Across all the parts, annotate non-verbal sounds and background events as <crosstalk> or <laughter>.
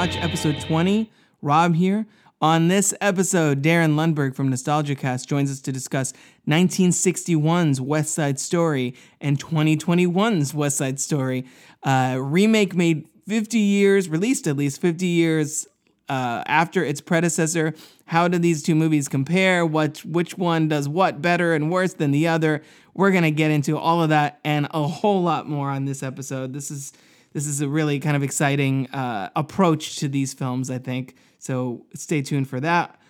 Watch episode 20. Rob here. On this episode, Darin Lundberg from NostalgiaCast joins us to discuss 1961's West Side Story and 2021's West Side Story. Uh, remake made 50 years, released at least 50 years uh, after its predecessor. How do these two movies compare? What which one does what better and worse than the other? We're gonna get into all of that and a whole lot more on this episode. This is this is a really kind of exciting uh, approach to these films, I think. So stay tuned for that.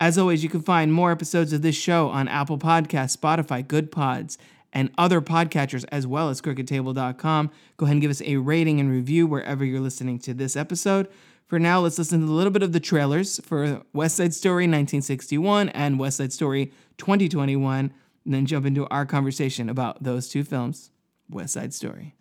As always, you can find more episodes of this show on Apple Podcasts, Spotify, GoodPods, and other podcatchers, as well as crookedtable.com. Go ahead and give us a rating and review wherever you're listening to this episode. For now, let's listen to a little bit of the trailers for West Side Story 1961 and West Side Story 2021, and then jump into our conversation about those two films. West Side Story.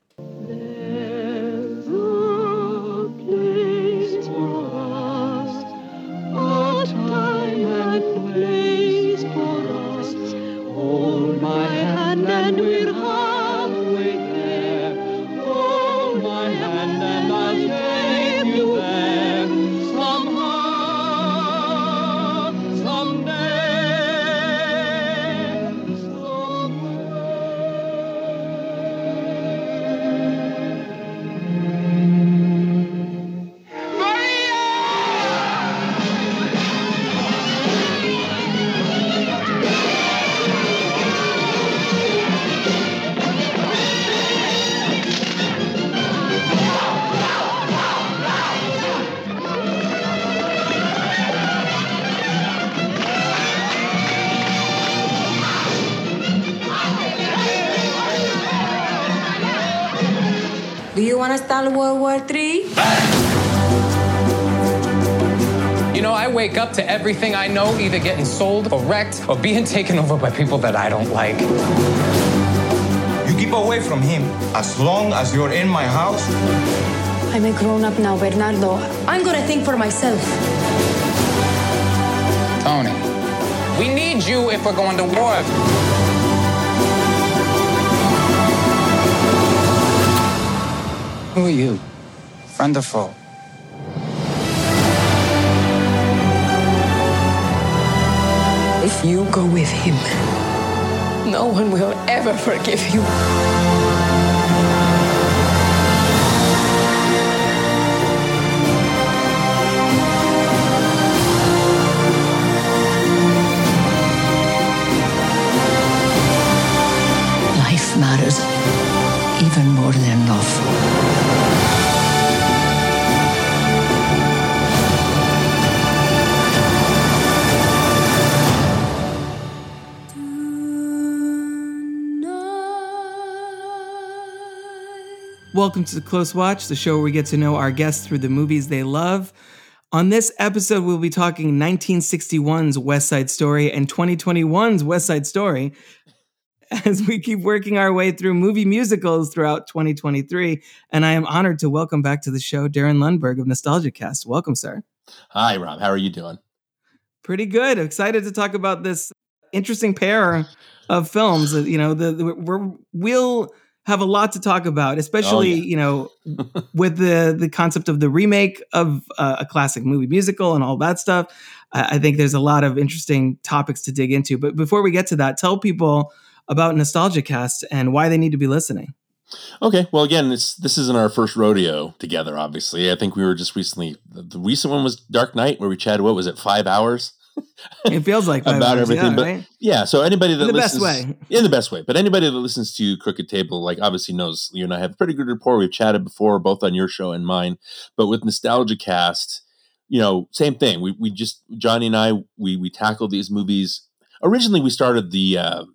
Want to start World War III? You know, I wake up to everything I know either getting sold or wrecked or being taken over by people that I don't like. You keep away from him as long as you're in my house. I'm a grown up now, Bernardo. I'm gonna think for myself. Tony, we need you if we're going to war. Who are you? Friend or foe? If you go with him, no one will ever forgive you. Matters Welcome to Close Watch, the show where we get to know our guests through the movies they love. On this episode, we'll be talking 1961's West Side Story and 2021's West Side Story <laughs> as we keep working our way through movie musicals throughout 2023. And I am honored to welcome back to the show Darin Lundberg of NostalgiaCast. Welcome, sir. Hi, Rob. How are you doing? Pretty good. Excited to talk about this interesting pair of films. You know, the, the we're, we'll have a lot to talk about, especially Oh, yeah. you know <laughs> with the the concept of the remake of uh, a classic movie musical and all that stuff. I, I think there's a lot of interesting topics to dig into. But before we get to that, tell people about NostalgiaCast and why they need to be listening. Okay. Well, again, this this isn't our first rodeo together. Obviously, I think we were just recently. The, the recent one was Dark Knight, where we chatted. What was it? Five hours <laughs> It feels like about everything. yeah, but right? yeah, so anybody that In the best listens, way. <laughs> in the best way. But anybody that listens to Crooked Table, like obviously knows you and I have a pretty good rapport. We've chatted before, both on your show and mine. But with NostalgiaCast, you know, same thing. We we just Johnny and I we we tackled these movies. Originally, we started the. Uh,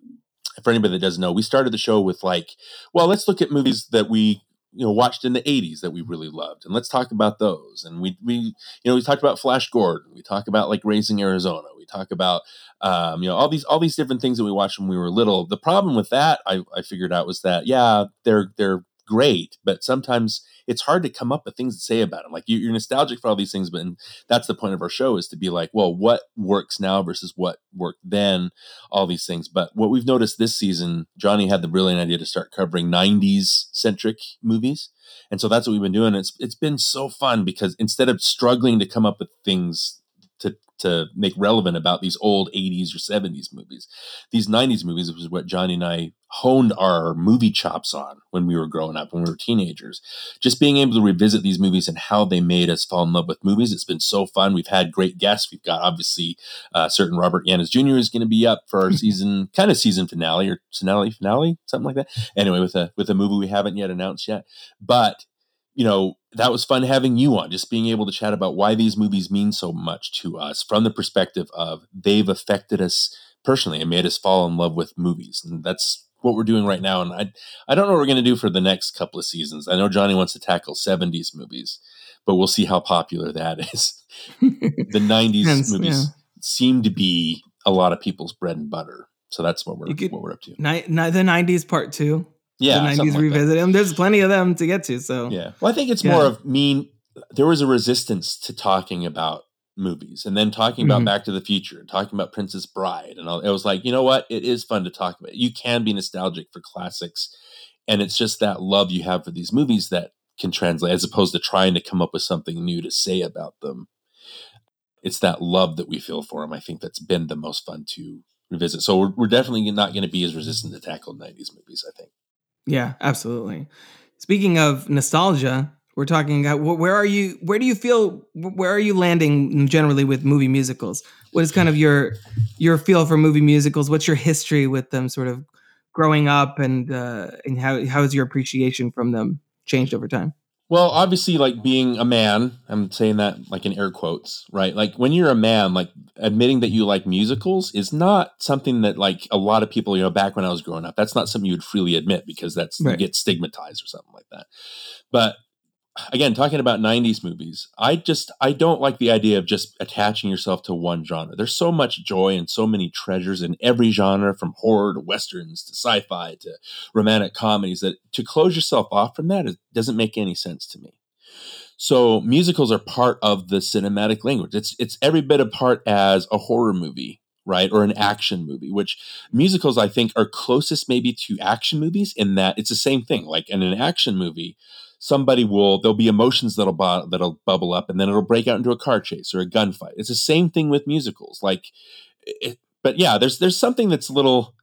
for anybody that doesn't know, we started the show with like, well, let's look at movies that we you know watched in the 80s that we really loved and let's talk about those and we we you know we talked about flash gordon we talk about like raising arizona we talk about um, you know all these all these different things that we watched when we were little. The problem with that i, I figured out was that yeah they're they're great, but sometimes it's hard to come up with things to say about them. Like you, you're nostalgic for all these things, but that's the point of our show is to be like, well, what works now versus what worked then, all these things. But what we've noticed this season, Johnny had the brilliant idea to start covering 90s centric movies. And so that's what we've been doing. It's it's been so fun because instead of struggling to come up with things to to make relevant about these old 80s or 70s movies. These 90s movies was what Johnny and I honed our movie chops on when we were growing up, when we were teenagers. Just being able to revisit these movies and how they made us fall in love with movies. It's been so fun. We've had great guests. We've got obviously uh, certain Robert Yannis Jr. is going to be up for our <laughs> season, kind of season finale or finale, finale, something like that. Anyway, with a with a movie we haven't yet announced yet, but you know, that was fun having you on, just being able to chat about why these movies mean so much to us from the perspective of they've affected us personally and made us fall in love with movies. And that's what we're doing right now. And I, I don't know what we're going to do for the next couple of seasons. I know Johnny wants to tackle 70s movies, but we'll see how popular that <laughs> is. the 90s movies yeah. seem to be a lot of people's bread and butter. So that's what we're, could, what we're up to. Ni- the 90s part two. Yeah, the 90s like revisit them. There's plenty of them to get to. So yeah, well, I think it's yeah. more of mean. There was a resistance to talking about movies, and then talking about mm-hmm. Back to the Future, and talking about Princess Bride, and all. It was like, you know what? It is fun to talk about. You can be nostalgic for classics, and it's just that love you have for these movies that can translate, as opposed to trying to come up with something new to say about them. It's that love that we feel for them. I think that's been the most fun to revisit. So we're, we're definitely not going to be as resistant to tackle 90s movies, I think. Yeah, absolutely. Speaking of nostalgia, we're talking about where are you where do you feel where are you landing generally with movie musicals? What is kind of your your feel for movie musicals? What's your history with them sort of growing up and uh and how how has your appreciation from them changed over time? Well, obviously, like being a man, I'm saying that like in air quotes, right? Like when you're a man, like admitting that you like musicals is not something that like a lot of people, you know, back when I was growing up, that's not something you would freely admit because that's right. you get stigmatized or something like that. But again talking about 90s movies i just i don't like the idea of just attaching yourself to one genre. There's so much joy and so many treasures in every genre from horror to westerns to sci-fi to romantic comedies that to close yourself off from that doesn't make any sense to me. So musicals are part of the cinematic language. It's it's every bit a part as a horror movie right or an mm-hmm. action movie which musicals i think are closest maybe to action movies in that it's the same thing. Like in an action movie somebody will there'll be emotions that'll bu- that'll bubble up and then it'll break out into a car chase or a gunfight it's the same thing with musicals like it, but yeah there's there's something that's a little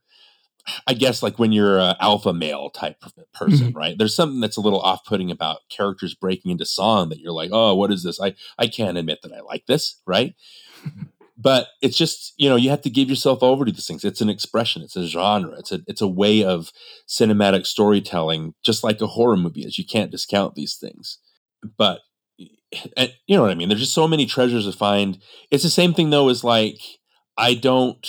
I guess like when you're an alpha male type person, mm-hmm. right? There's something that's a little off-putting about characters breaking into song that you're like, oh, what is this? I I can't admit that I like this, right? <laughs> but it's just you know you have to give yourself over to these things. It's an expression. It's a genre. It's a it's a way of cinematic storytelling just like a horror movie is. You can't discount these things. But and, you know what i mean? There's just so many treasures to find. It's the same thing though as like i don't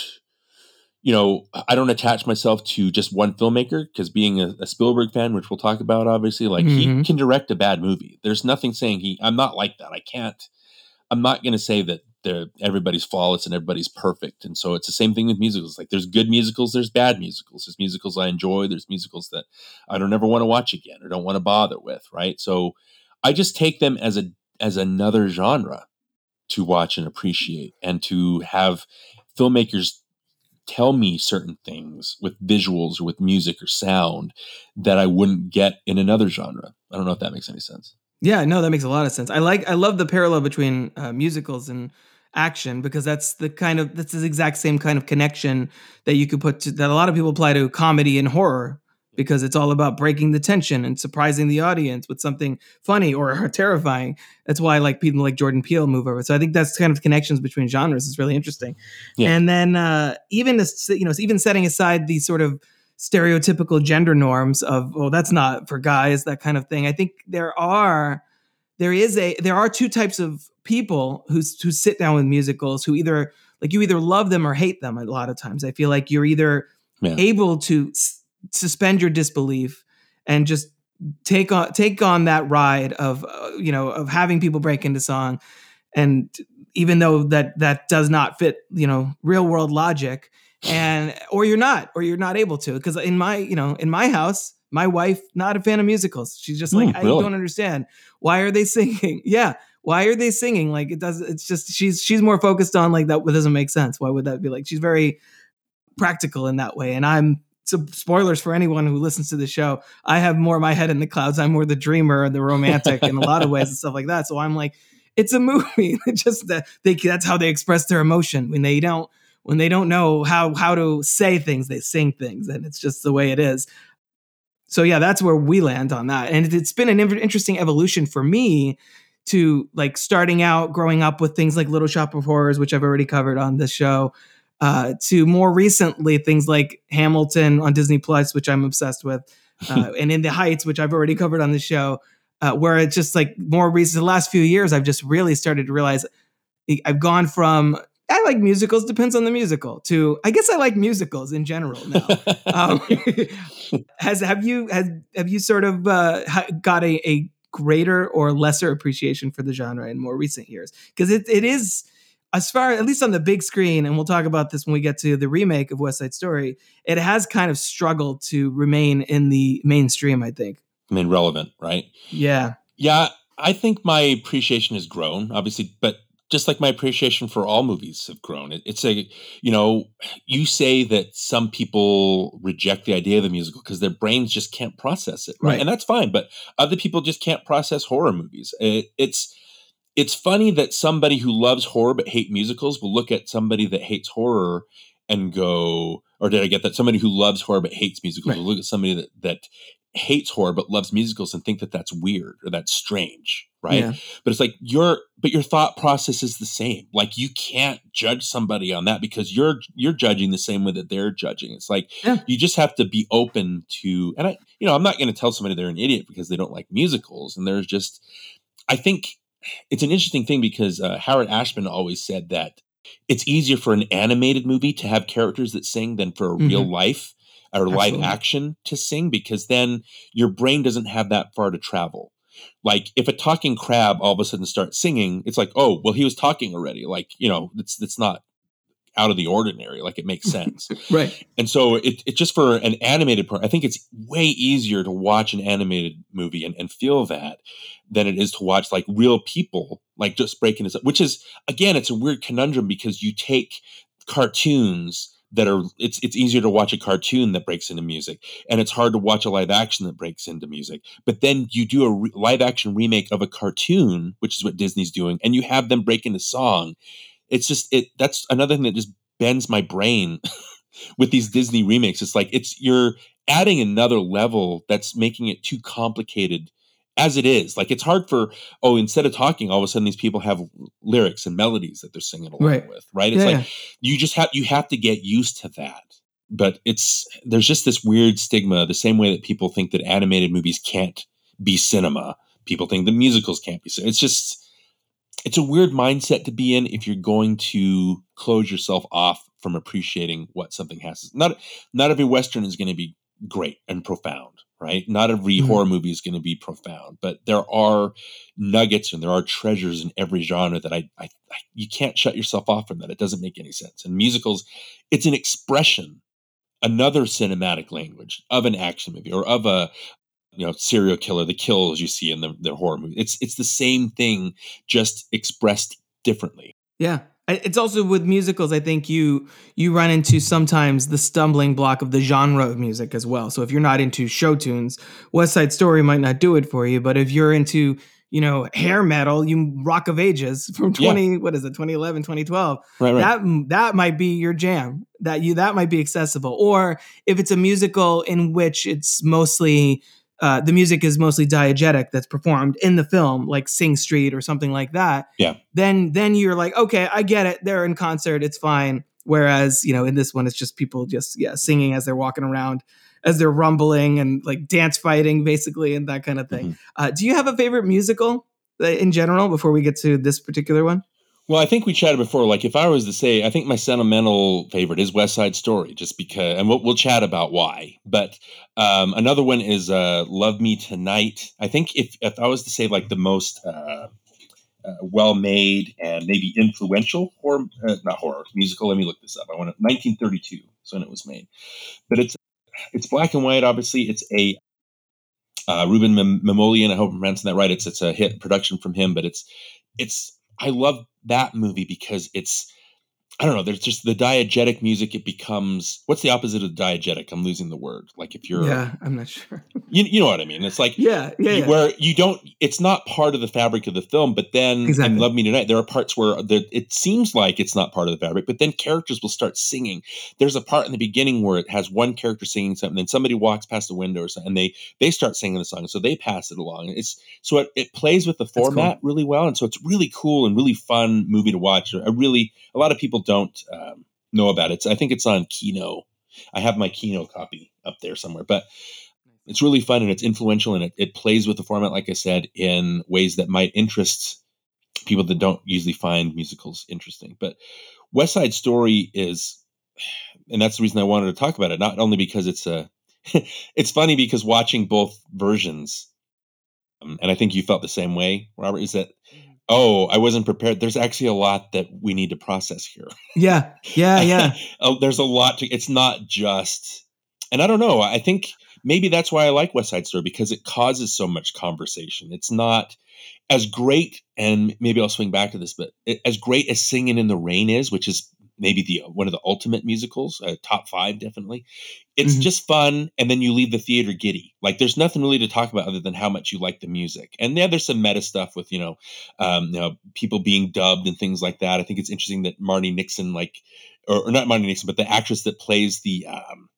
you know i don't attach myself to just one filmmaker because being a, a, spielberg fan which we'll talk about obviously like mm-hmm. he can direct a bad movie. There's nothing saying he i'm not like that. I can't i'm not going to say that they're everybody's flawless and everybody's perfect. And so it's the same thing with musicals. Like there's good musicals, there's bad musicals. There's musicals I enjoy, there's musicals that I don't ever want to watch again or don't want to bother with, right? So I just take them as a as another genre to watch and appreciate and to have filmmakers tell me certain things with visuals or with music or sound that I wouldn't get in another genre. I don't know if that makes any sense. Yeah, no, that makes a lot of sense. I like I love the parallel between uh, musicals and action because that's the kind of that's the exact same kind of connection that you could put to, that a lot of people apply to comedy and horror because it's all about breaking the tension and surprising the audience with something funny or <laughs> terrifying. That's why I like people like Jordan Peele move over. So I think that's kind of connections between genres is really interesting. Yeah. And then uh, even this, you know, even setting aside these sort of stereotypical gender norms of oh that's not for guys that kind of thing. I think there are there is a there are two types of people who who sit down with musicals who either like you either love them or hate them a lot of times i feel like you're either yeah. able to s- suspend your disbelief and just take on take on that ride of uh, you know of having people break into song and even though that that does not fit you know real world logic <sighs> and or you're not or you're not able to because in my you know in my house My wife, not a fan of musicals. She's just like, Hmm, I don't understand. Why are they <laughs> singing? Yeah. Why are they singing? Like it does. It's just she's she's more focused on like that doesn't make sense. Why would that be like? She's very practical in that way, and I'm. So spoilers for anyone who listens to the show. I have more my head in the clouds. I'm more the dreamer and the romantic in a lot of ways and stuff like that. So I'm like, it's a movie. <laughs> Just that they that's how they express their emotion when they don't when they don't know how how to say things, they sing things, and it's just the way it is. So yeah, that's where we land on that, and it's been an interesting evolution for me to like starting out growing up with things like Little Shop of Horrors, which I've already covered on this show, uh, to more recently things like Hamilton on Disney Plus, which I'm obsessed with, <laughs> uh, and In the Heights, which I've already covered on the show. Uh, where it's just like more recent, the last few years, I've just really started to realize I've gone from I like musicals, depends on the musical, to I guess I like musicals in general now. <laughs> um, has have you has have you sort of uh, got a, a greater or lesser appreciation for the genre in more recent years? Because it, it is as far at least on the big screen, and we'll talk about this when we get to the remake of West Side Story. It has kind of struggled to remain in the mainstream. I think. I mean, relevant, right? Yeah. Yeah, I think my appreciation has grown, obviously, but just like my appreciation for all movies have grown. It, it's a, you know, you say that some people reject the idea of the musical because their brains just can't process it, right? Right. And that's fine, but other people just can't process horror movies. It, it's it's funny that somebody who loves horror but hate musicals will look at somebody that hates horror and go, or did I get that? Somebody who loves horror but hates musicals Right. will look at somebody that that hates horror but loves musicals and think that that's weird or that's strange, right? Yeah. But it's like your but your thought process is the same. Like you can't judge somebody on that because you're you're judging the same way that they're judging. It's like Yeah. you just have to be open to and I you know, I'm not going to tell somebody they're an idiot because they don't like musicals and there's just I think it's an interesting thing because uh, Howard Ashman always said that it's easier for an animated movie to have characters that sing than for a real Mhm. life or live action to sing because then your brain doesn't have that far to travel. Like if a talking crab all of a sudden starts singing, it's like, oh, well, he was talking already. Like, you know, it's it's not out of the ordinary. Like it makes <laughs> sense. Right. And so it, it just for an animated part, I think it's way easier to watch an animated movie and, and feel that than it is to watch like real people like just breaking this up, which is again, it's a weird conundrum because you take cartoons that are it's it's easier to watch a cartoon that breaks into music and it's hard to watch a live action that breaks into music but then you do a re- live action remake of a cartoon which is what disney's doing and you have them break into song it's just it that's another thing that just bends my brain <laughs> with these Disney remakes. It's like it's you're adding another level that's making it too complicated as it is. Like it's hard for oh, instead of talking, all of a sudden these people have lyrics and melodies that they're singing along Right. with. Right. It's Yeah, like you just have you have to get used to that. But it's there's just this weird stigma, the same way that people think that animated movies can't be cinema. People think that musicals can't be. It's just it's a weird mindset to be in if you're going to close yourself off from appreciating what something has. Not not every western is going to be great and profound, right? Not every Mhm. horror movie is going to be profound, but there are nuggets and there are treasures in every genre that I, I, I you can't shut yourself off from that. It doesn't make any sense. And musicals, it's an expression, another cinematic language of an action movie or of a you know serial killer, the kills you see in the, the horror movie. It's it's the same thing, just expressed differently. Yeah. It's also with musicals. I think you you run into sometimes the stumbling block of the genre of music as well. So if you're not into show tunes, West Side Story might not do it for you. But if you're into you know hair metal, you Rock of Ages <laughs> from Yeah. 20 what is it 2011 2012 Right, right. that that might be your jam that you that might be accessible or if it's a musical in which it's mostly uh, the music is mostly diegetic that's performed in the film like sing street or something like that Yeah. then then you're like okay i get it. They're in concert. It's fine. Whereas you know in this one it's just people just yeah singing as they're walking around as they're rumbling and like dance fighting basically and that kind of thing uh, do you have a favorite musical uh, in general before we get to this particular one Well, I think we chatted before. Like, if I was to say, I think my sentimental favorite is West Side Story, just because, and we'll, we'll chat about why. But um, another one is uh, Love Me Tonight. I think if if I was to say like the most uh, uh, well made and maybe influential horror, uh, not horror musical. Let me look this up. I want to 1932 is when it was made, but it's it's black and white. Obviously, it's a uh, Rouben Mamoulian. I hope I'm pronouncing that right. It's it's a hit production from him, but it's it's I love that movie because it's I don't know. There's just the diegetic music. It becomes what's the opposite of diegetic? I'm losing the word. Like if you're, Yeah, I'm not sure. you, you know what I mean. It's like yeah, yeah, you- yeah. where you don't. It's not part of the fabric of the film. But then Exactly. in Love Me Tonight, there are parts where the, it seems like it's not part of the fabric. But then characters will start singing. There's a part in the beginning where it has one character singing something, then somebody walks past the window or something, and they they start singing the song, so they pass it along. It's so it, it plays with the cool. format really well, and so it's really cool and really fun movie to watch. I really a lot of people don't um, know about it. I think it's on Kino. I have my Kino copy up there somewhere, but it's really fun and it's influential and it, it plays with the format, like I said, in ways that might interest people that don't usually find musicals interesting. But West Side Story is, and that's the reason I wanted to talk about it. Not only because it's a, <laughs> it's funny because watching both versions, um, and I think you felt the same way, Robert. Is that oh, I wasn't prepared. There's actually a lot that we need to process here. yeah, yeah, yeah. <laughs> Oh, there's a lot to it's not just and i don't know i think maybe that's why i like west side story because it causes so much conversation it's not as great and maybe i'll swing back to this but it, as great as singing in the rain is which is maybe the one of the ultimate musicals uh, top five definitely. It's Mhm. just fun and then you leave the theater giddy. Like there's nothing really to talk about other than how much you like the music. And yeah there's some meta stuff with you know um, you know people being dubbed and things like that. I think it's interesting that Marni Nixon like or, or not Marni Nixon, but the actress that plays the um,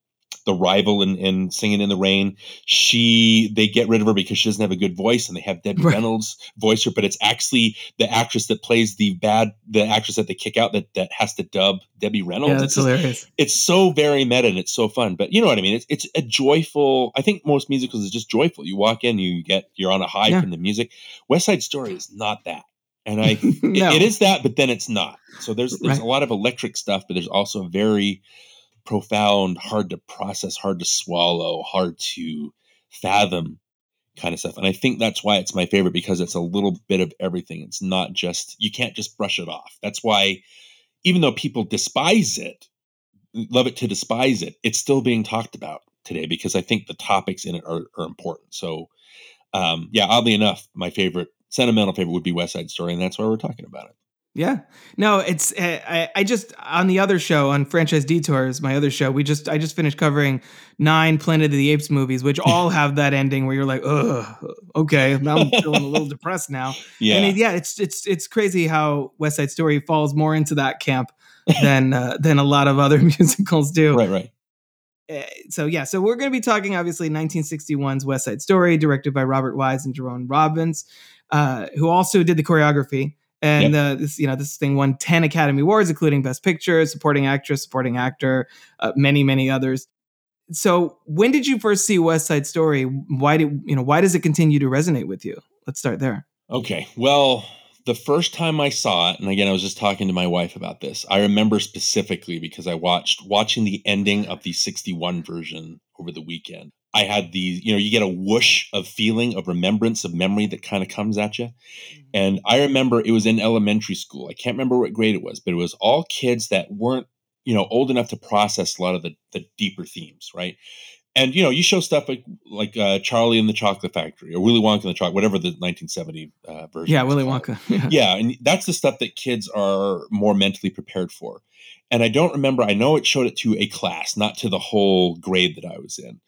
the rival in, in Singing in the Rain, she they get rid of her because she doesn't have a good voice, and they have Debbie Right. Reynolds voice her, but it's actually the actress that plays the bad the actress that they kick out that that has to dub Debbie Reynolds. yeah, It's that's just- hilarious. it's so very meta and it's so fun. But you know what I mean? It's it's a joyful. I think most musicals is just joyful. You walk in, you get you're on a high Yeah. from the music. West Side Story is not that, and I <laughs> it- it is that, but then it's not. So there's there's Right. a lot of electric stuff, but there's also very profound, hard to process, hard to swallow, hard to fathom kind of stuff. And I think that's why it's my favorite because it's a little bit of everything. It's not just you can't just brush it off. That's why even though people despise it, love it to despise it, it's still being talked about today because I think the topics in it are, are important. So um yeah, oddly enough, my favorite sentimental favorite would be West Side Story, and that's why we're talking about it. Yeah. No, it's uh, I, I just on the other show on Franchise Detours, my other show, we just I just finished covering nine Planet of the Apes movies, which <laughs> all have that ending where you're like, ugh, okay, now I'm feeling a little <laughs> depressed now. Yeah. And it, yeah, it's it's it's crazy how West Side Story falls more into that camp than <laughs> uh, than a lot of other musicals do. right, right. Uh, so yeah, so we're going to be talking obviously 1961's West Side Story, directed by Robert Wise and Jerome Robbins, uh, who also did the choreography. And uh, this, you know, this thing won 10 Academy Awards, including Best Picture, Supporting Actress, Supporting Actor, uh, many, many others. So, when did you first see West Side Story? Why did you know? Why does it continue to resonate with you? Let's start there. Okay. Well, the first time I saw it, and again, I was just talking to my wife about this. I remember specifically because I watched watching the ending of the 61 version over the weekend. I had the, you know, you get a whoosh of feeling of remembrance of memory that kind of comes at you. Mm-hmm. And I remember it was in elementary school. I can't remember what grade it was, but it was all kids that weren't, you know, old enough to process a lot of the, the deeper themes, right? And you know, you show stuff like like uh, Charlie and the Chocolate Factory or Willy Wonka and the Chocolate, whatever the 1970 uh, version. Yeah, Willy called. Wonka. Yeah. <laughs> <laughs> Yeah, and that's the stuff that kids are more mentally prepared for. And I don't remember. I know it showed it to a class, not to the whole grade that I was in.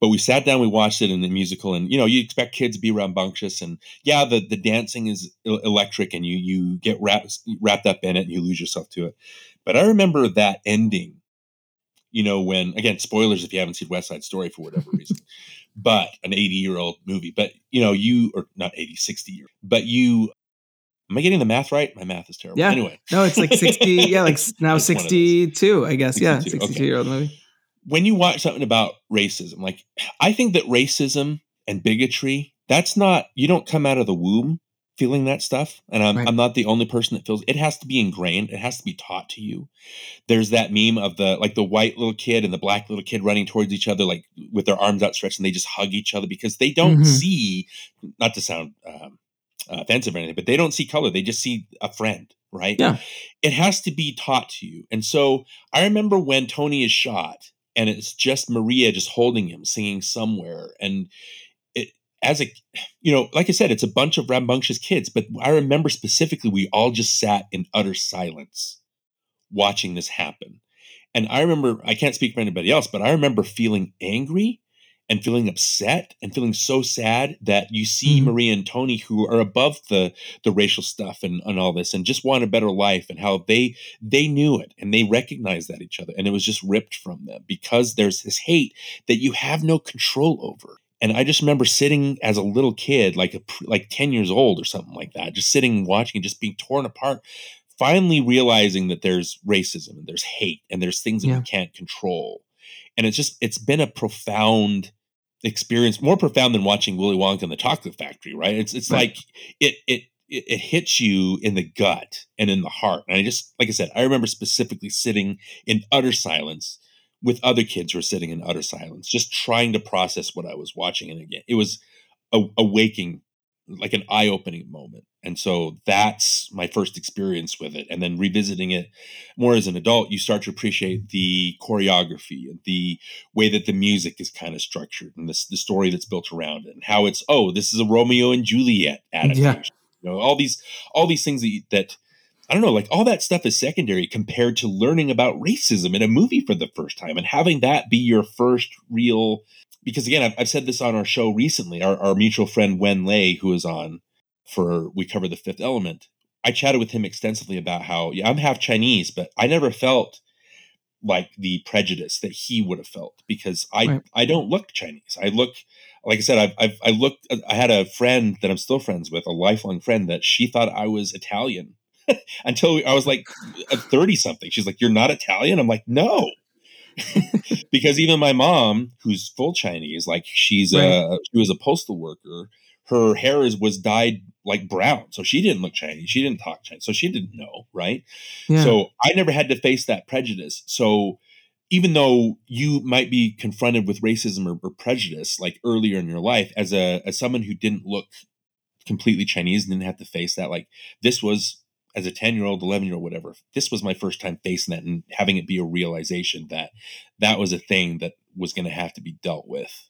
But we sat down, we watched it in the musical, and you know, you expect kids to be rambunctious, and yeah, the the dancing is electric, and you you get wrapped wrapped up in it, and you lose yourself to it. But I remember that ending. You know, when again, spoilers if you haven't seen West Side Story for whatever <laughs> reason, but an 80 year old movie. But you know, you or not 80, 60 year, but you. Am I getting the math right? My math is terrible. Yeah. Anyway, No, it's like 60. <laughs> Yeah, like now It's one of those. 62, I guess. Yeah, 62, 62 okay. year old movie. when you watch something about racism, like I think that racism and bigotry, that's not you don't come out of the womb feeling that stuff. And I'm Right. I'm not the only person that feels it has to be ingrained. It has to be taught to you. There's that meme of the like the white little kid and the black little kid running towards each other, like with their arms outstretched, and they just hug each other because they don't Mhm. see, not to sound um, offensive or anything, but they don't see color. They just see a friend, right? Yeah. It has to be taught to you. And so I remember when Tony is shot and it's just Maria just holding him, singing somewhere. And as a you know, like I said, it's a bunch of rambunctious kids, but I remember specifically we all just sat in utter silence watching this happen. And I remember, I can't speak for anybody else, but I remember feeling angry and feeling upset and feeling so sad that you see Mhm. Maria and Tony who are above the the racial stuff and, and all this and just want a better life and how they they knew it and they recognized that each other and it was just ripped from them because there's this hate that you have no control over. And I just remember sitting as a little kid, like a like 10 years old or something like that, just sitting and watching and just being torn apart finally realizing that there's racism and there's hate and there's things that Yeah. we can't control. And it's just it's been a profound experience, more profound than watching Willy Wonka and the Chocolate Factory, right? It's it's Right. like it it it hits you in the gut and in the heart. And I just like I said, I remember specifically sitting in utter silence with other kids who were sitting in utter silence, just trying to process what I was watching. And again, it was a, a waking, like an eye opening moment. And so that's my first experience with it. And then revisiting it more as an adult, you start to appreciate the choreography and the way that the music is kind of structured and this the story that's built around it and how it's, oh, this is a Romeo and Juliet adaptation. You know, all these all these things that, you- that I don't know, like all that stuff is secondary compared to learning about racism in a movie for the first time and having that be your first real. Because again, I've, I've said this on our show recently. Our, our mutual friend Wen Lei, who is on for We Cover the Fifth Element, I chatted with him extensively about how, yeah, I'm half Chinese, but I never felt like the prejudice that he would have felt because I Right. I don't look Chinese. I look like I said I've, I've I looked I had a friend that I'm still friends with, a lifelong friend that she thought I was Italian <laughs> until I was like 30 something. She's like, "You're not Italian?" I'm like, "No." <laughs> because even my mom, who's full Chinese, like she's a she was a postal worker, her hair is was dyed like brown, so she didn't look Chinese. She didn't talk Chinese, so she didn't know, right? Yeah. So I never had to face that prejudice. So even though you might be confronted with racism or, or prejudice like earlier in your life, as a as someone who didn't look completely Chinese and didn't have to face that, like this was as a 10 year old, 11 year old, whatever, this was my first time facing that and having it be a realization that that was a thing that was going to have to be dealt with.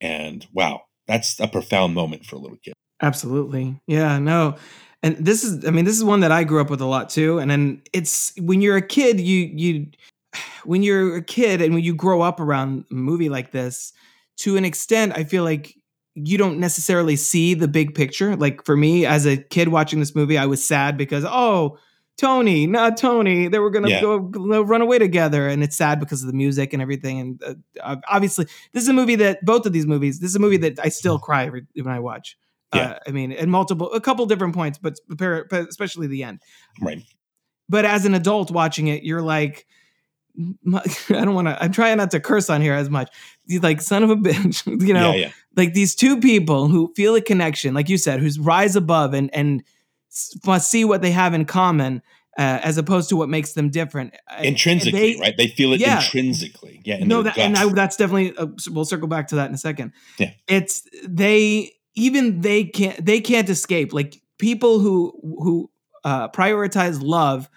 And wow, that's a profound moment for a little kid. Absolutely. Yeah, no. And this is I mean this is one that I grew up with a lot too and then it's when you're a kid you you <sighs> when you're a kid and when you grow up around a movie like this to an extent I feel like you don't necessarily see the big picture. Like for me as a kid watching this movie I was sad because oh Tony, not Tony. They were gonna Yeah. go, go run away together, and it's sad because of the music and everything. And uh, obviously, this is a movie that both of these movies. This is a movie that I still cry every, when I watch. Yeah. Uh, I mean, at multiple, a couple different points, but but especially the end. Right. But as an adult watching it, you're like, my- <laughs> I don't want to. I'm trying not to curse on here as much. Like son of a bitch, <laughs> you know. yeah, yeah. Like these two people who feel a connection, like you said, who's rise above and and must see what they have in common, uh, as opposed to what makes them different. Uh, Intrinsically, they- right? They feel it Yeah. intrinsically. Yeah. in no, that, and I, that's definitely. Uh, we'll circle back to that in a second. Yeah. it's they even they can't they can't escape. Like people who who uh, prioritize love,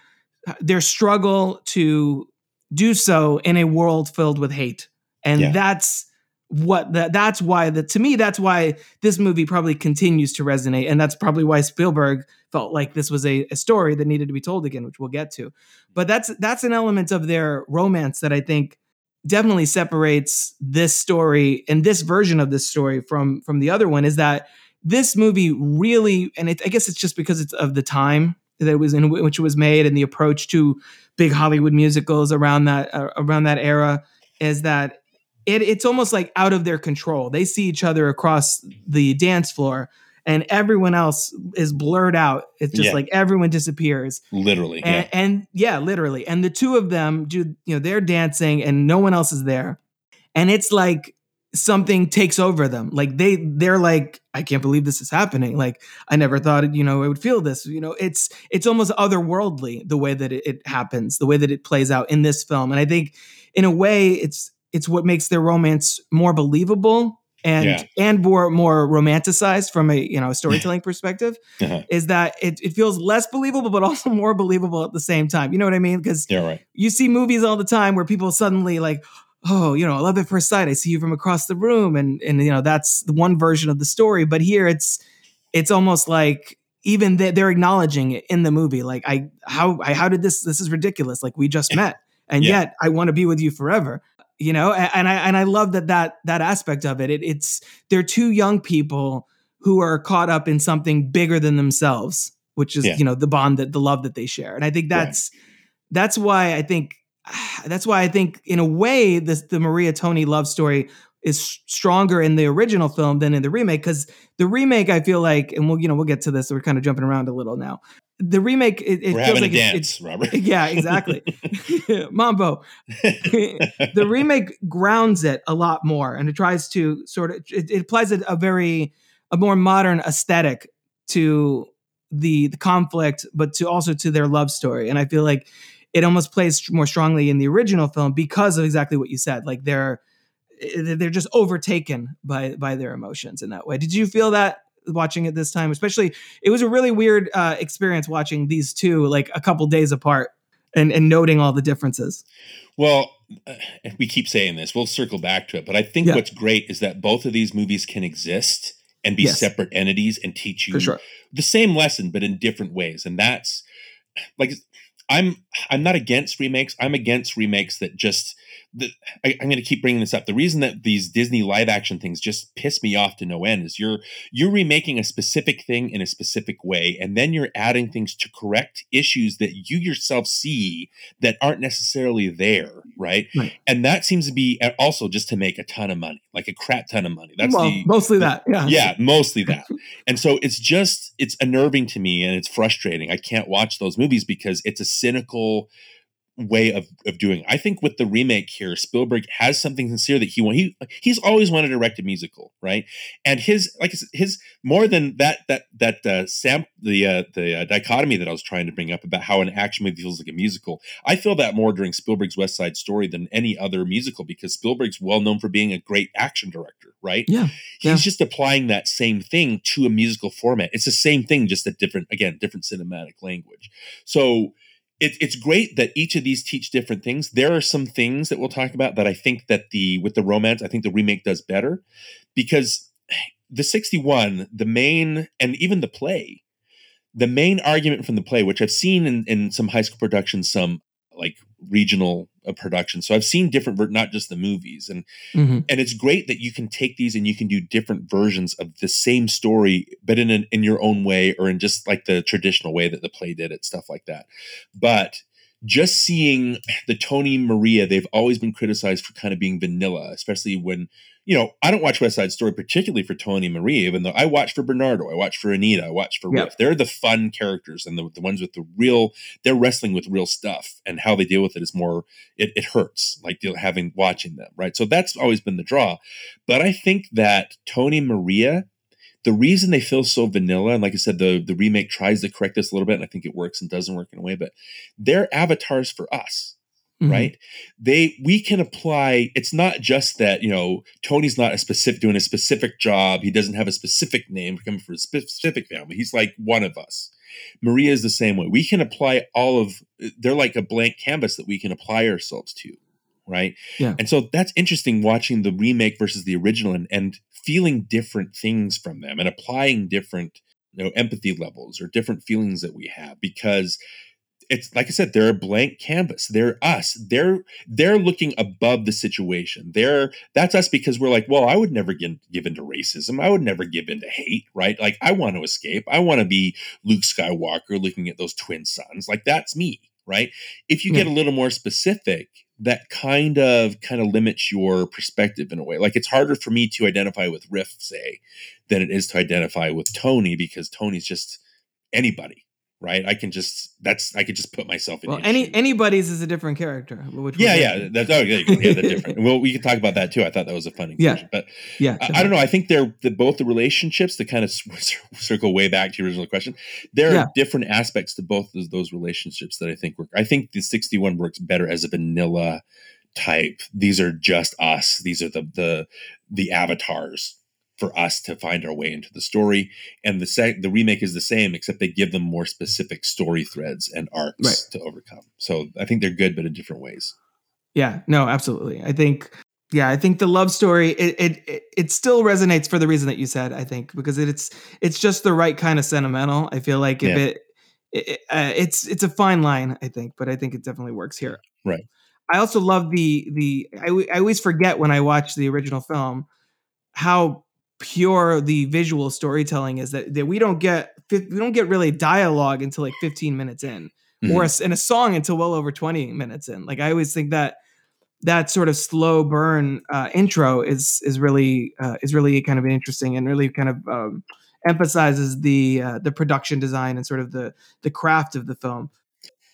their struggle to do so in a world filled with hate, and Yeah. that's what that that's why that to me that's why this movie probably continues to resonate. And that's probably why Spielberg felt like this was a, a story that needed to be told again which we'll get to. But that's that's an element of their romance that I think definitely separates this story and this version of this story from from the other one is that this movie really and it, I guess it's just because it's of the time that it was in which it was made and the approach to big Hollywood musicals around that uh, around that era is that it, it's almost like out of their control. They see each other across the dance floor and everyone else is blurred out. It's just Yeah. like everyone disappears. literally. And, yeah. and yeah, literally. And the two of them do, you know, they're dancing and no one else is there. And it's like something takes over them. Like they they're like, I can't believe this is happening. Like I never thought, you know, I would feel this. You know, it's it's almost otherworldly the way that it, it happens, the way that it plays out in this film. And I think in a way it's it's what makes their romance more believable and Yeah. and more more romanticized from a you know a storytelling <laughs> perspective Uh-huh. is that it, it feels less believable but also <laughs> more believable at the same time you know what i mean because Yeah, right. you see movies all the time where people suddenly like oh, you know, I love at first sight. I see you from across the room, and and you know that's the one version of the story. But here it's it's almost like even they, they're acknowledging it in the movie. Like I how I how did this this is ridiculous. Like we just <laughs> met, and Yeah. yet I want to be with you forever. You know, and, and I and I love that that that aspect of it. it. It's they're two young people who are caught up in something bigger than themselves, which is Yeah. you know the bond that the love that they share. And I think Right. that's that's why I think <sighs> that's why I think in a way this the Maria Tony love story is stronger in the original film than in the remake because the remake I feel like and we'll you know we'll get to this we're kind of jumping around a little now. The remake it, it feels like dance, Robert. <laughs> yeah exactly. <laughs> Mambo. <laughs> The remake grounds it a lot more and it tries to sort of it, it applies a, a very a more modern aesthetic to the the conflict but to also to their love story. And i feel like it almost plays more strongly in the original film because of exactly what you said like they're eh, they're just overtaken by by their emotions in that way did you feel that watching it this time especially it was a really weird uh experience watching these two like a couple days apart and and noting all the differences Well, uh, we keep saying this. We'll circle back to it, but I think Yeah. what's great is that both of these movies can exist and be Yes. separate entities and teach you sure the same lesson, but in different ways. And that's like I'm I'm not against remakes. I'm against remakes that just the, I, I'm going to keep bringing this up. The reason that these Disney live action things just piss me off to no end is you're you're remaking a specific thing in a specific way, and then you're adding things to correct issues that you yourself see that aren't necessarily there, right? Right. And that seems to be uh, also just to make a ton of money, like a crap ton of money. That's well the mostly that yeah yeah, mostly that. <laughs> And so it's just it's unnerving to me and it's frustrating. I can't watch those movies because it's a cynical way of of doing. It. I think with the remake here, Spielberg has something sincere that he want. He he's always wanted to direct a musical, right? And his like his more than that that that uh, sam the uh, the uh, dichotomy that I was trying to bring up about how an action movie feels like a musical. I feel that more during Spielberg's West Side Story than any other musical because Spielberg's well known for being a great action director, right? yeah he's Yeah. just applying that same thing to a musical format. It's the same thing, just a different, again, different cinematic language. So it, it's great that each of these teach different things. There are some things that we'll talk about that I think that the with the romance, I think the remake does better because the 61, the main, and even the play, the main argument from the play, which I've seen in, in some high school productions, some like regional uh, productions. So I've seen different, ver- not just the movies. And Mhm. and it's great that you can take these and you can do different versions of the same story but in an, in your own way or in just like the traditional way that the play did it stuff like that but just seeing the tony maria they've always been criticized for kind of being vanilla especially when you know i don't watch west side story particularly for tony maria even though i watch for bernardo i watch for anita i watch for Yeah. they're the fun characters and the, the ones with the real they're wrestling with real stuff and how they deal with it is more it, it hurts like having watching them right? So that's always been the draw. But i think that tony maria the reason they feel so vanilla and like i said the the remake tries to correct this a little bit and i think it works and doesn't work in a way but they're avatars for us Mhm. right? They we can apply it's not just that you know tony's not a specific doing a specific job. He doesn't have a specific name coming from a specific family. He's like one of us. Maria is the same way. We can apply all of they're like a blank canvas that we can apply ourselves to right? Yeah. and so that's interesting watching the remake versus the original and, and feeling different things from them and applying different you know empathy levels or different feelings that we have because it's like I said, they're a blank canvas. They're us. They're they're looking above the situation. They're that's us because we're like, well, I would never give, give into racism. I would never give into hate, right? Like I want to escape. I want to be Luke Skywalker looking at those twin suns. Like that's me, right? If you get hmm. a little more specific, that kind of kind of limits your perspective in a way. Like it's harder for me to identify with Riff, say, than it is to identify with Tony because Tony's just anybody right? I can just that's I could just put myself in. Well, any shoes. anybody's is a different character. Which yeah, yeah, that's oh <laughs> yeah, yeah, they're different. well, we can talk about that too. I thought that was a funny. Yeah. inclusion, but yeah. I, I don't know. I think they're the, both the relationships to kind of circle way back to your original question. There Yeah. are different aspects to both of those relationships that I think work. I think the sixty one works better as a vanilla type. These are just us. These are the the the avatars for us to find our way into the story. And the sec- the remake is the same, except they give them more specific story threads and arcs Right. to overcome. So I think they're good, but in different ways. Yeah, no, absolutely. I think yeah, I think the love story it, it it still resonates for the reason that you said. I think because it's it's just the right kind of sentimental. I feel like if Yeah. it, it uh, it's it's a fine line. I think, but I think it definitely works here. Right. I also love the the I, I always forget when I watch the original film how pure the visual storytelling is that, that we don't get we don't get really dialogue until like 15 minutes in or a, and a song until well over 20 minutes in. Like i always think that that sort of slow burn uh, intro is is really uh, is really kind of interesting and really kind of um, emphasizes the uh, the production design and sort of the the craft of the film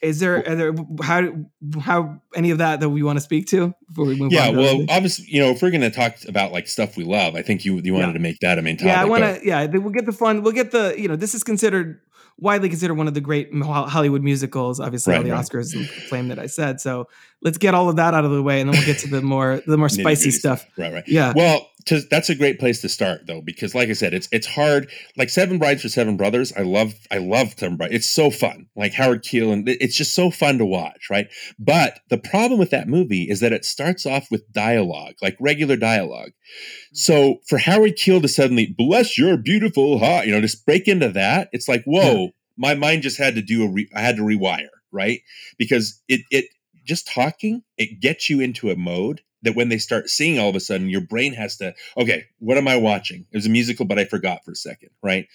is there, are there how how any of that that we want to speak to before we move Yeah, on to well, obviously, you know, if we're going to talk about like stuff we love, I think you you wanted Yeah. to make that a main topic. yeah i want to yeah we'll get the fun we'll get the you know this is considered widely considered one of the great hollywood musicals obviously all the right. oscars claim that i said so let's get all of that out of the way and then we'll get to the more the more spicy stuff Right, right. yeah Well, to, that's a great place to start though, because like I said, it's it's hard. Like Seven Brides for Seven Brothers, I love I love Seven Brides. It's so fun. Like Howard Keel, and it's just so fun to watch, right? But the problem with that movie is that it starts off with dialogue, like regular dialogue. Mm-hmm. So for Howard Keel to suddenly bless your beautiful heart, you know, just break into that, it's like whoa, my mind just had to do a re- I had to rewire, right? Because it it just talking, it gets you into a mode that when they start singing, all of a sudden your brain has to, okay, what am I watching? It was a musical, but I forgot for a second, right?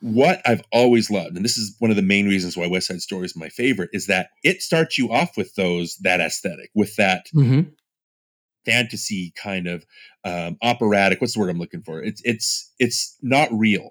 What I've always loved, and this is one of the main reasons why West Side Story is my favorite, is that it starts you off with those that aesthetic, with that Mhm. fantasy kind of um, operatic. What's the word I'm looking for? It's it's it's not real.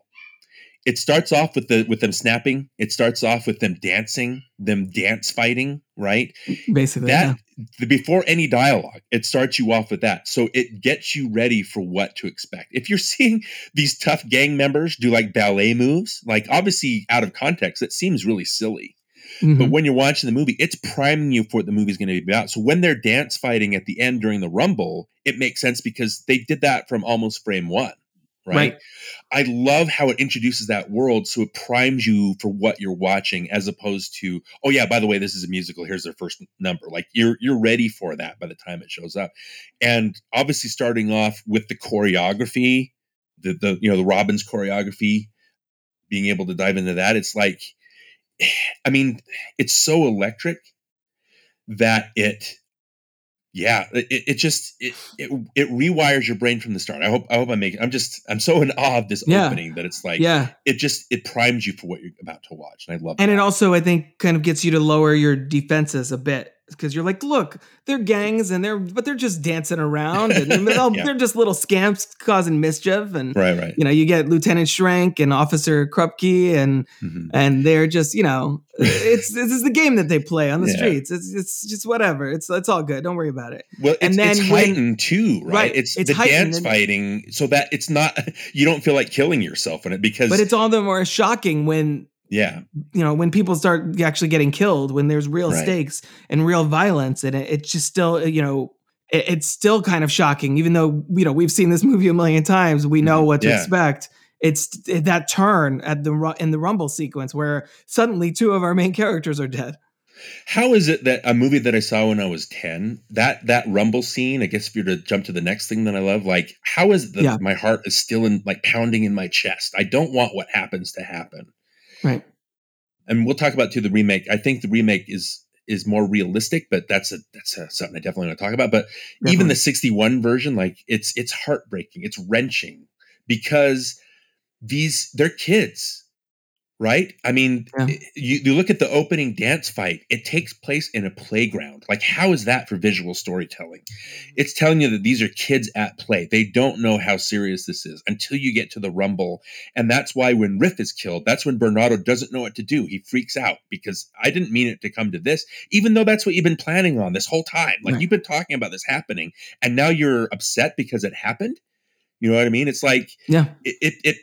It starts off with the with them snapping. It starts off with them dancing, them dance fighting, right? basically that the, before any dialogue it starts you off with that. So it gets you ready for what to expect. If you're <laughs> seeing these tough gang members do like ballet moves like obviously out of context it seems really silly. Yeah. but mm-hmm. when you're watching the movie it's priming you for what the movie's going to be about. So when they're dance fighting at the end during the rumble it makes sense because they did that from almost frame one right, Right. I love how it introduces that world so it primes you for what you're watching as opposed to, oh yeah, by the way, this is a musical. Here's their first number. Like you're you're ready for that by the time it shows up. And obviously starting off with the choreography, the the you know, the Robbins choreography, being able to dive into that, it's like <sighs> I mean, it's so electric that it yeah, it, it just it, it it rewires your brain from the start. I hope I hope I make it I'm just I'm so in awe of this Yeah. opening that it's like yeah it just it primes you for what you're about to watch, and I love and that. it also i think kind of gets you to lower your defenses a bit because you're like look they're gangs and they're but they're just dancing around and they're, all- <laughs> Yeah. they're just little scamps causing mischief and right, right. you know you get lieutenant schrank and officer krupke and Mhm. and they're just you know <laughs> it's this is the game that they play on the Yeah. streets it's it's just whatever it's it's all good don't worry about it Well, it's, and then it's when- heightened too, right? Right, It's, it's the dance and- fighting, so that it's not <laughs> you don't feel like killing yourself in it because but it's all the more shocking when yeah, you know when people start actually getting killed when there's real Right. stakes and real violence and it, it's just still you know it, it's still kind of shocking even though you know we've seen this <laughs> movie a million times we know Mhm. what to Yeah. expect it's it- that turn at the in the rumble sequence where suddenly two of our main characters are dead How is it that a movie that I saw when I was 10, that that rumble scene, I guess if you're to jump to the next thing that I love, like how is it that Yeah. my heart is still in like pounding in my chest? I don't want what happens to happen. Right And we'll talk about too the remake. I think the remake is is more realistic, but that's a that's a, something I definitely want to talk about. But even the 61 version, like it's it's heartbreaking, it's wrenching because these they're kids right? I mean Yeah. you, you look at the opening dance fight it takes place in a playground. Like how is that for visual storytelling? Mm-hmm. It's telling you that these are kids at play. They don't know how serious this is until you get to the rumble and that's why when riff is killed that's when bernardo doesn't know what to do. He freaks out because i didn't mean it to come to this even though that's what you've been planning on this whole time. Like Right. you've been talking about this happening and now you're upset because it happened you know what i mean it's like yeah it, it it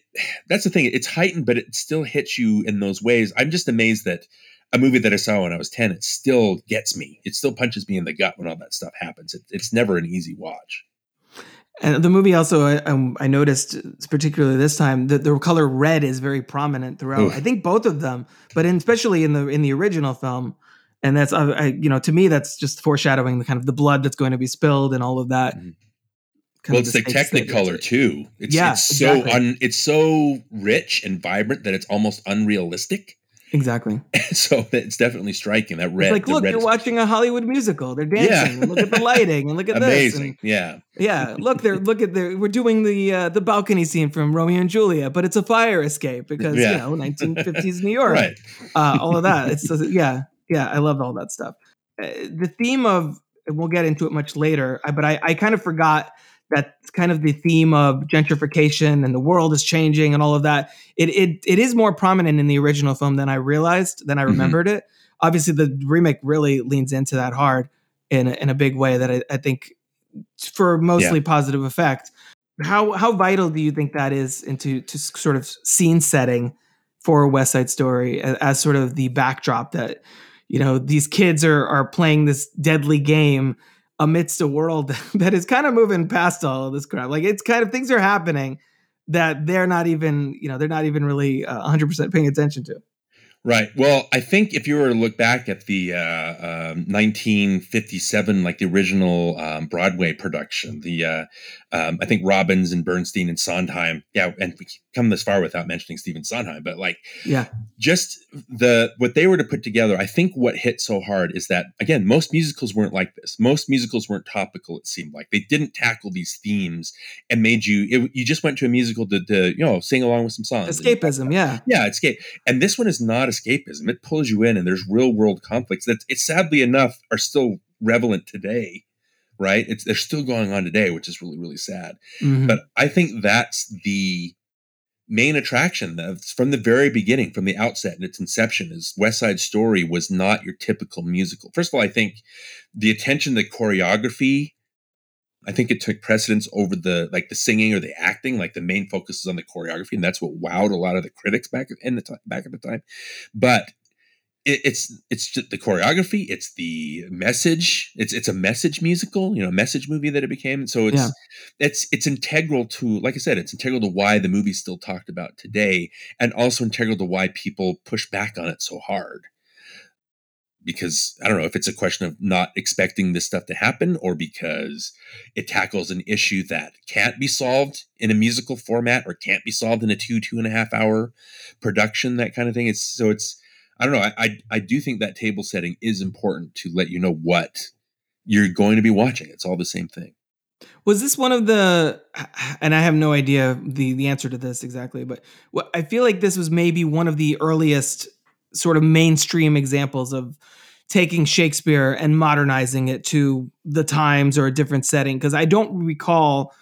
that's the thing it's heightened but it still hits you in those ways i'm just amazed that a movie that i saw when i was 10 it still gets me it still punches me in the gut when all that stuff happens it, it's never an easy watch And the movie also, I, um, I noticed, particularly this time, that the color red is very prominent throughout. Oof. I think both of them, but in, especially in the in the original film, and that's uh, I, you know to me that's just foreshadowing the kind of the blood that's going to be spilled and all of that. Mhm. Well, it's the Technicolor too. It's, Yeah, it's so exactly. un, it's so rich and vibrant that it's almost unrealistic. Exactly. <laughs> so it's definitely striking. That red, It's like, look, red you're is watching a Hollywood musical. They're dancing. and look at the lighting and look at this. amazing. Yeah, yeah, look, they're look at the we're doing the uh, the balcony scene from Romeo and Juliet, but it's a fire escape because Yeah. you know 1950s New York. right. uh, all of that. It's yeah, yeah. I love all that stuff. Uh, the theme of and we'll get into it much later, but I, I kind of forgot that kind of the theme of gentrification and the world is changing and all of that. It it it is more prominent in the original film than I realized than I Mhm. remembered it. Obviously, the remake really leans into that hard in a, in a big way that I, I think for mostly positive effect. How how vital do you think that is into to sort of scene setting for West Side Story as, as sort of the backdrop that you know these kids are are playing this deadly game amidst a world <laughs> that is kind of moving past all of this crap. Like it's kind of things are happening that they're not even you know they're not even really uh, 100% paying attention to. Right. Well, I think if you were to look back at the uh, um, 1957, like the original um, Broadway production, the uh, um, I think Robbins and Bernstein and Sondheim, yeah, and we come this far without mentioning Stephen Sondheim, but like Yeah, just the what they were to put together i think what hit so hard is that again most musicals weren't like this. Most musicals weren't topical it seemed like. They didn't tackle these themes and made you it, you just went to a musical to, to you know sing along with some songs. And- escapism. Yeah, yeah escape and this one is not escapism. It pulls you in and there's real world conflicts that it's sadly enough are still relevant today right it's they're still going on today which is really really sad Mhm. but I think that's the main attraction that's from the very beginning, from the outset and its inception, is West Side Story was not your typical musical. First of all, I think the attention to choreography, I think it took precedence over the like the singing or the acting. Like the main focus is on the choreography, and that's what wowed a lot of the critics back in the time, back at the time. But it, it's it's the choreography, it's the message. It's it's a message musical, you know, message movie that it became. So it's Yeah. it's it's integral to, like I said, it's integral to why the movie's still talked about today, and also integral to why people push back on it so hard. Because I don't know if it's a question of not expecting this stuff to happen, or because it tackles an issue that can't be solved in a musical format, or can't be solved in a two two and a half hour production, that kind of thing. It's so it's I don't know. I, I I do think that table setting is important to let you know what you're going to be watching. It's all the same thing. Was this one of the? And I have no idea the the answer to this exactly, but what I feel like this was maybe one of the earliest sort of mainstream examples of taking Shakespeare and modernizing it to the times or a different setting. Because I don't recall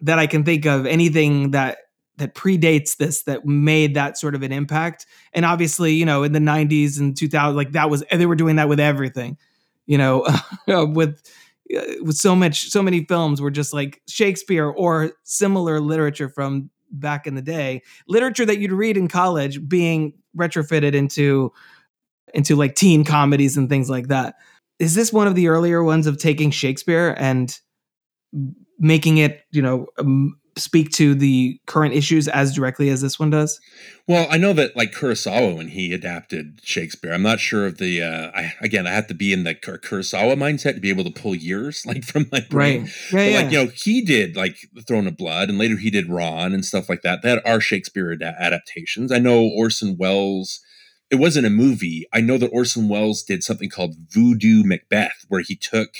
that I can think of anything that that predates this that made that sort of an impact. And obviously, you know, in the '90s and 2000, like that was they were doing that with everything. You know, <laughs> with uh, with so much so many films were just like Shakespeare or similar literature from back in the day literature that you'd read in college being retrofitted into into like teen comedies and things like that is this one of the earlier ones of taking Shakespeare and making it you know speak to the current issues as directly as this one does Well, I know that like Kurosawa when he adapted Shakespeare, I'm not sure of the. Uh, I again, I have to be in the Kur- Kurosawa mindset to be able to pull years <laughs> like from my brain. right yeah, But yeah. like you know, he did like The Throne of Blood, and later he did Ran and stuff like that. That are Shakespeare ad- adaptations. I know Orson Welles. It wasn't a movie. I know that Orson Welles did something called Voodoo Macbeth, where he took,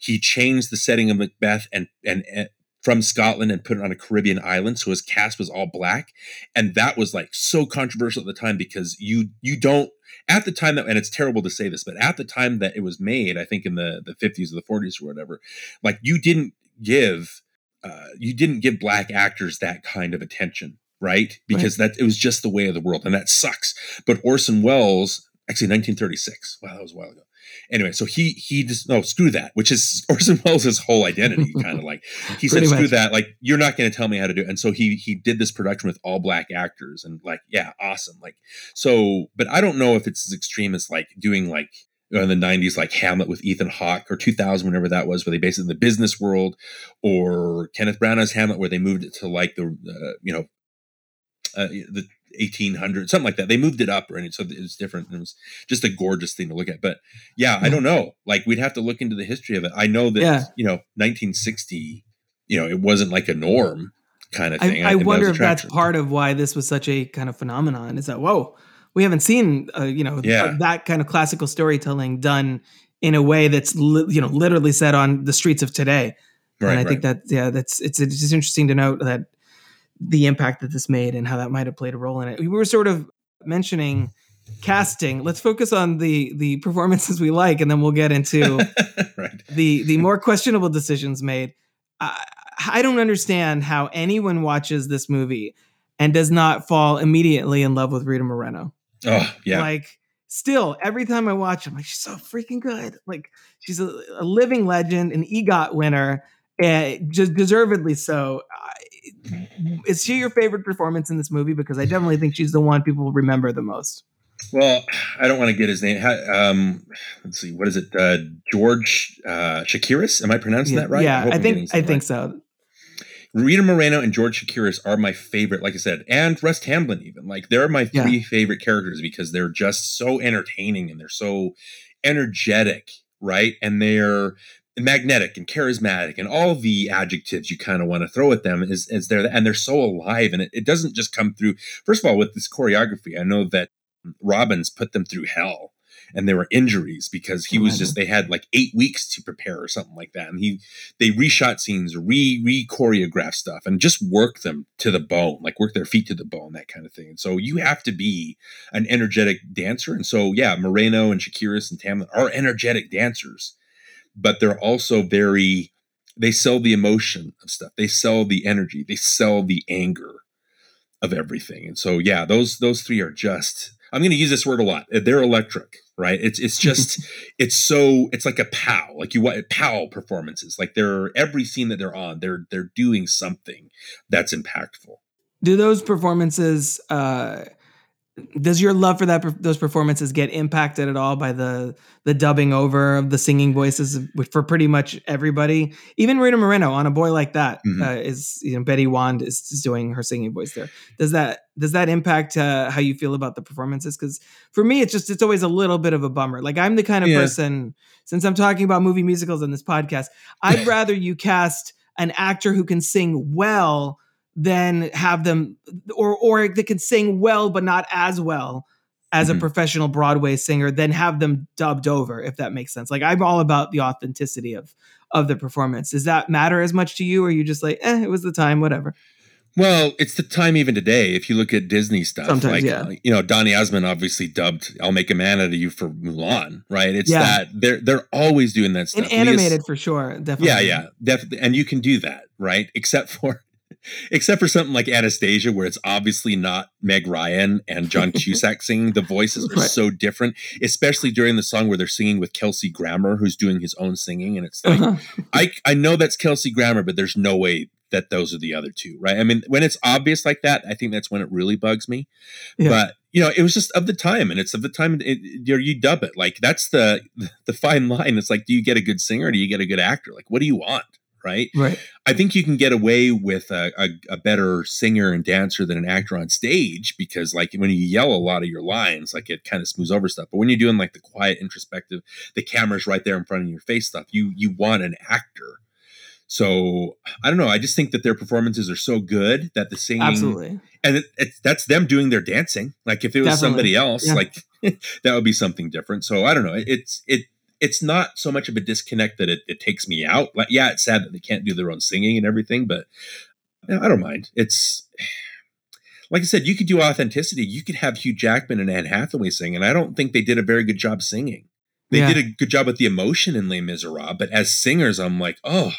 he changed the setting of Macbeth and and, and from Scotland and put it on a Caribbean island, so his cast was all black, and that was like so controversial at the time because you you don't at the time that and it's terrible to say this, but at the time that it was made, I think in the the 50s or the 40s or whatever, like you didn't give uh, you didn't give black actors that kind of attention, right? Because that it was just the way of the world, and that sucks. But Orson Welles, actually 1936, wow, that was a while ago. Anyway, so he he just no screw that, which is <laughs> Orson Welles' whole identity, <laughs> kind of like he said screw much. that, like you're not going to tell me how to do it. And so he he did this production with all black actors, and like yeah, awesome, like so. But I don't know if it's as extreme as like doing like in the 90s like hamlet with ethan hawke or 2000 whenever that was where they based it in the business world or kenneth branagh's hamlet where they moved it to like the uh, you know uh, the 1800 something like that they moved it up right so it was different it was just a gorgeous thing to look at but yeah i don't know like we'd have to look into the history of it i know that Yeah. you know 1960 you know it wasn't like a norm kind of thing I, I and that wonder was if that's part of why this was such a kind of phenomenon. Is that whoa, we haven't seen uh, you know Yeah. uh, that kind of classical storytelling done in a way that's li- you know literally set on the streets of today. right, and I right. think that yeah, that's it's it's just interesting to note that the impact that this made and how that might have played a role in it. We were sort of mentioning casting. Let's focus on the the performances we like, and then we'll get into <laughs> right the the more questionable decisions made. I, I don't understand how anyone watches this movie and does not fall immediately in love with Rita Moreno. oh yeah Like, still, every time I watch, I'm like, she's so freaking good. Like, she's a, a living legend, an EGOT winner, and just deservedly so. I- Is she your favorite performance in this movie? Because I definitely think she's the one people remember the most. Well, I don't want to get his name. Um, let's see, what is it? Uh, George uh, Chakiris? Am I pronouncing yeah, that right? yeah, I I'm think I name think right. so. Rita Moreno and George Chakiris are my favorite, like I said, and Russ Tamblyn even. Like they're my Yeah. three favorite characters because they're just so entertaining and they're so energetic, right? And they're magnetic and charismatic and all the adjectives you kind of want to throw at them is, is there and they're so alive and it, it doesn't just come through first of all with this choreography i know that robbins put them through hell and there were injuries because he was just they had like eight weeks to prepare or something like that and he they reshot scenes re re choreograph stuff and just work them to the bone like work their feet to the bone that kind of thing and so you have to be an energetic dancer and so yeah moreno and chakiris and tamblyn are energetic dancers but they're also very they sell the emotion of stuff. They sell the energy. They sell the anger of everything. And so yeah those those three are just i'm going to use this word a lot. They're electric right? It's it's <laughs> just it's so it's like a pow like you want pow performances. Like they're every scene that they're on they're they're doing something that's impactful. Do those performances uh does your love for that those performances get impacted at all by the the dubbing over of the singing voices for pretty much everybody even Rita Moreno on a boy like that Mhm. uh, is you know Betty Wand is, is doing her singing voice there does that does that impact uh, how you feel about the performances because for me it's just it's always a little bit of a bummer like I'm the kind of Yeah. person since I'm talking about movie musicals on this podcast I'd <laughs> rather you cast an actor who can sing well than have them or or that can sing well but not as well as Mhm. a professional Broadway singer than have them dubbed over if that makes sense. Like I'm all about the authenticity of of the performance. Does that matter as much to you or are you just like, "Eh, it was the time, whatever." Well, it's the time even today. If you look at Disney stuff, Sometimes, like yeah. uh, you know, Donny Osmond obviously dubbed "I'll Make a Man Out of You" for Mulan, right? It's Yeah. that they're they're always doing that stuff. And We as- animated for sure, definitely. yeah, yeah, definitely, and you can do that, right? Except for, except for something like Anastasia, where it's obviously not Meg Ryan and John <laughs> Cusack singing. The voices are Right. so different, especially during the song where they're singing with Kelsey Grammer, who's doing his own singing, and it's like Uh-huh. I I know that's Kelsey Grammer, but there's no way that those are the other two, right? I mean, when it's obvious like that, I think that's when it really bugs me. Yeah. But you know, it was just of the time, and it's of the time it, you, you dub it. Like that's the <laughs> the fine line. It's like, do you get a good singer? Or do you get a good actor? Like, what do you want? Right. Right. I think you can get away with a, a, a better singer and dancer than an actor on stage because, like, when you yell a lot of your lines, like it kind of smooths over stuff. But when you're doing like the quiet, introspective, the camera's right there in front of your face stuff, you you want an actor. So I don't know. I just think that their performances are so good that the singing Absolutely. and it, it's that's them doing their dancing. Like if it was Definitely. somebody else, Yeah. like <laughs> that would be something different. So I don't know. It's it it's not so much of a disconnect that it, it takes me out. Like yeah, it's sad that they can't do their own singing and everything, but yeah, I don't mind. It's <sighs> like I said, you could do authenticity. You could have Hugh Jackman and Anne Hathaway sing, and I don't think they did a very good job singing. They Yeah. did a good job with the emotion in Les Miserables, but as singers, I'm like, oh,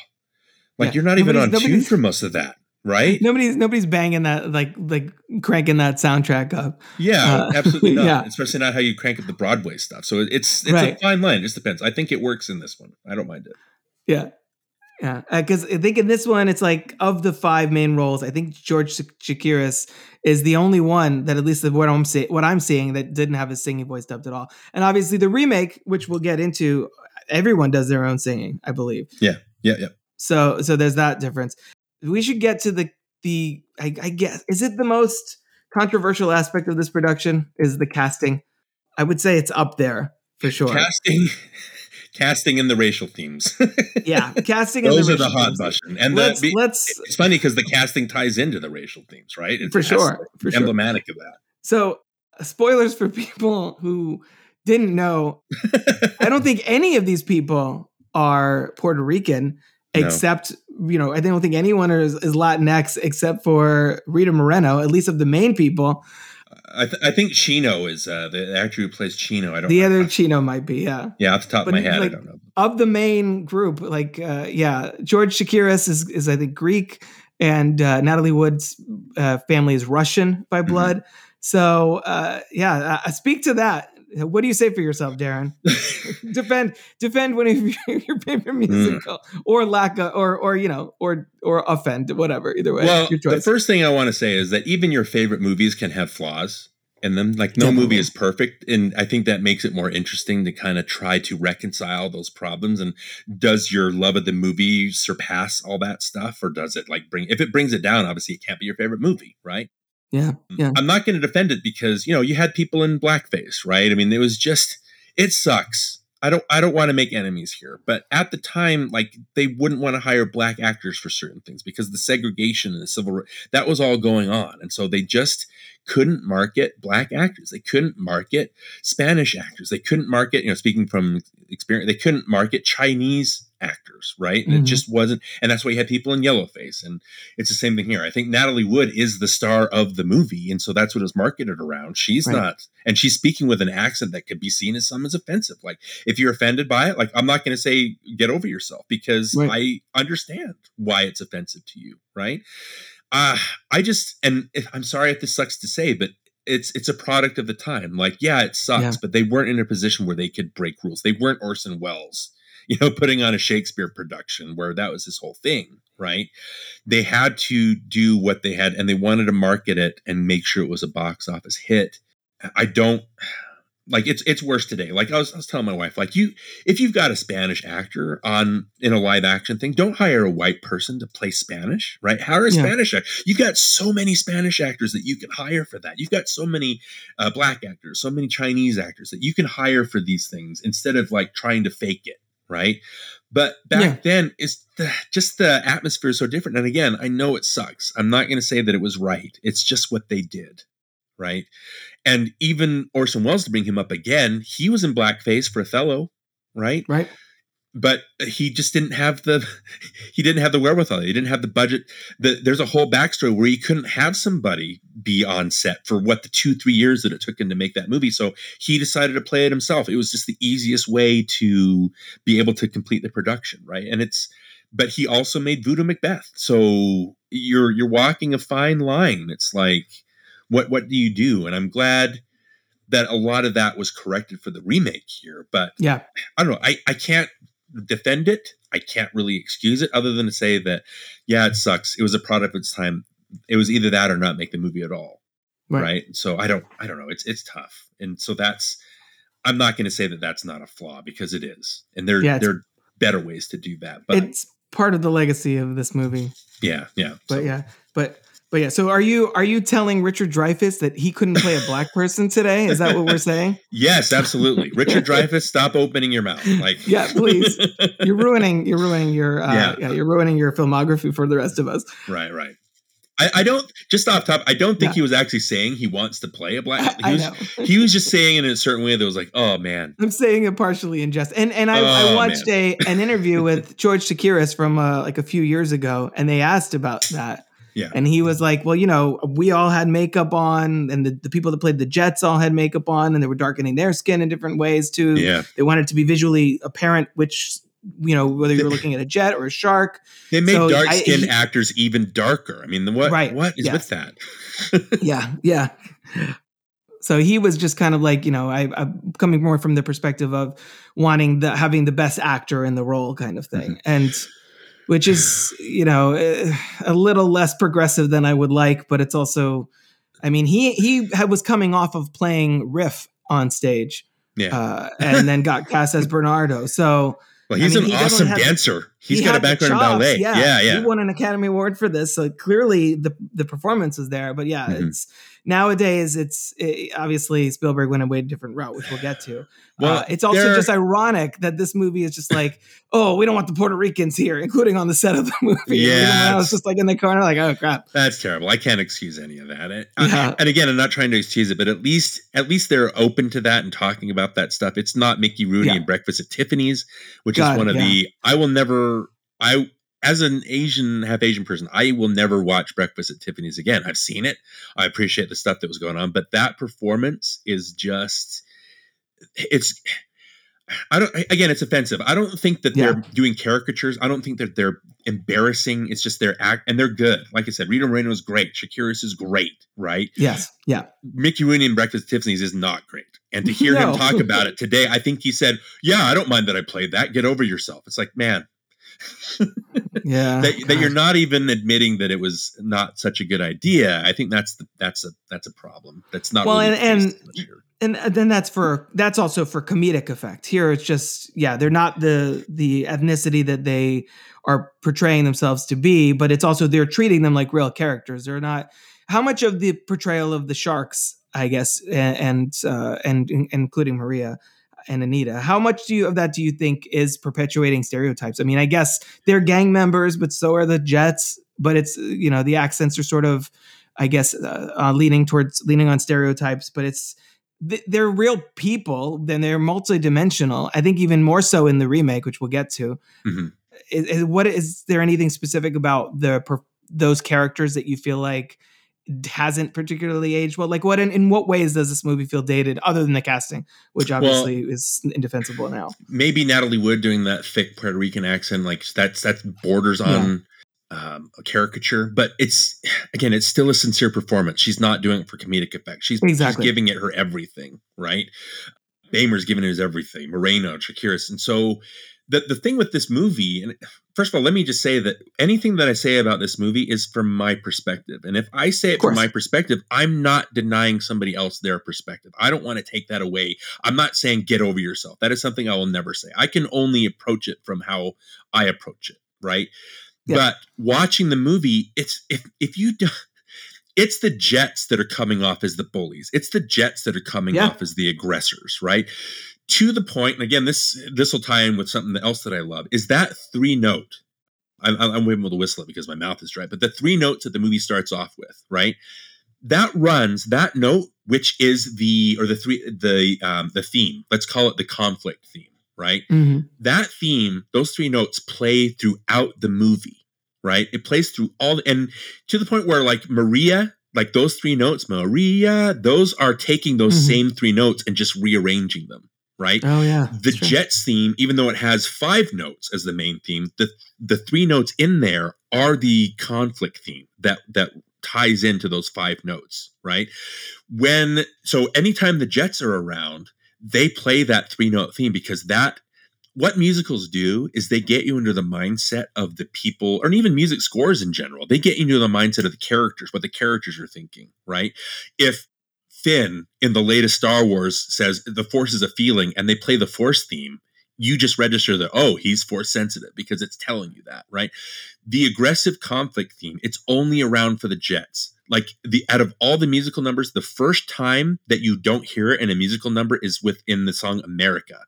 like Yeah. you're not even on Nobody's- tune for most of that, right? Nobody's nobody's banging that like like cranking that soundtrack up. Yeah, Uh, absolutely <laughs> not. yeah. Especially not how you crank up the Broadway stuff. So it's it's Right. a fine line. It just depends. I think it works in this one. I don't mind it. Yeah. Yeah, because I think in this one, it's like of the five main roles, I think George Shak- Chakiris is the only one that, at least what I'm see- what I'm seeing, that didn't have his singing voice dubbed at all. And obviously, the remake, which we'll get into, everyone does their own singing, I believe. Yeah, yeah, yeah. So, so there's that difference. We should get to the the. I, I guess is it the most controversial aspect of this production is the casting. I would say it's up there for sure. Casting, <laughs> casting, and the racial themes. <laughs> yeah, casting. and Those the are the hot button, and let's the, let's it's funny because the casting ties into the racial themes, right? It's For sure, for sure. emblematic of that. so spoilers for people who didn't know. <laughs> I don't think any of these people are Puerto Rican, No. except you know I don't think anyone is, is Latinx except for Rita Moreno, at least of the main people. I, th- I think Chino is uh, the actor who plays Chino. I don't. The know. other Chino might be, yeah. yeah, off the top but of my head, like- I don't know. Of the main group, like uh, yeah, George Chakiris is is I think Greek, and uh, Natalie Wood's uh, family is Russian by Mm-hmm. blood. So uh, yeah, uh, speak to that. What do you say for yourself, Darin? <laughs> defend defend one of your, <laughs> favorite Mm. musical, or lack of, or or you know, or or offend, whatever. Either way, well, the first thing I want to say is that even your favorite movies can have flaws in them. Like no Definitely. movie is perfect, and I think that makes it more interesting to kind of try to reconcile those problems. And does your love of the movie surpass all that stuff, or does it like bring? If it brings it down, obviously it can't be your favorite movie, right? Yeah, mm, yeah, I'm not going to defend it because you know you had people in blackface, right? I mean, it was just it sucks. I don't I don't want to make enemies here, but at the time, like they wouldn't want to hire black actors for certain things because the segregation and the civil ri- that was all going on, and so they just couldn't market black actors. They couldn't market Spanish actors. They couldn't market, you know, speaking from experience, they couldn't market Chinese actors, right? And Mhm. it just wasn't, and that's why you had people in yellowface. And it's the same thing here. I think Natalie Wood is the star of the movie, and so that's what it's marketed around. She's Right. not, and she's speaking with an accent that could be seen as some as offensive. Like if you're offended by it, like I'm not going to say get over yourself because Right. I understand why it's offensive to you, right? Uh, I just, and if, I'm sorry if this sucks to say, but it's it's a product of the time. Like, yeah, it sucks, Yeah. but they weren't in a position where they could break rules. They weren't Orson Welles, you know, putting on a Shakespeare production where that was his whole thing, right? They had to do what they had, and they wanted to market it and make sure it was a box office hit. I don't like it's it's worse today. Like I was, I was telling my wife, like you, if you've got a Spanish actor on in a live action thing, don't hire a white person to play Spanish, right? Hire a Yeah. Spanish actor. You've got so many Spanish actors that you can hire for that. You've got so many uh, black actors, so many Chinese actors that you can hire for these things instead of like trying to fake it, right? But back Yeah. then, it's the, just the atmosphere is so different. And again, I know it sucks. I'm not going to say that it was right. It's just what they did, right? And even Orson Welles, to bring him up again, he was in blackface for Othello, right? right. But he just didn't have the <laughs> he didn't have the wherewithal. He didn't have the budget. The, there's a whole backstory where he couldn't have somebody be on set for what the two three years that it took him to make that movie. So he decided to play it himself. It was just the easiest way to be able to complete the production, right? And it's but he also made Voodoo Macbeth. So you're you're walking a fine line. It's like what what do you do? And I'm glad that a lot of that was corrected for the remake here. But Yeah, I don't know. I, I can't defend it. I can't really excuse it other than to say that, yeah, it sucks. It was a product of its time. It was either that or not make the movie at all. Right. Right. So I don't, I don't know. It's, it's tough. And so that's, I'm not going to say that that's not a flaw because it is. And there, Yeah, there are better ways to do that. But it's part of the legacy of this movie. yeah, yeah. But So- yeah, but but yeah. So are you are you telling Richard Dreyfuss that he couldn't play a black person today? Is that what we're saying? <laughs> Yes, absolutely. Richard <laughs> Dreyfuss, stop opening your mouth. Like, Yeah, please. You're <laughs> ruining you're ruining your uh, Yeah. yeah. you're ruining your filmography for the rest of us. Right, right. I, I don't just off top. I don't think Yeah. he was actually saying he wants to play a black. He I was, know. he was just saying it in a certain way that was like, oh man, I'm saying it partially in jest. And and I, I Oh, watched a an interview with George Chakiris from uh, like a few years ago, and they asked about that. Yeah. And he was like, Well, you know, we all had makeup on, and the, the people that played the Jets all had makeup on, and they were darkening their skin in different ways too. yeah. They wanted to be visually apparent, which you know, whether you were looking at a jet or a shark. They made So, dark skinned actors even darker. I mean, what? Right, What is yeah. with that? <laughs> yeah, yeah. So he was just kind of like, you know, I, I'm coming more from the perspective of wanting the having the best actor in the role, kind of thing, Mm-hmm. and which is, you know, eh, a little less progressive than I would like, but it's also, I mean, he he had, was coming off of playing Riff on stage, Yeah. uh, and then got cast as Bernardo. So well, I he's mean, an he awesome dancer. He's he got a background in ballet. Yeah, yeah. He won an Academy Award for this, so clearly the the performance was there. But yeah, Mhm. it's nowadays it's it, obviously Spielberg went away a different route, which we'll get to. Well, uh, it's also there- just ironic that this movie is just like, oh, we don't want the Puerto Ricans here, including on the set of the <laughs> movie. Yeah, it's- just like in the corner, like, oh crap. That's terrible. I can't excuse any of that. And, I- Yeah. and again, I'm not trying to excuse it, but at least at least they're open to that and talking about that stuff. It's not Mickey Rooney Yeah. and Breakfast at Tiffany's, which God, is one of yeah. the I will never I as an Asian half Asian person, I will never watch Breakfast at Tiffany's again. I've seen it. I appreciate the stuff that was going on, but that performance is just it's I don't again it's offensive. I don't think that Yeah. they're doing caricatures. I don't think that they're embarrassing. It's just their act and they're good. Like I said, Rita Moreno is great. Chakiris is great, right? Yes, yeah, Mickey Rooney in Breakfast at Tiffany's is not great. And to <laughs> hear No. him talk about <laughs> it today, I think he said, "Yeah, I don't mind that I played that. Get over yourself." It's like, man, <laughs> yeah. that, that you're not even admitting that it was not such a good idea. I think that's the that's a that's a problem. That's not Well, really and- and- and uh, then that's for that's also for comedic effect. Here it's just yeah, they're not the the ethnicity that they are portraying themselves to be, but it's also they're treating them like real characters. They're not how much of the portrayal of the sharks, I guess, a- and uh, and, in- including Maria and Anita. How much do you of that do you think is perpetuating stereotypes? I mean, I guess they're gang members, but so are the Jets. But it's you know the accents are sort of, I guess, uh, uh, leaning towards leaning on stereotypes. But it's th- they're real people. Then they're multidimensional. I think even more so in the remake, which we'll get to. Mhm. Is, is what is there anything specific about the per, those characters that you feel like hasn't particularly aged well? Like, what in, in what ways does this movie feel dated, other than the casting, which Well- obviously is indefensible now? maybe Natalie Wood doing that thick Puerto Rican accent, like that's that's borders on um, a caricature, but it's again, it's still a sincere performance. She's not doing it for comedic effect. She's, Exactly. she's giving it her everything, right? Beymer's giving it his everything. Moreno, Chakiris, and so the the thing with this movie, and first of all, let me just say that anything that I say about this movie is from my perspective, and if I say it from my perspective, I'm not denying somebody else their perspective. I don't want to take that away. I'm not saying get over yourself. That is something I will never say. I can only approach it from how I approach it, right? Yeah. But watching the movie, it's if if you do, it's the Jets that are coming off as the bullies. It's the Jets that are coming Yeah. off as the aggressors, right? To the point, and again, this this will tie in with something else that I love is that three note. I'm, I'm able to whistle it because my mouth is dry, but the three notes that the movie starts off with, right? That runs that note, which is the or the three the um, the theme. Let's call it the conflict theme, right? Mm-hmm. that theme, those three notes play throughout the movie, right? It plays through all, and to the point where like Maria, like those three notes, Maria, those are taking those Mhm. same three notes and just rearranging them, right? Oh yeah, the true. Jets theme, even though it has five notes as the main theme, the the three notes in there are the conflict theme that that ties into those five notes, right? When so anytime the Jets are around, they play that three note theme because that what musicals do is they get you into the mindset of the people or even music scores in general. They get you into the mindset of the characters, what the characters are thinking, right? If Finn in the latest Star Wars says the force is a feeling and they play the force theme, you just register that, oh, he's force sensitive because it's telling you that, right? The aggressive conflict theme, it's only around for the Jets. Like the out of all the musical numbers, the first time that you don't hear it in a musical number is within the song America.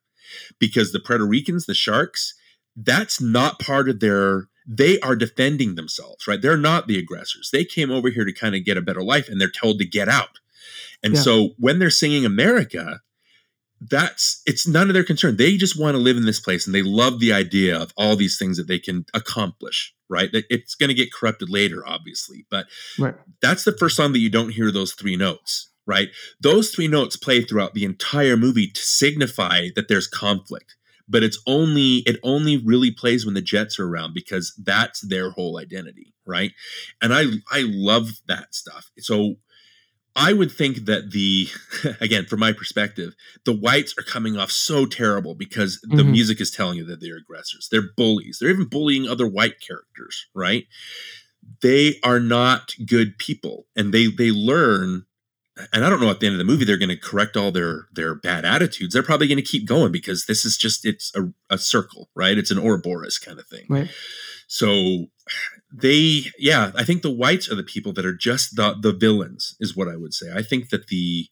Because the Puerto Ricans, the Sharks, that's not part of their they are defending themselves, right? They're not the aggressors. They came over here to kind of get a better life and they're told to get out. And Yeah. so when they're singing America, that's it's none of their concern. They just want to live in this place and they love the idea of all these things that they can accomplish, right? That It's going to get corrupted later, obviously, but Right. that's the first song that you don't hear those three notes, right? Those three notes play throughout the entire movie to signify that there's conflict. But it's only it only really plays when the Jets are around because that's their whole identity, right? And I I love that stuff. So I would think that the <laughs> again, from my perspective, the whites are coming off so terrible because the Mhm. music is telling you that they're aggressors. They're bullies. They're even bullying other white characters, right? They are not good people, and they they learn. And I don't know at the end of the movie they're going to correct all their their bad attitudes. They're probably going to keep going because this is just it's a, a circle, right? It's an Ouroboros kind of thing. Right. So they yeah, I think the whites are the people that are just the the villains is what I would say. I think that the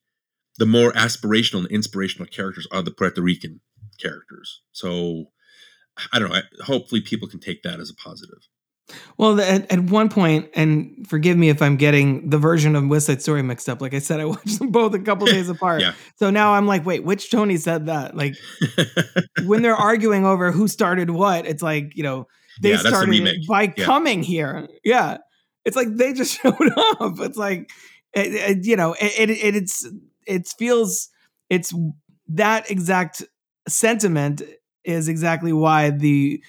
the more aspirational and inspirational characters are the Puerto Rican characters. So I don't know. I, hopefully people can take that as a positive. Well, at, at one point, and forgive me if I'm getting the version of West Side Story mixed up. Like I said, I <laughs> watched them both a couple days <laughs> apart. Yeah. So now I'm like, wait, which Tony said that? Like <laughs> when they're arguing over who started what, it's like, you know, they Yeah, the started by Yeah. coming here. Yeah. It's like they just <laughs> showed up. It's like, it, it- you know, it, it, it's, it feels, it's that exact sentiment is exactly why the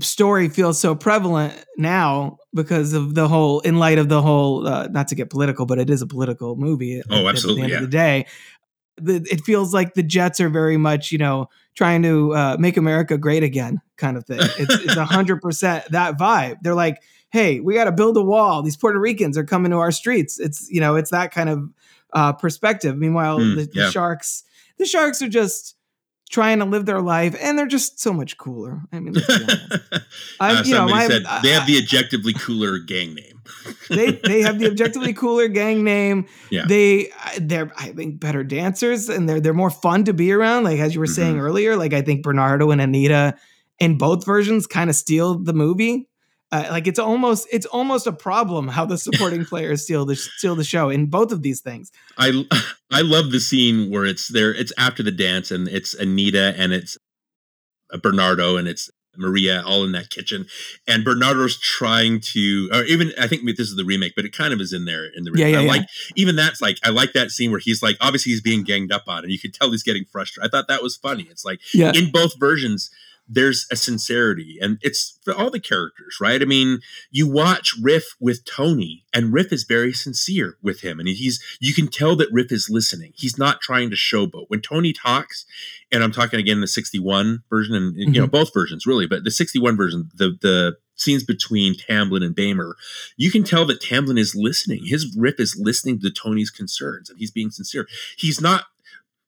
story feels so prevalent now because of the whole in light of the whole uh, not to get political but it is a political movie at- Oh, at absolutely, the end yeah. of the day the, it feels like the jets are very much you know trying to uh, make america great again kind of thing. It's, it's 100% that vibe. They're like hey we got to build a wall. These puerto ricans are coming to our streets. It's you know it's that kind of uh, perspective. Meanwhile Hmm, the, the sharks the sharks are just trying to live their life and they're just so much cooler i mean let's be honest. <laughs> I- Uh, you know, somebody I'm- said they have the objectively cooler gang name. <laughs> they they have the objectively <laughs> cooler gang name. Yeah. They they're I think better dancers and they're they're more fun to be around. Like as you were saying Mhm. earlier, like I think Bernardo and Anita in both versions kind of steal the movie. Uh, like it's almost it's almost a problem how the supporting <laughs> players steal the steal the show in both of these things. I I love the scene where it's there. It's after the dance, and it's Anita and it's Bernardo and it's Maria all in that kitchen, and Bernardo's trying to, or even I think this is the remake, but it kind of is in there in the Yeah, remake. yeah, I yeah. like even that's like I like that scene where he's like obviously he's being ganged up on, and you can tell he's getting frustrated. I thought that was funny. It's like Yeah. in both versions. There's a sincerity, and it's for all the characters, right? I mean, you watch Riff with Tony, and Riff is very sincere with him, and he's you can tell that Riff is listening. He's not trying to showboat. When Tony talks, and I'm talking again the 61 version, and you know mm-hmm. both versions really, but the 61 version, the the scenes between Tamblyn and Beymer, you can tell that Tamblyn is listening. His Riff is listening to Tony's concerns, and he's being sincere. He's not.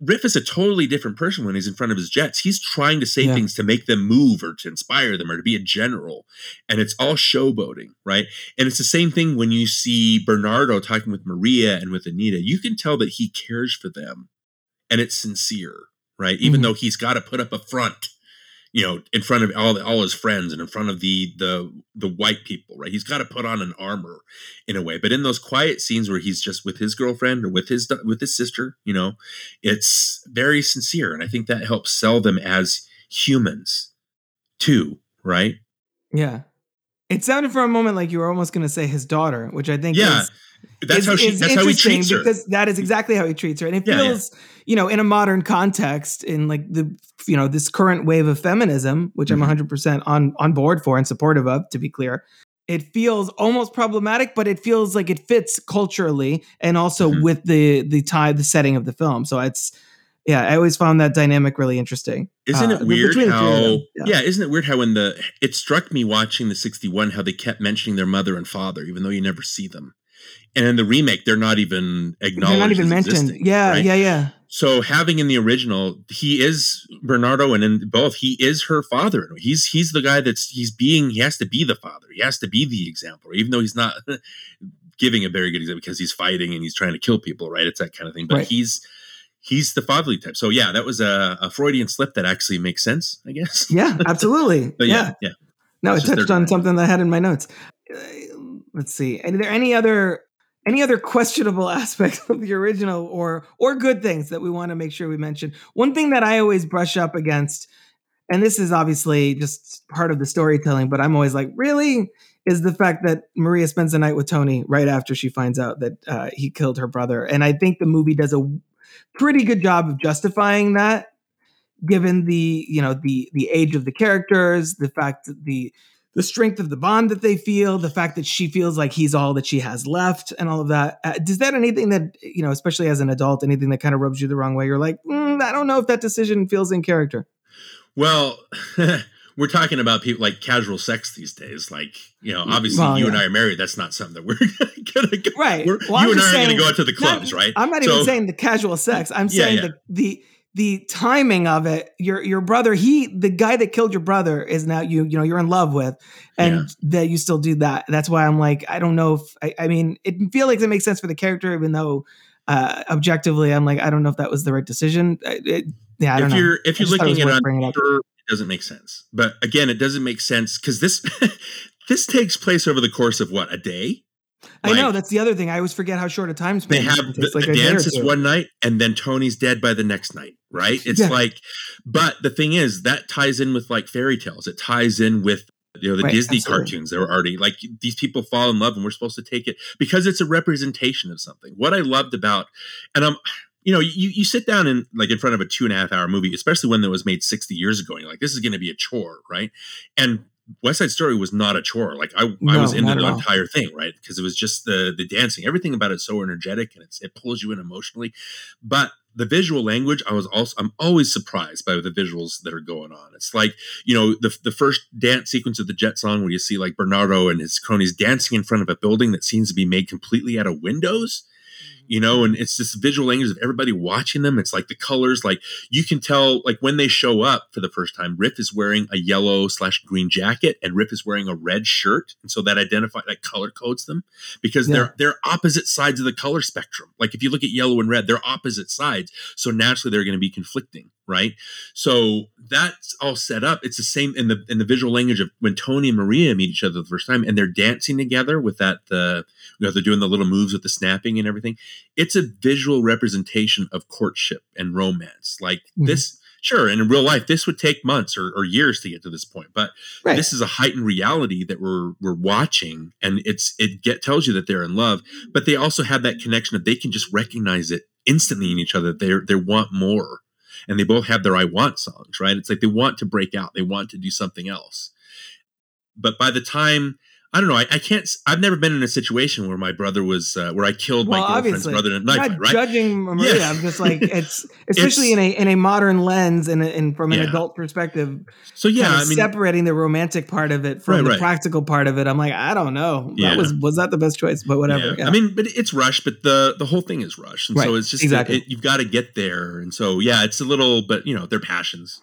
Riff is a totally different person when he's in front of his jets. He's trying to say Yeah. things to make them move or to inspire them or to be a general. And it's all showboating, right? And it's the same thing when you see Bernardo talking with Maria and with Anita. You can tell that he cares for them and it's sincere, right? Even Mhm. though he's got to put up a front, you know, in front of all all his friends and in front of the the the white people, right? He's got to put on an armor in a way. But in those quiet scenes where he's just with his girlfriend or with his with his sister, you know, it's very sincere, and I think that helps sell them as humans too, right? Yeah. It sounded for a moment like you were almost going to say his daughter, which I think Yeah, is That's is- how she. That's how he treats her. because that is exactly how he treats her, and it Yeah, yeah. feels, you know, in a modern context, in like the you know this current wave of feminism, which I'm Mhm. 100 percent on on board for and supportive of. To be clear, it feels almost problematic, but it feels like it fits culturally and also Mhm. with the the time, the setting of the film. So it's yeah, I always found that dynamic really interesting. Isn't Uh, it the- weird between the two of how? them. Yeah. isn't it weird how in the it struck me watching the sixty one how they kept mentioning their mother and father even though you never see them, and in the remake they're not even acknowledged. They're not even mentioned. Yeah, right? yeah, yeah. So having in the original, he is Bernardo, and in both, he is her father. He's he's the guy that's he's being. He has to be the father. He has to be the example, even though he's not <laughs> giving a very good example because he's fighting and he's trying to kill people. Right? It's that kind of thing. But Right. he's he's the fatherly type. So yeah, that was a, a Freudian slip that actually makes sense. I guess. Yeah, absolutely. <laughs> But yeah. yeah, yeah. No, It's it touched on something that I had in my notes. Uh, let's see. Are there any other any other questionable <laughs> aspects of the original or or good things that we want to make sure we mention? One thing that I always brush up against, and this is obviously just part of the storytelling, but I'm always like, really, is the fact that Maria spends the night with Tony right after she finds out that uh, he killed her brother, and I think the movie does a pretty good job of justifying that given the you know the the age of the characters the fact that the the strength of the bond that they feel the fact that she feels like he's all that she has left and all of that uh, does that anything that you know especially as an adult anything that kind of rubs you the wrong way you're like mm, i don't know if that decision feels in character Well, <laughs> we're talking about people like casual sex these days. Like you know, obviously Well, you and. I are married. That's not something that we're <laughs> gonna go. right We're, Well, I'm you and just I are gonna go out to the not- clubs, right? i'm not So- even saying the casual sex i'm Yeah, saying yeah. the the the timing of it, your your brother, he the guy that killed your brother is now you you know you're in love with, and Yeah. that you still do that. That's why I'm like I don't know if I, I mean it feel like it makes sense for the character, even though uh, objectively I'm like I don't know if that was the right decision. It, yeah, I don't if know. you're if you're it looking at it worth on bringing up. paper, it doesn't make sense. But again, it doesn't make sense because this <laughs> this takes place over the course of what a day. I know that's the other thing. I always forget how short a time span. They have the, like the a dance is one night, and then Tony's dead by the next night. Right? It's Yeah. like, but the thing is that ties in with like fairy tales. It ties in with you know the Right, Disney absolutely. cartoons that were already like these people fall in love, and we're supposed to take it because it's a representation of something. What I loved about, and I'm. You know, you, you sit down and like in front of a two and a half hour movie, especially one that was made 60 years ago, and you're like, this is going to be a chore, right? And West Side Story was not a chore. Like I, I was into not the entire thing, right? Because it was just the the dancing, everything about it so energetic and it's, it pulls you in emotionally. But the visual language, I was also I'm always surprised by the visuals that are going on. It's like you know the the first dance sequence of the Jet song where you see like Bernardo and his cronies dancing in front of a building that seems to be made completely out of windows you know and it's this visual language of everybody watching them. It's like the colors like you can tell like when they show up for the first time riff is wearing a yellow slash green jacket and riff is wearing a red shirt. And so that identify that color codes them because Yeah. they're they're opposite sides of the color spectrum. Like if you look at yellow and red they're opposite sides. So naturally they're going to be conflicting right so that's all set up it's the same in the in the visual language of when tony and maria meet each other the first time and they're dancing together with that the you know they're doing the little moves with the snapping and everything it's a visual representation of courtship and romance. Like Mhm. this, sure, and in real life, this would take months or, or years to get to this point, but Right. this is a heightened reality that we're we're watching, and it's it get tells you that they're in love, but they also have that connection that they can just recognize it instantly in each other. They they want more, and they both have their "I want" songs, right? It's like they want to break out, they want to do something else, but by the time I don't know. I, I can't. I've never been in a situation where my brother was, uh, where I killed well, my girlfriend's brother in a knife not right? judging <laughs> Maria. Yeah. I'm just like <laughs> it's especially It's- in a in a modern lens and, and from an Yeah. adult perspective. So yeah, I mean, separating the romantic part of it from Right, the right. practical part of it. I'm like, I don't know. Yeah. That was was that the best choice? But whatever. I mean, but it's rushed, but the the whole thing is rushed, and so it's just exactly. it, you've got to get there, and so yeah, it's a little, but you know, their passions,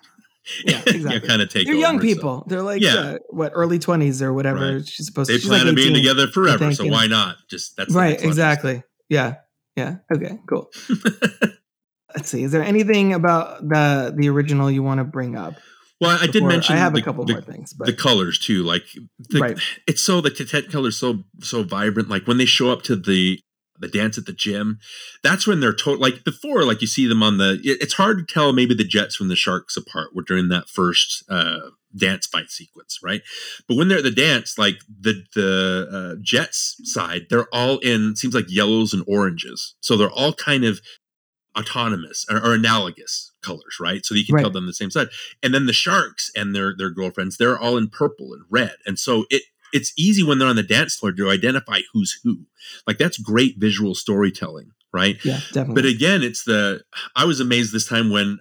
Yeah, <laughs> exactly. kind of take. They're young over, so. people. They're like Yeah. uh, what early twenties or whatever. Right. She's supposed They to. She's plan like on being together forever, think, so and- why not? Just that's right. next level. Exactly. Yeah. Yeah. Okay. Cool. <laughs> Let's see. Is there anything about the the original you want to bring up? Well, I did mention I have the, a couple the, more things, but the colors too. Like the, Right. it's so the Tetet colors so so vibrant. Like when they show up to the the dance at the gym, that's when they're total. Like before, like you see them on the. It, it's hard to tell maybe the Jets from the Sharks apart. We're during that first uh, dance fight sequence, right? But when they're at the dance, like the the uh, Jets side, they're all in seems like yellows and oranges. So they're all kind of autonomous or, or analogous colors, right? So you can tell them the same side. And then the sharks and their their girlfriends, they're all in purple and red. And so it it's easy when they're on the dance floor to identify who's who. Like that's great visual storytelling, right? yeah, definitely. But again, it's the I was amazed this time when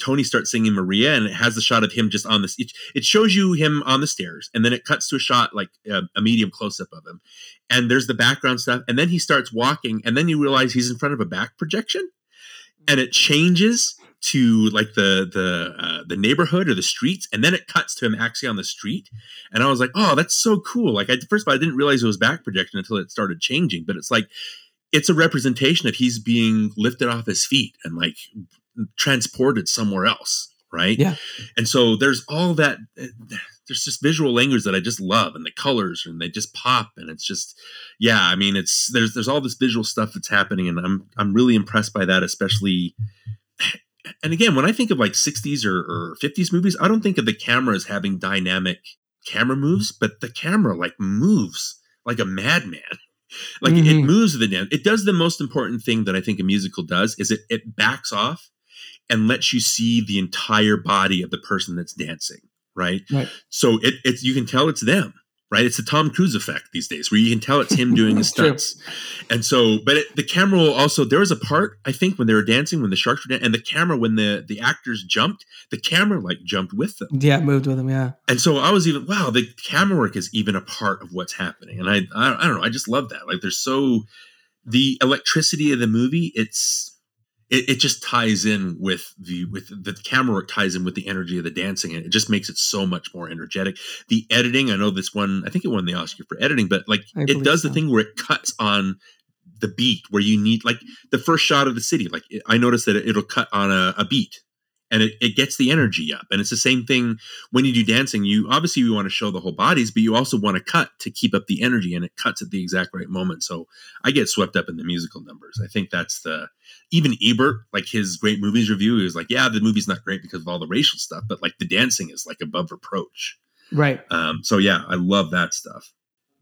Tony starts singing Maria and it has the shot of him just on this. It, it shows you him on the stairs and then it cuts to a shot like uh, a medium close up of him. And there's the background stuff. And then he starts walking and then you realize he's in front of a back projection and it changes to like the the uh, the neighborhood or the streets and then it cuts to him actually on the street. And i was like oh that's so cool. Like i first of all i didn't realize it was back projection until it started changing but it's like it's a representation of he's being lifted off his feet and like transported somewhere else right? Yeah. and so there's all that eh, there's just visual language that i just love and the colors and they just pop and it's just yeah i mean it's there's there's all this visual stuff that's happening and i'm i'm really impressed by that especially and again when i think of like 60s or, or 50s movies i don't think of the camera as having dynamic camera moves but the camera like moves like a madman <laughs> like it Mhm. moves the dance it does the most important thing that i think a musical does is it it backs off and lets you see the entire body of the person that's dancing right Right. so it, it's you can tell it's them right it's the tom cruise effect these days where you can tell it's him doing his <laughs> True. stunts and so but it, the camera will also there was a part i think when they were dancing when the sharks were dancing and the camera when the the actors jumped the camera like jumped with them yeah, moved with them. Yeah. and so I was even wow, the camera work is even a part of what's happening, and I I, I don't know, I just love that. Like there's so the electricity of the movie, it's it, it just ties in with the with the camera work ties in with the energy of the dancing and it just makes it so much more energetic the editing i know this one i think it won the oscar for editing but like I it does so. the thing where it cuts on the beat where you need like the first shot of the city like i noticed that it'll cut on a, a beat and it, it gets the energy up. And it's the same thing when you do dancing you obviously you want to show the whole bodies but you also want to cut to keep up the energy and it cuts at the exact right moment. So i get swept up in the musical numbers. I think that's the even ebert like his great movies review he was like yeah the movie's not great because of all the racial stuff but like the dancing is like above reproach. Right. um so yeah i love that stuff.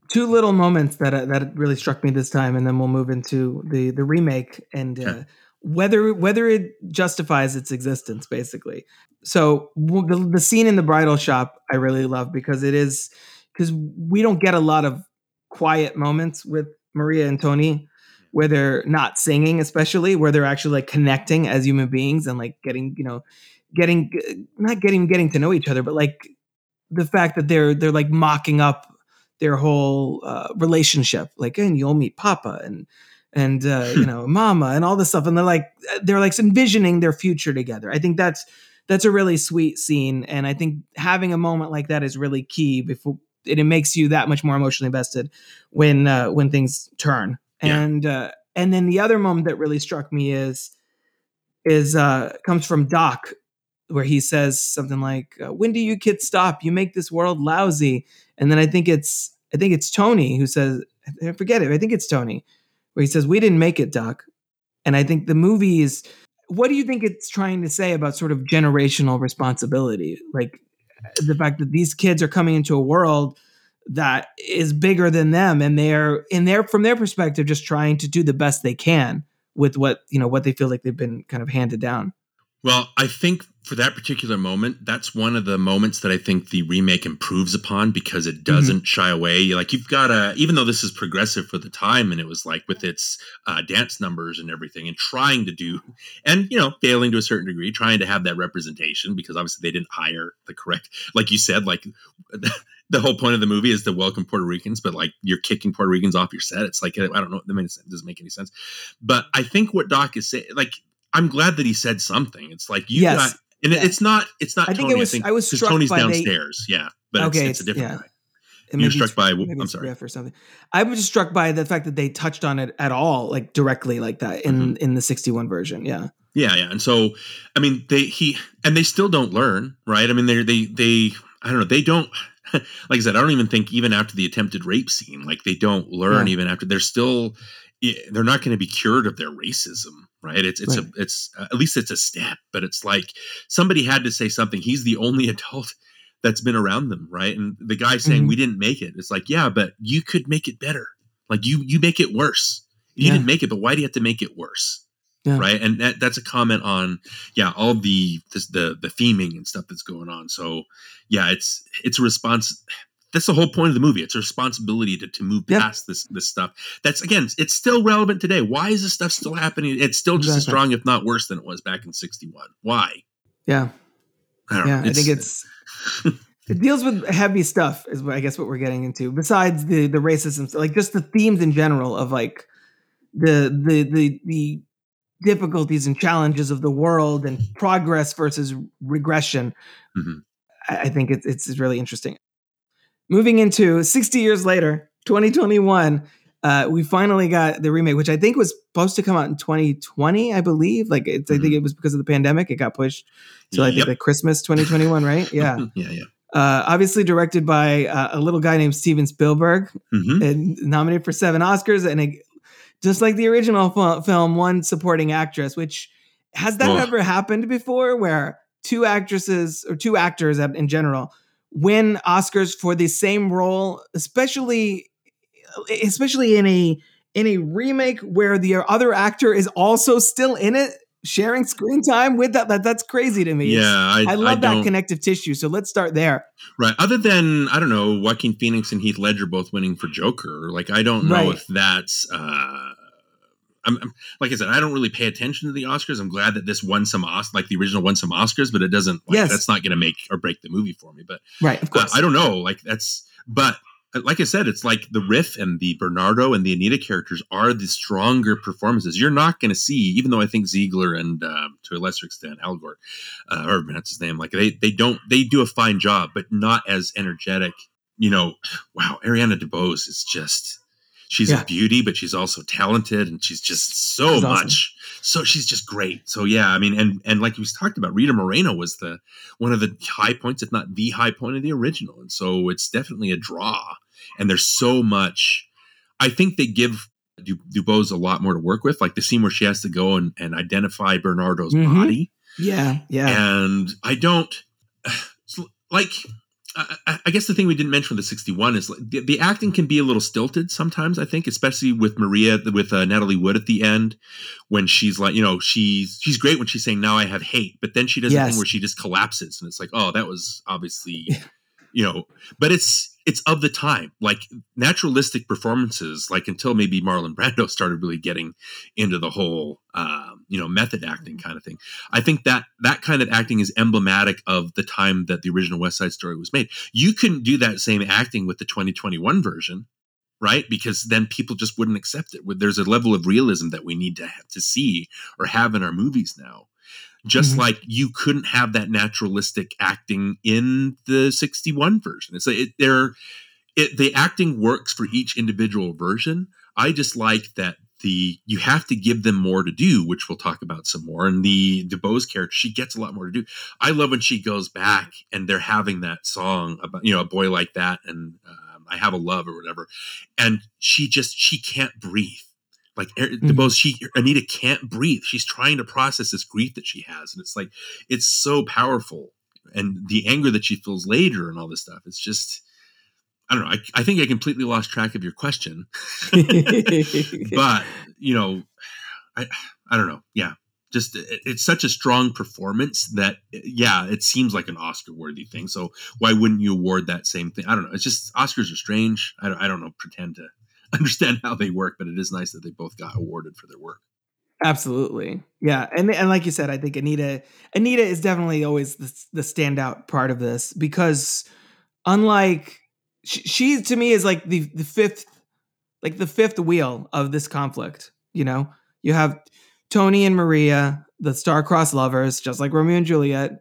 Two little moments that uh, that really struck me this time, and then we'll move into the the remake and uh, Okay. Whether whether it justifies its existence, basically. So the, the scene in the bridal shop, I really love because it is because we don't get a lot of quiet moments with Maria and Tony where they're not singing, especially where they're actually like connecting as human beings and like getting you know getting not getting getting to know each other, but like the fact that they're they're like mocking up their whole uh, relationship, like and you'll meet Papa and and uh, you <laughs> know Mama and all this stuff, and they're like they're like envisioning their future together. I think that's that's a really sweet scene, and I think having a moment like that is really key before it, it makes you that much more emotionally invested when uh, when things turn. Yeah. And uh, and then the other moment that really struck me is is uh, comes from Doc, where he says something like, uh, "When do you kids stop? You make this world lousy." And then I think it's I think it's Tony who says, I forget it. I think it's Tony, where he says, "We didn't make it, Doc." And I think the movie is. What do you think it's trying to say about sort of generational responsibility? Like the fact that these kids are coming into a world that is bigger than them and they're in their from their perspective just trying to do the best they can with what you know what they feel like they've been kind of handed down Well, I think for that particular moment, that's one of the moments that I think the remake improves upon because it doesn't shy away. Like you've got a, even though this is progressive for the time, and it was like with its uh, dance numbers and everything, and trying to do, and you know, failing to a certain degree, trying to have that representation because obviously they didn't hire the correct, like you said, like. <laughs> The whole point of the movie is to welcome Puerto Ricans, but like you're kicking Puerto Ricans off your set. It's like I don't know. It doesn't make any sense. But I think what Doc is saying, like I'm glad that he said something. It's like you Yes. got, and Yeah. it's not, it's not. I think Tony, it was- I was 'cause struck Tony's by they- downstairs, yeah, but Okay, it's, it's a different yeah. guy. You're struck by. I'm sorry. or something i was just struck by the fact that they touched on it at all like directly like that in Mm-hmm. in the 61 version yeah Yeah, yeah, and so I mean, they he and they still don't learn, right? I mean, they they they I don't know, they don't. <laughs> Like I said, I don't even think even after the attempted rape scene, like they don't learn Yeah. even after they're still. They're not going to be cured of their racism, right? It's it's Right. a it's uh, at least it's a step, but it's like somebody had to say something. He's the only <laughs> adult that's been around them, right? And the guy saying Mhm. we didn't make it, it's like yeah, but you could make it better. Like you you make it worse. You Yeah. didn't make it, but why do you have to make it worse? Yeah. right and that, that's a comment on yeah all the this, the the theming and stuff that's going on so yeah it's it's a response that's the whole point of the movie. It's a responsibility to, to move Yep. past this this stuff. That's again it's still relevant today. Why is this stuff still happening? It's still just as strong if not worse than it was back in 61 why? Yeah. I don't yeah know. i think it's it deals with heavy stuff is what i guess what we're getting into besides the the racism like just the themes in general of like the the the the difficulties and challenges of the world and progress versus regression. Mhm. I, I think it's it's really interesting moving into 60 years later 2021 uh, we finally got the remake which i think was supposed to come out in 2020 i believe like it's, i think Mhm. it was because of the pandemic it got pushed so i think Yep. like christmas 2021 right <laughs> yeah yeah yeah uh, obviously directed by uh, a little guy named steven spielberg hmm and nominated for seven Oscars, and it, just like the original fil- film, one supporting actress. Which has that Ugh. ever happened before, where two actresses or two actors in general win Oscars for the same role, especially especially in a in a remake where the other actor is also still in it, sharing screen time with that. that that's crazy to me. yeah i, I love that connective tissue. So let's start there. right other than i don't know joaquin phoenix and heath ledger both winning for joker like i don't know Right. if that's uh I'm, I'm- like I said, I don't really pay attention to the Oscars. I'm glad that this won some Os- like the original won some Oscars, but it doesn't. Like, Yes. that's not going to make or break the movie for me. But Right, of uh, course. I don't know. Like that's, but like I said, it's like the Riff and the Bernardo and the Anita characters are the stronger performances. You're not going to see, even though I think Zegler and uh, to a lesser extent Elgort, uh, or that's his name, like they they don't they do a fine job, but not as energetic. You know, <sighs> wow, Ariana DeBose is just she's Yeah. a beauty, but she's also talented, and she's just so She's awesome. much. So she's just great. So yeah, I mean, and and like we talked about, Rita Moreno was the one of the high points, if not the high point of the original, and so it's definitely a draw. And there's so much. I think they give Du- DeBose a lot more to work with, like the scene where she has to go and, and identify Bernardo's Mhm. body Yeah, yeah. and I don't <sighs> like. I, I- guess the thing we didn't mention with the 61 is like, the, the acting can be a little stilted sometimes. I think, especially with Maria, with uh, Natalie Wood at the end, when she's like, you know, she's she's great when she's saying, "Now I have hate," but then she does a thing where she just collapses, and it's like, oh, that was obviously, <laughs> you know, but it's it's of the time, like naturalistic performances, like until maybe Marlon Brando <laughs> started really getting into the whole, um, you know, method acting kind of thing. I think that that kind of acting is emblematic of the time that the original West Side Story was made. You couldn't do that same acting with the 2021 version, right? Because then people just wouldn't accept it. There's a level of realism that we need to have to see or have in our movies now. Just Mhm. like you couldn't have that naturalistic acting in the 61 version. It's like it, there, it, the acting works for each individual version. I just like that the you have to give them more to do, which we'll talk about some more. And the DeBose character, she gets a lot more to do. I love when she goes back and they're having that song about you know a boy like that and um, I have a love or whatever, and she just she can't breathe. Like Er- DeBose, she Anita can't breathe. She's trying to process this grief that she has, and it's like it's so powerful. And the anger that she feels later and all this stuff. It's just I don't know. I, I think I completely lost track of your question, <laughs> but you know, I I don't know. Yeah, just it, it's such a strong performance that yeah, it seems like an Oscar worthy thing. So why wouldn't you award that same thing? I don't know. It's just Oscars are strange. I don't, I don't know. Pretend to <laughs> understand how they work, but it is nice that they both got awarded for their work. Absolutely. Yeah. And and like you said, I think Anita Anita is definitely always the, the standout part of this because unlike she, she to me is like the the fifth like the fifth wheel of this conflict, you know? You have Tony and Maria, the star-crossed lovers, just like Romeo and Juliet.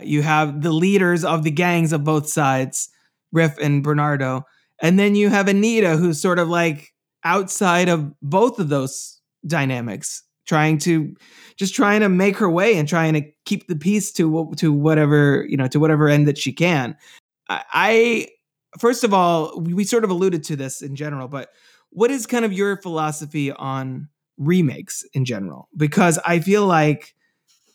You have the leaders of the gangs of both sides, Riff and Bernardo. And then you have Anita who's sort of like outside of both of those dynamics trying to just trying to make her way and trying to keep the peace to to whatever you know to whatever end that she can i, I first of all we, we sort of alluded to this in general but what is kind of your philosophy on remakes in general? Because i feel like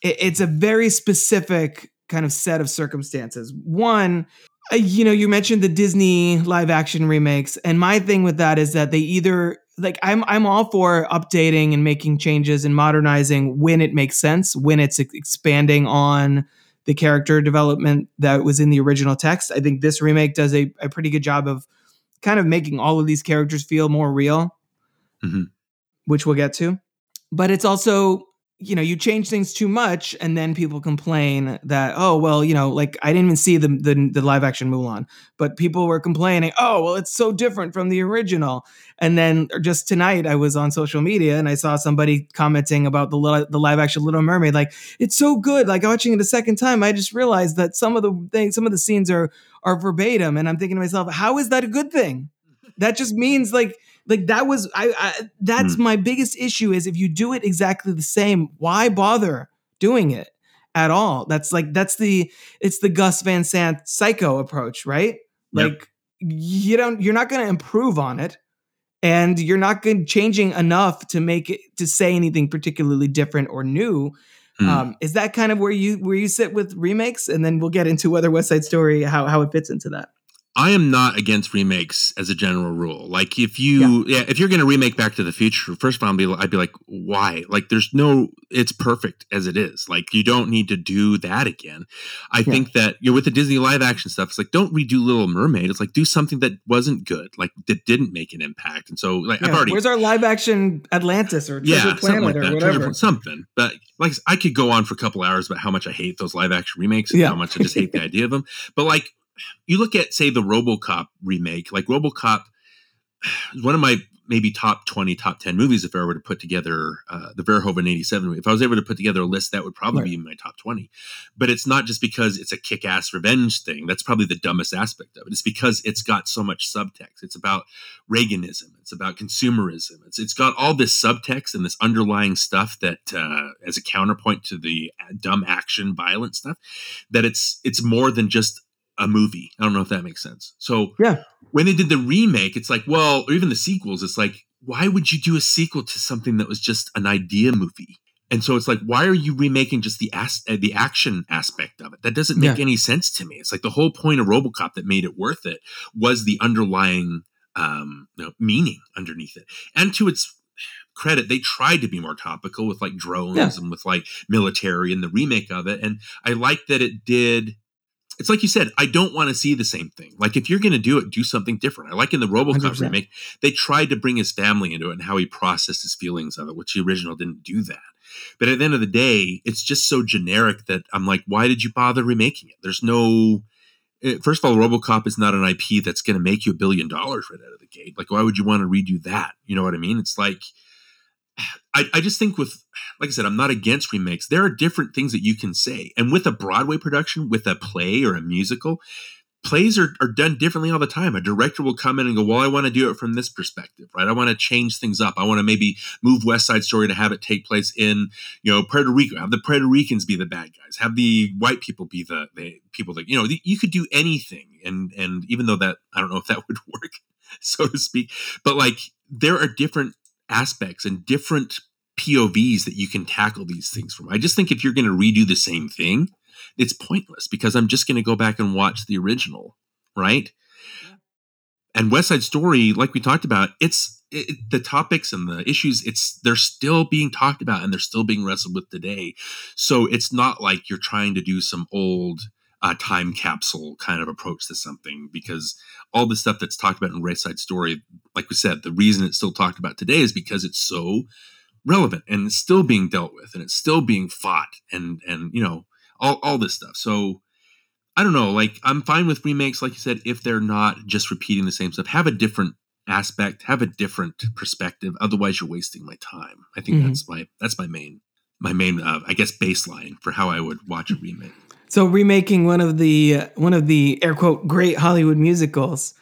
it, it's a very specific kind of set of circumstances. One uh, you know you mentioned the disney live action remakes and my thing with that is that they either like i'm i'm all for updating and making changes and modernizing when it makes sense when it's expanding on the character development that was in the original text i think this remake does a, a pretty good job of kind of making all of these characters feel more real Mhm. which we'll get to but it's also you know you change things too much and then people complain that oh well you know like i didn't even see the the, the live action mulan. But people were complaining oh well it's so different from the original. And then er, just tonight i was on social media and i saw somebody commenting about the the live action little mermaid like it's so good like watching it a second time i just realized that some of the things some of the scenes are are verbatim. And i'm thinking to myself how is that a good thing? That just means like like that was I, I that's my biggest issue is if you do it exactly the same why bother doing it at all? That's like that's the it's the gus van sant psycho approach right? Yep. like you don't you're not going to improve on it and you're not going changing enough to make it to say anything particularly different or new Hmm. um, is that kind of where you where you sit with remakes? And then we'll get into whether west side story how, how it fits into that I am not against remakes as a general rule. Like if you, yeah, if you're going to remake Back to the Future, first of all, I'd be, I'd be like, why? Like there's no, it's perfect as it is. Like you don't need to do that again. I think that you know with the Disney live action stuff, it's like don't redo Little Mermaid. It's like do something that wasn't good, like that didn't make an impact. And so like I've Yeah, already, where's our live action atlantis or treasure yeah, planet like or that, whatever something. But like I could go on for a couple hours about how much I hate those live action remakes and Yeah. how much I just hate the idea of them. But like you look at say the RoboCop remake, like RoboCop <sighs> one of my maybe top 20 top 10 movies if i were to put together uh, the verhoeven 87 if i was able to put together a list that would probably right. be in my top 20 but it's not just because it's a kick-ass revenge thing. That's probably the dumbest aspect of it. It's because it's got so much subtext. It's about reaganism. It's about consumerism. It's, it's got all this subtext and this underlying stuff that uh, as a counterpoint to the dumb action violent stuff that it's it's more than just a movie. I don't know if that makes sense. So yeah, when they did the remake, it's like, well, or even the sequels, it's like, why would you do a sequel to something that was just an idea movie? And so it's like, why are you remaking just the as- uh, the action aspect of it? That doesn't make yeah. any sense to me. It's like the whole point of RoboCop that made it worth it was the underlying um, you know, meaning underneath it. And to its credit, they tried to be more topical with like drones yeah. and with like military and the remake of it. And I like that it did it's like you said, I don't want to see the same thing. Like if you're going to do it, do something different. I like in the RoboCop 100%. remake, they tried to bring his family into it and how he processed his feelings of it, which the original didn't do that. But at the end of the day, it's just so generic that I'm like, why did you bother remaking it? There's no. Eh, first of all, RoboCop is not an IP that's going to make you a billion dollars right out of the gate. Like, why would you want to redo that? You know what I mean? It's like I, I just think with like I said, I'm not against remakes. There are different things that you can say. And with a Broadway production, with a play or a musical, plays are, are done differently all the time. A director will come in and go, Well, I want to do it from this perspective, right? I want to change things up. I want to maybe move West Side Story to have it take place in, you know, Puerto Rico. Have the Puerto Ricans be the bad guys. Have the white people be the, the people that, you know, you could do anything. And and even though that I don't know if that <laughs> would work, so to speak, but like there are different aspects and different POVs that you can tackle these things from. I just think if you're going to redo the same thing, it's pointless because I'm just going to go back and watch the original, right? Yeah. And West Side Story, like we talked about, it's it, the topics and the issues. It's they're still being talked about and they're still being wrestled with today. So it's not like you're trying to do some old uh, time capsule kind of approach to something because all the stuff that's talked about in West Side Story, like we said, the reason it's still talked about today is because it's so relevant and it's still being dealt with and it's still being fought and and you know all all this stuff. So I don't know, like I'm fine with remakes, like you said, if they're not just repeating the same stuff. Have a different aspect, have a different perspective. Otherwise, you're wasting my time. I think mm-hmm. that's my that's my main my main uh, I guess baseline for how I would watch a remake. So remaking one of the uh, one of the air quote great Hollywood musicals,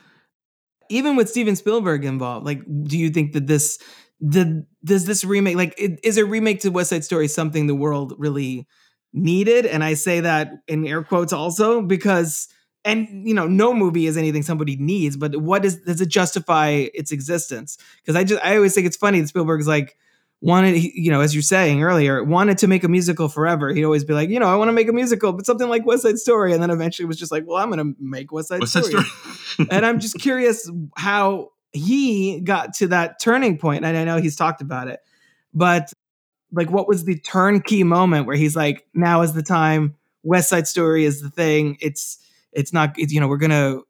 even with Steven Spielberg involved, like, do you think that this the does this remake like is a remake to West Side Story something the world really needed? And I say that in air quotes also because and you know no movie is anything somebody needs, but what is does it justify its existence? Because I just I always think it's funny that Spielberg's like wanted, you know, as you're saying earlier, wanted to make a musical forever. He'd always be like, you know, I want to make a musical, but something like West Side Story. And then eventually was just like, well, I'm going to make West Side West Story. Side Story. and I'm just <laughs> curious how he got to that turning point. And I know he's talked about it, but like, what was the turnkey moment where he's like, now is the time. West Side Story is the thing. It's, it's not, it's, you know, we're going to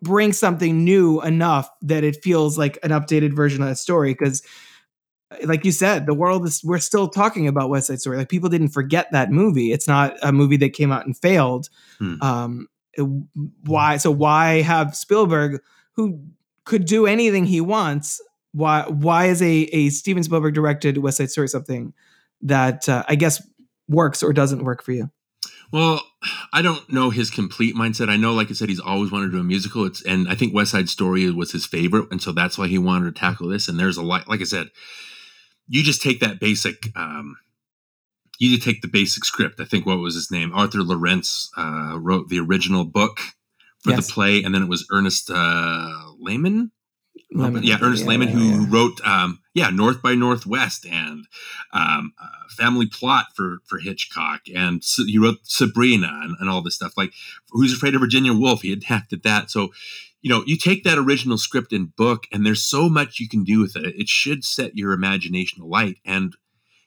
bring something new enough that it feels like an updated version of that story. Cause like you said, the world is we're still talking about West Side Story. Like people didn't forget that movie. It's not a movie that came out and failed. Hmm. Um, why? So why have Spielberg, who could do anything he wants, why why is a a Steven Spielberg directed West Side Story something that uh, I guess works or doesn't work for you? Well, I don't know his complete mindset. I know, like I said, he's always wanted to do a musical. It's and I think West Side Story was his favorite, and so that's why he wanted to tackle this. And there's a lot, like I said, you just take that basic um, you just take the basic script. I think what was his name? Arthur Laurents uh, wrote the original book for yes. the play, and then it was Ernest uh, Lehman. Lehman yeah, Ernest yeah, Lehman, who yeah. wrote um, yeah North by Northwest and um, uh, Family Plot for for Hitchcock, and so he wrote Sabrina and, and all this stuff. Like Who's Afraid of Virginia Woolf? He adapted <laughs> that. So you know, you take that original script and book, and there's so much you can do with it. It should set your imagination alight. And,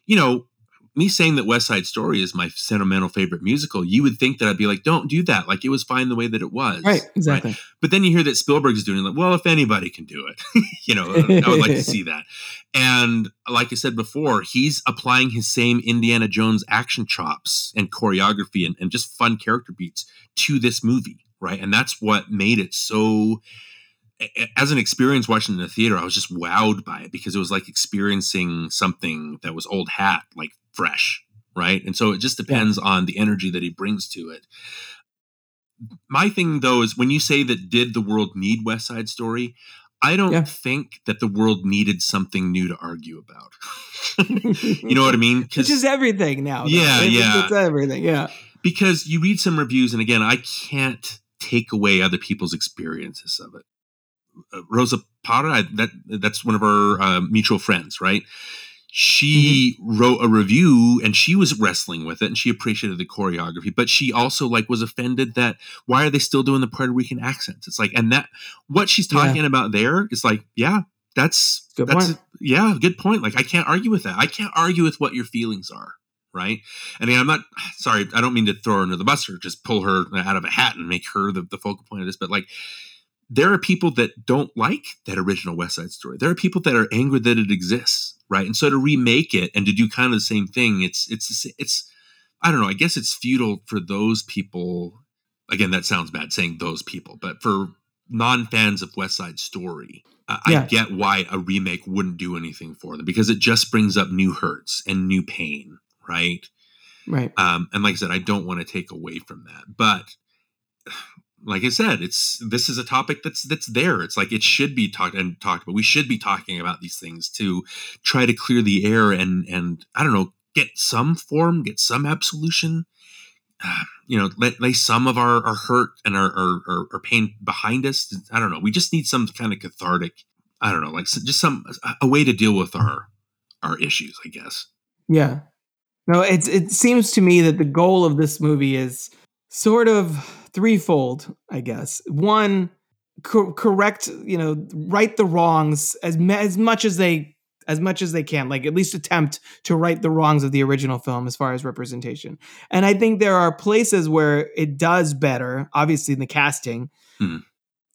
you know, me saying that West Side Story is my sentimental favorite musical, you would think that I'd be like, don't do that. Like it was fine the way that it was. Right, exactly. Right? But then you hear that Spielberg is doing it, like, well, if anybody can do it, <laughs> you know, I would like to see that. And like I said before, he's applying his same Indiana Jones action chops and choreography and, and just fun character beats to this movie right? And that's what made it so. As an experience watching in the theater, I was just wowed by it because it was like experiencing something that was old hat, like fresh, right? And so it just depends yeah. on the energy that he brings to it. My thing though is when you say that did the world need West Side Story, I don't yeah. think that the world needed something new to argue about. <laughs> you know what I mean? <laughs> Which is everything now. Yeah, yeah. It's everything. Yeah. Because you read some reviews, and again, I can't take away other people's experiences of it. Uh, Rosa Parra, that that's one of our uh, mutual friends, right? she mm-hmm. wrote a review and she was wrestling with it and she appreciated the choreography but she also like was offended that why are they still doing the puerto rican accents it's like and that what she's talking yeah. about there is like yeah that's good that's point. yeah good point like i can't argue with that i can't argue with what your feelings are right i mean i'm not sorry i don't mean to throw her under the bus or just pull her out of a hat and make her the, the focal point of this but like there are people that don't like that original West Side Story. There are people that are angry that it exists, right? And so to remake it and to do kind of the same thing, it's it's it's I don't know. I guess it's futile for those people. Again, that sounds bad saying those people, but for non fans of West Side Story, yeah. I get why a remake wouldn't do anything for them because it just brings up new hurts and new pain, right? Right. Um, and like I said, I don't want to take away from that, but like I said, it's this is a topic that's that's there. It's like it should be talked and talked about. We should be talking about these things to try to clear the air and and I don't know, get some form, get some absolution. Uh, <sighs> you know, lay, lay some of our, our hurt and our, our, our pain behind us. I don't know. We just need some kind of cathartic. I don't know, like just some a way to deal with our our issues. I guess. Yeah. No, it's it seems to me that the goal of this movie is sort of threefold, I guess. One, co- correct, you know, right the wrongs as as much as they as much as they can, like at least attempt to right the wrongs of the original film as far as representation. And I think there are places where it does better, obviously in the casting. Hmm.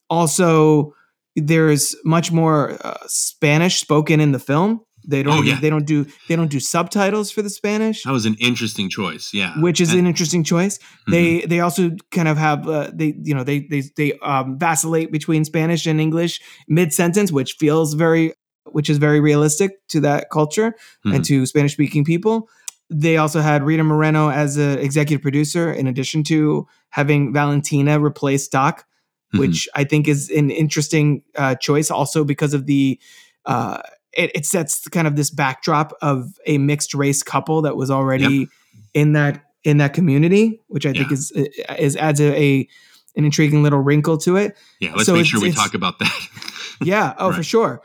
Also, there's much more uh, Spanish spoken in the film. They don't. Oh, yeah. They don't do. They don't do subtitles for the Spanish. That was an interesting choice. Yeah, which is and, an interesting choice. Mm-hmm. They they also kind of have uh, they you know they they they um, vacillate between Spanish and English mid sentence, which feels very which is very realistic to that culture mm-hmm. and to Spanish speaking people. They also had Rita Moreno as an executive producer, in addition to having Valentina replace Doc, mm-hmm. which I think is an interesting uh, choice, also because of the. Uh, it, it sets kind of this backdrop of a mixed race couple that was already yep. in that in that community, which I yeah. think is is adds a, a, an intriguing little wrinkle to it. Yeah, let's so make sure we talk about that. <laughs> yeah, oh right. for sure.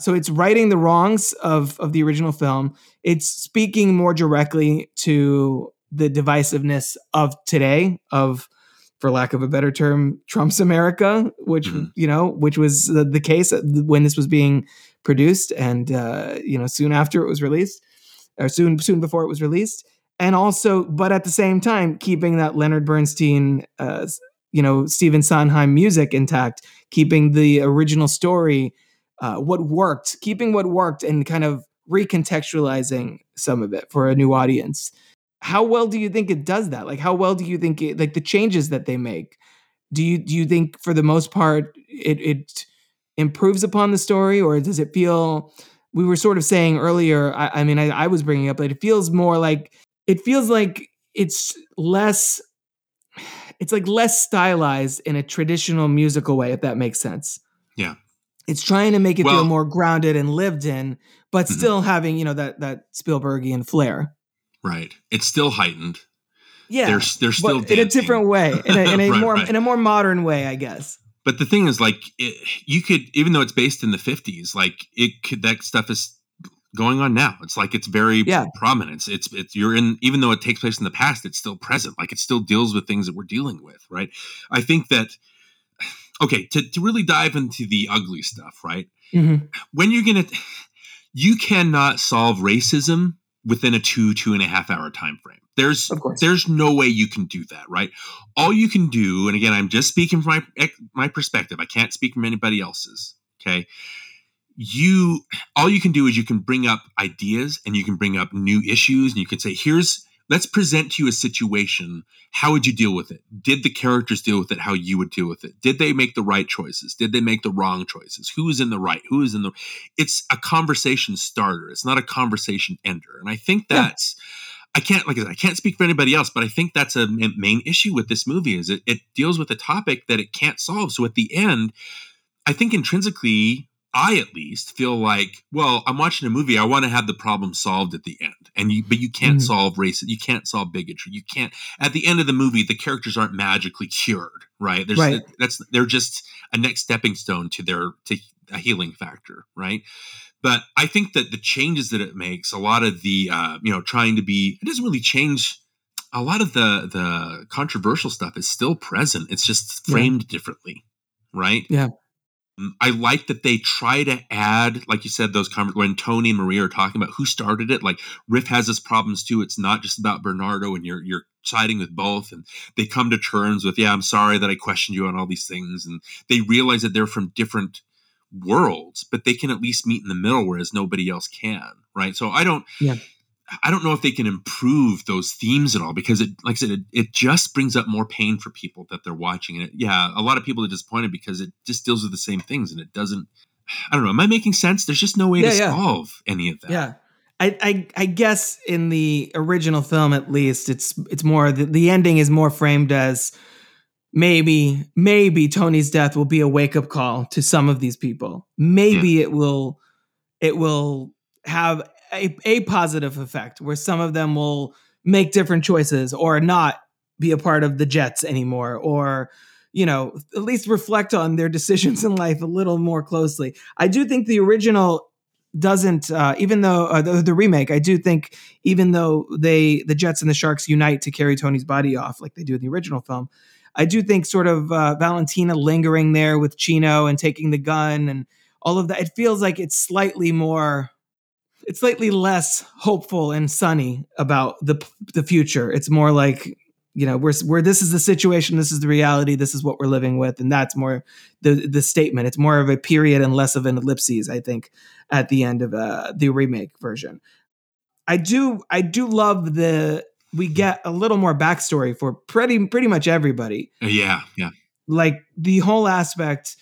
So it's righting the wrongs of of the original film. It's speaking more directly to the divisiveness of today of for lack of a better term Trump's America, which mm-hmm. you know, which was the, the case when this was being produced, and uh, you know, soon after it was released, or soon soon before it was released, and also, but at the same time, keeping that Leonard Bernstein, uh, you know, Stephen Sondheim music intact, keeping the original story, uh, what worked, keeping what worked, and kind of recontextualizing some of it for a new audience. How well do you think it does that? Like, how well do you think it, like the changes that they make? Do you do you think for the most part it it improves upon the story, or does it feel? We were sort of saying earlier. I, I mean, I, I was bringing up that it feels more like it feels like it's less. It's like less stylized in a traditional musical way, if that makes sense. Yeah, it's trying to make it well, feel more grounded and lived in, but mm-hmm. still having you know that that Spielbergian flair. Right. It's still heightened. Yeah, they're they're still in a different way, in a, in a <laughs> right, more right. in a more modern way, I guess but the thing is like it, you could even though it's based in the 50s like it could that stuff is going on now. It's like it's very yeah. prominent. It's, it's it's you're in even though it takes place in the past it's still present. Like it still deals with things that we're dealing with right? I think that <sighs> okay to, to really dive into the ugly stuff right? Mm-hmm. when you're gonna <sighs> you cannot solve racism within a two two and a half hour time frame there's there's no way you can do that, right? All you can do, and again, I'm just speaking from my my perspective. I can't speak from anybody else's. Okay. You all you can do is you can bring up ideas and you can bring up new issues and you can say, here's let's present to you a situation. How would you deal with it? Did the characters deal with it how you would deal with it? Did they make the right choices? Did they make the wrong choices? Who is in the right? Who is in the It's a conversation starter. It's not a conversation ender. And I think that's yeah. I can't like I, said, I can't speak for anybody else, but I think that's a main issue with this movie is it, it deals with a topic that it can't solve. So at the end, I think intrinsically I at least feel like, well, I'm watching a movie. I want to have the problem solved at the end, and you, but you can't mm-hmm. solve racism. You can't solve bigotry. You can't. At the end of the movie, the characters aren't magically cured, right? There's, right. That's they're just a next stepping stone to their to a healing factor, right? But I think that the changes that it makes, a lot of the, uh, you know, trying to be, it doesn't really change. A lot of the the controversial stuff is still present. It's just framed yeah. differently, right? Yeah. I like that they try to add, like you said, those when Tony and Maria are talking about who started it. Like Riff has his problems too. It's not just about Bernardo, and you're you're siding with both. And they come to terms with, yeah, I'm sorry that I questioned you on all these things, and they realize that they're from different worlds, but they can at least meet in the middle, whereas nobody else can, right? So I don't. Yeah. I don't know if they can improve those themes at all because it, like I said, it, it just brings up more pain for people that they're watching it. Yeah, a lot of people are disappointed because it just deals with the same things and it doesn't. I don't know. Am I making sense? There's just no way yeah, to yeah. solve any of that. Yeah. I, I, I guess in the original film, at least, it's it's more the, the ending is more framed as maybe maybe Tony's death will be a wake up call to some of these people. Maybe yeah. it will it will have a, a positive effect where some of them will make different choices or not be a part of the Jets anymore or you know at least reflect on their <laughs> decisions in life a little more closely. I do think the original doesn't uh, even though uh, the, the, remake i do think even though they the jets and the sharks unite to carry tony's body off like they do in the original film i do think sort of uh, valentina lingering there with chino and taking the gun and all of that it feels like it's slightly more it's slightly less hopeful and sunny about the the future. It's more like you know we're where this is the situation, this is the reality, this is what we're living with, and that's more the the statement. It's more of a period and less of an ellipses. I think at the end of uh, the remake version. I do I do love the we get a little more backstory for pretty pretty much everybody. Yeah, yeah. Like the whole aspect.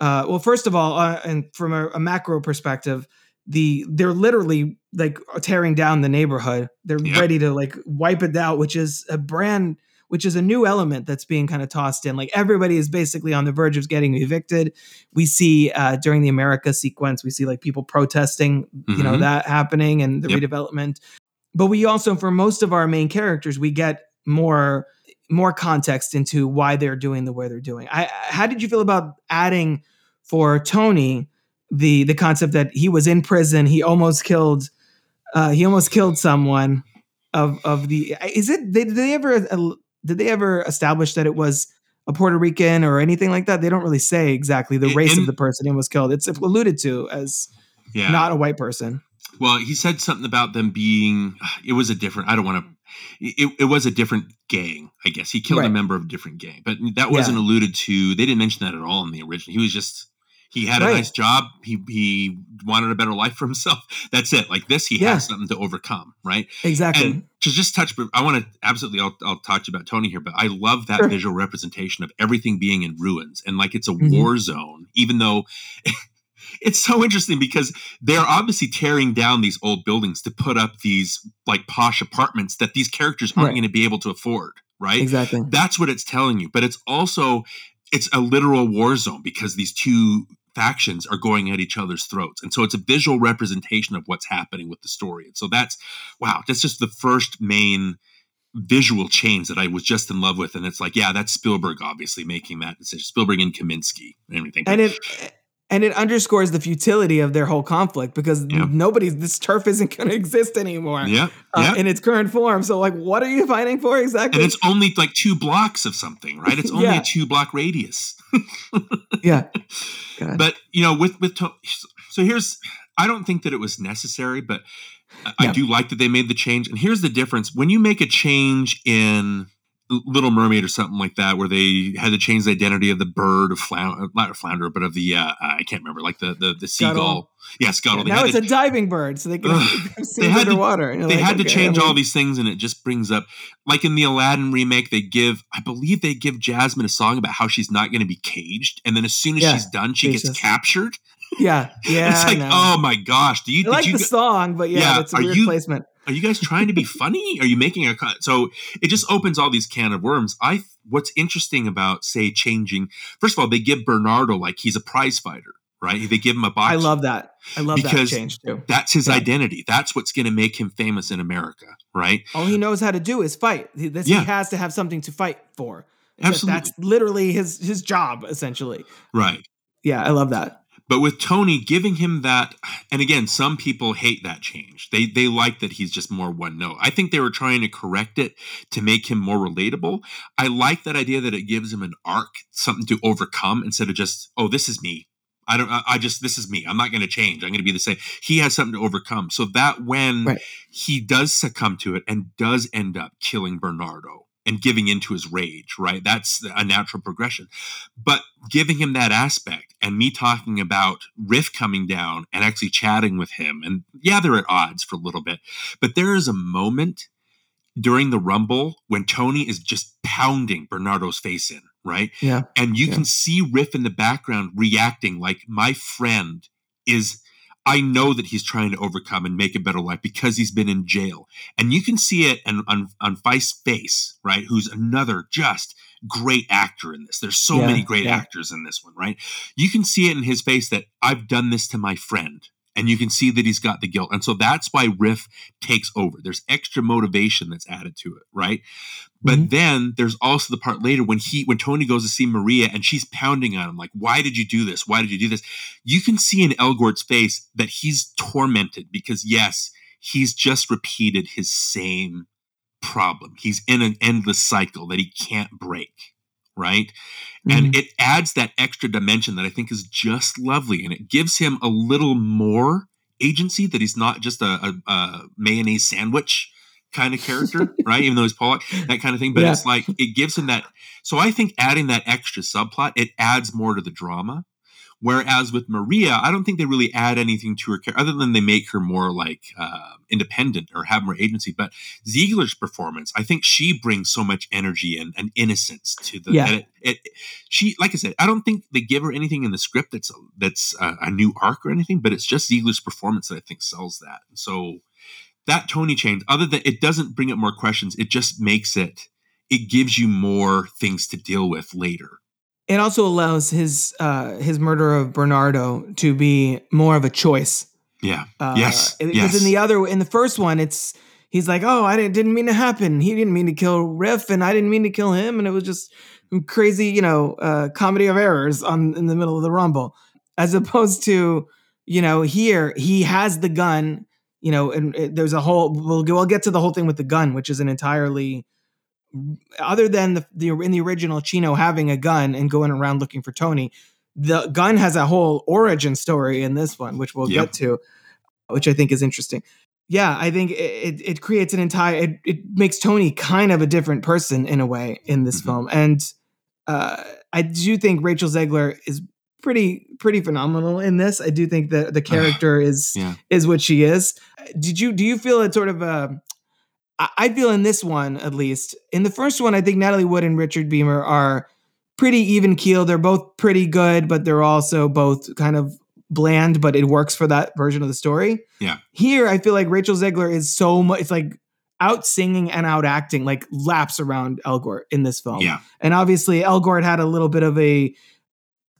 Uh, well, first of all, uh, and from a, a macro perspective, the they're literally like tearing down the neighborhood. They're yep. ready to like wipe it out, which is a brand which is a new element that's being kind of tossed in. Like everybody is basically on the verge of getting evicted. We see uh, during the America sequence, we see like people protesting, mm-hmm. you know, mm-hmm. that happening and the yep. redevelopment. But we also, for most of our main characters, we get more more context into why they're doing the way they're doing. I, how did you feel about adding for Tony? The the concept that he was in prison, he almost killed, uh, he almost killed someone. Of of the is it did they ever uh, did they ever establish that it was a Puerto Rican or anything like that? They don't really say exactly the race in, of the person who was killed. It's alluded to as yeah. not a white person. Well, he said something about them being. It was a different. I don't want to. It, it was a different gang. I guess he killed right. a member of a different gang, but that wasn't yeah. alluded to. They didn't mention that at all in the original. He was just he had right. a nice job. He he wanted a better life for himself. <laughs> That's it. Like this, he yeah. has something to overcome, right? Exactly. And to just touch, I want to absolutely. I'll, I'll talk about Tony here, but I love that sure. visual representation of everything being in ruins and like it's a mm-hmm. war zone, even though. <laughs> it's so interesting because they're obviously tearing down these old buildings to put up these like posh apartments that these characters aren't right. going to be able to afford right exactly that's what it's telling you but it's also it's a literal war zone because these two factions are going at each other's throats. And so it's a visual representation of what's happening with the story. And so that's wow, that's just the first main visual change that I was just in love with. And it's like, yeah, that's Spielberg obviously making that decision. Spielberg and Kaminski and everything. And and it underscores the futility of their whole conflict because yeah. nobody's this turf isn't going <laughs> to exist anymore. Yeah, uh, yeah. in its current form. So like what are you fighting for exactly? And it's only like two blocks of something right? It's <laughs> only yeah. a two block radius. <laughs> Yeah. But you know with with to- so here's i don't think that it was necessary but I, I do like that they made the change. And here's the difference. When you make a change in Little Mermaid or something like that, where they had to change the identity of the bird of flounder, not flounder, but of the uh, I can't remember, like the the, the seagull. Yeah, scuttle. They now it's to- a diving bird, so they can <laughs> they had underwater. to, they like, had to change I all these things and it just brings up like in the aladdin remake they give i believe they give jasmine a song about how she's not going to be caged and then as soon as Yeah, she's done she gets captured Yeah, <laughs> yeah. it's like oh my gosh do you I did like you the song, but yeah, Yeah, that's a weird you- placement. Are you guys trying to be funny are you making a cut so it just opens all these can of worms i what's interesting about say changing first of all they give bernardo like he's a prize fighter right they give him a box I love that. I love Because that change too. that's his Yeah. identity that's what's going to make him famous in america right All he knows how to do is fight. He, this, Yeah. he has to have something to fight for. Absolutely. That's literally his his job, essentially. right Yeah, I love that. But with Tony giving him that, and again, some people hate that change. They they like that he's just more one note. I think they were trying to correct it to make him more relatable. I like that idea that it gives him an arc, something to overcome instead of just, oh, this is me. I don't. I just this is me. I'm not going to change. I'm going to be the same. He has something to overcome. So that when Right. he does succumb to it and does end up killing Bernardo and giving into his rage, right? That's a natural progression. But giving him that aspect and me talking about Riff coming down and actually chatting with him, and yeah, they're at odds for a little bit, but there is a moment during the Rumble when Tony is just pounding Bernardo's face in, right? Yeah. And you Yeah. can see Riff in the background reacting like my friend is. I know that he's trying to overcome and make a better life because he's been in jail. And you can see it on, on, on Feist's face, right? Who's another just great actor in this. There's so Yeah, many great yeah. actors in this one, right? You can see it in his face that I've done this to my friend. And you can see that he's got the guilt. And so that's why Riff takes over. There's extra motivation that's added to it, right? But Mhm. then there's also the part later when he when Tony goes to see Maria and she's pounding on him, like, why did you do this? Why did you do this? You can see in Elgort's face that he's tormented because yes, he's just repeated his same problem. He's in an endless cycle that he can't break, right? And mm-hmm. it adds that extra dimension that I think is just lovely, and it gives him a little more agency that he's not just a, a, a mayonnaise sandwich kind of character, <laughs> right? Even though he's Pollock, that kind of thing. But Yeah. it's like it gives him that. So I think adding that extra subplot it adds more to the drama. Whereas with Maria, I don't think they really add anything to her character other than they make her more like uh, independent or have more agency. But Zegler's performance, I think she brings so much energy and, and innocence to the. Yeah. It, it, she, like I said, I don't think they give her anything in the script that's that's a, a new arc or anything, but it's just Zegler's performance that I think sells that. So that Tony change, other than it doesn't bring up more questions, it just makes it. It gives you more things to deal with later. It also allows his uh, his murder of Bernardo to be more of a choice. Yeah. Uh, yes. Because yes. in the other, in the first one, it's he's like, oh, I didn't, didn't mean to happen. He didn't mean to kill Riff, and I didn't mean to kill him, and it was just crazy, you know, uh, comedy of errors on in the middle of the rumble. As <laughs> opposed to, you know, here he has the gun. You know, and uh, there's a whole. We'll we'll get to the whole thing with the gun, which is an entirely other than the, the in the original Chino having a gun and going around looking for Tony, the gun has a whole origin story in this one, which we'll Yep. get to, which I think is interesting. Yeah, I think it, it, it creates an entire it, it makes Tony kind of a different person in a way in this Mhm. film. And uh, I do think Rachel Zegler is pretty pretty phenomenal in this. I do think that the character is Yeah. is what she is. Did you do you feel it sort of uh, I feel in this one at least. In the first one, I think Natalie Wood and Richard Beymer are pretty even keel. They're both pretty good, but they're also both kind of bland, but it works for that version of the story. Yeah. Here, I feel like Rachel Zegler is so much, it's like out singing and out acting, like laps around Elgort in this film. Yeah. And obviously, Elgort had a little bit of a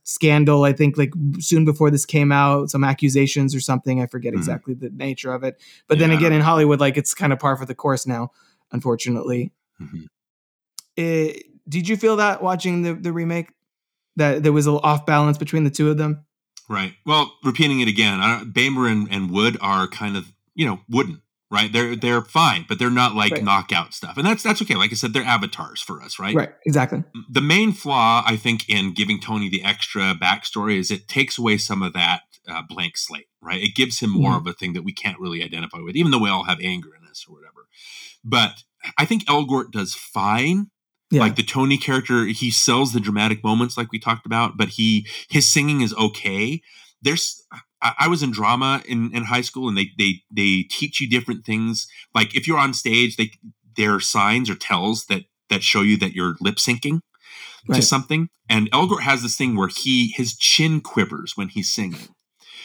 scandal, I think, like soon before this came out, some accusations or something. I forget Mhm. exactly the nature of it. But then Yeah, I again, in. Hollywood, like it's kind of par for the course now, unfortunately. Mhm. Eh, did you feel that watching the, the remake? That there was a off balance between the two of them? Right. Well, repeating it again, I, Beymer and, and Wood are kind of you know wooden, right? They're they're fine, but they're not like Right. knockout stuff, and that's that's okay. Like I said, they're avatars for us, right? Right, exactly. The main flaw, I think, in giving Tony the extra backstory is it takes away some of that uh, blank slate, right? It gives him more Mhm. of a thing that we can't really identify with, even though we all have anger in us or whatever. But I think Elgort does fine Yeah. Like the Tony character, he sells the dramatic moments like we talked about, but he his singing is okay. There's I, I was in drama in, in high school and they they they teach you different things. Like if you're on stage, they there are signs or tells that that show you that you're lip syncing Right. to something. And Elgort has this thing where he his chin quivers when he's singing.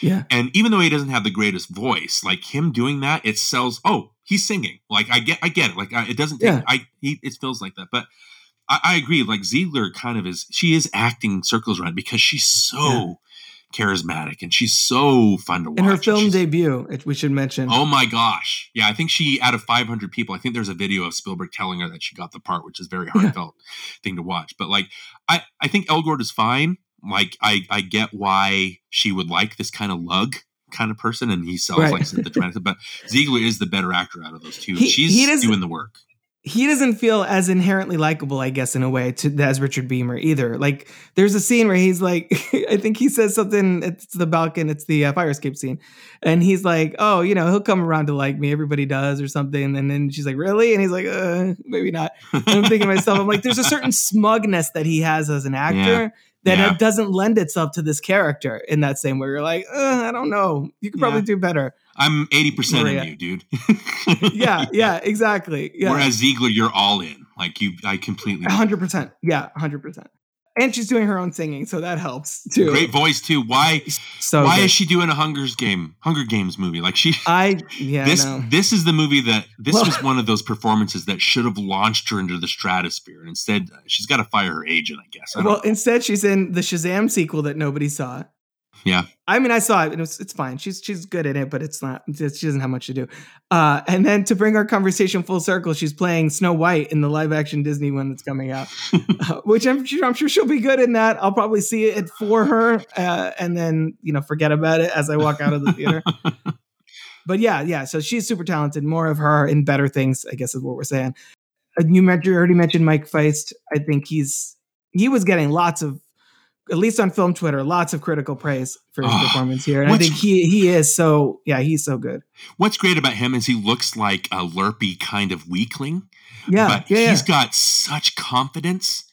yeah. And even though he doesn't have the greatest voice, like him doing that, it sells. Oh, he's singing. Like I get, I get it. Like I, it doesn't. Take, Yeah. I he, it feels like that. But I, I agree. Like Zegler kind of is. She is acting circles around because she's so charismatic and she's so fun to watch. In her film debut, we should mention. Oh my gosh. Yeah, I think she out of 500 people, I think there's a video of Spielberg telling her that she got the part, which is a very heartfelt thing to watch. But like I I think Elgort is fine. Like I I get why she would like this kind of lug kind of person and he sells Right. like the dramatic but Zegler is the better actor out of those two. He- She's he doing the work. He doesn't feel as inherently likable, I guess, in a way, to as Richard Beymer either. Like, there's a scene where he's like, <laughs> I think he says something. It's the balcony, it's the uh, fire escape scene, and he's like, "Oh, you know, he'll come around to like me. Everybody does, or something." And then she's like, "Really?" And he's like, "Uh, maybe not." And I'm thinking to myself, I'm like, there's a certain smugness that he has as an actor. That Yeah. it doesn't lend itself to this character in that same way. You're like, uh, I don't know. You could probably Yeah. do better. I'm 80% Maria. in you, dude. <laughs> Yeah, <laughs> yeah, exactly. Yeah. Whereas Zegler, you're all in. Like you I completely hundred percent. Yeah, hundred percent. And she's doing her own singing, so that helps too. great voice too. Why So why good. is she doing a Hunger's game Hunger Games movie? Like she <laughs> I yeah. this no. this is the movie that this Well- was one of those performances that should have launched her into the stratosphere. And instead, uh, she's got to fire her agent, I guess. I Well, instead she's in the Shazam sequel that nobody saw. Yeah, I mean, I saw it. and It was, it's fine. She's she's good in it, but it's not. It's, she doesn't have much to do. Uh, and then to bring our conversation full circle, she's playing Snow White in the live action Disney one that's coming out, <laughs> uh, which I'm sure I'm sure she'll be good in that. I'll probably see it for her, uh, and then you know forget about it as I walk out of the theater. <laughs> but yeah, yeah. So she's super talented. More of her in better things, I guess, is what we're saying. You mentioned, you already mentioned Mike Feist. I think he's he was getting lots of, at least on film Twitter, lots of critical praise for his Oh, performance here. And I think he he is so yeah, he's so good. what's great about him is he looks like a lerpy kind of weakling, Yeah, but yeah, he's yeah. got such confidence,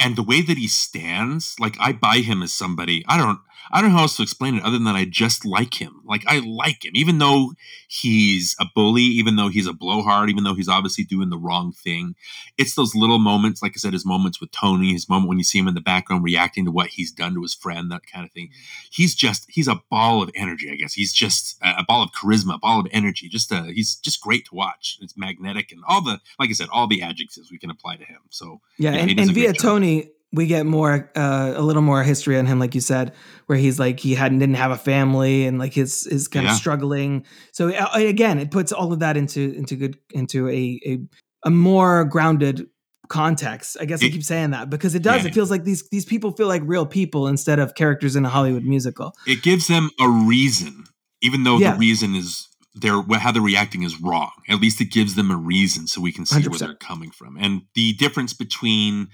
and the way that he stands, like I buy him as somebody. I don't. I don't know how else to explain it other than that I just like him. Like I like him, even though he's a bully, even though he's a blowhard, even though he's obviously doing the wrong thing. It's those little moments, like I said, his moments with Tony, his moment when you see him in the background reacting to what he's done to his friend, that kind of thing. Mm-hmm. He's just he's a ball of energy, I guess. He's just a a ball of charisma, a ball of energy. Just a, he's just great to watch. It's magnetic and all the like I said, all the adjectives we can apply to him. So Yeah, he and, and via. Tony, we get more, uh, a little more history on him, like you said, where he's like he hadn't didn't have a family and like his is kind Yeah. of struggling. So uh, again, it puts all of that into into good into a a, a more grounded context. I guess I keep saying that because it does. Yeah. It feels like these these people feel like real people instead of characters in a Hollywood musical. it gives them a reason, even though Yeah. the reason is their how they're reacting is wrong. At least it gives them a reason so we can see where 100%. they're coming from. And the difference between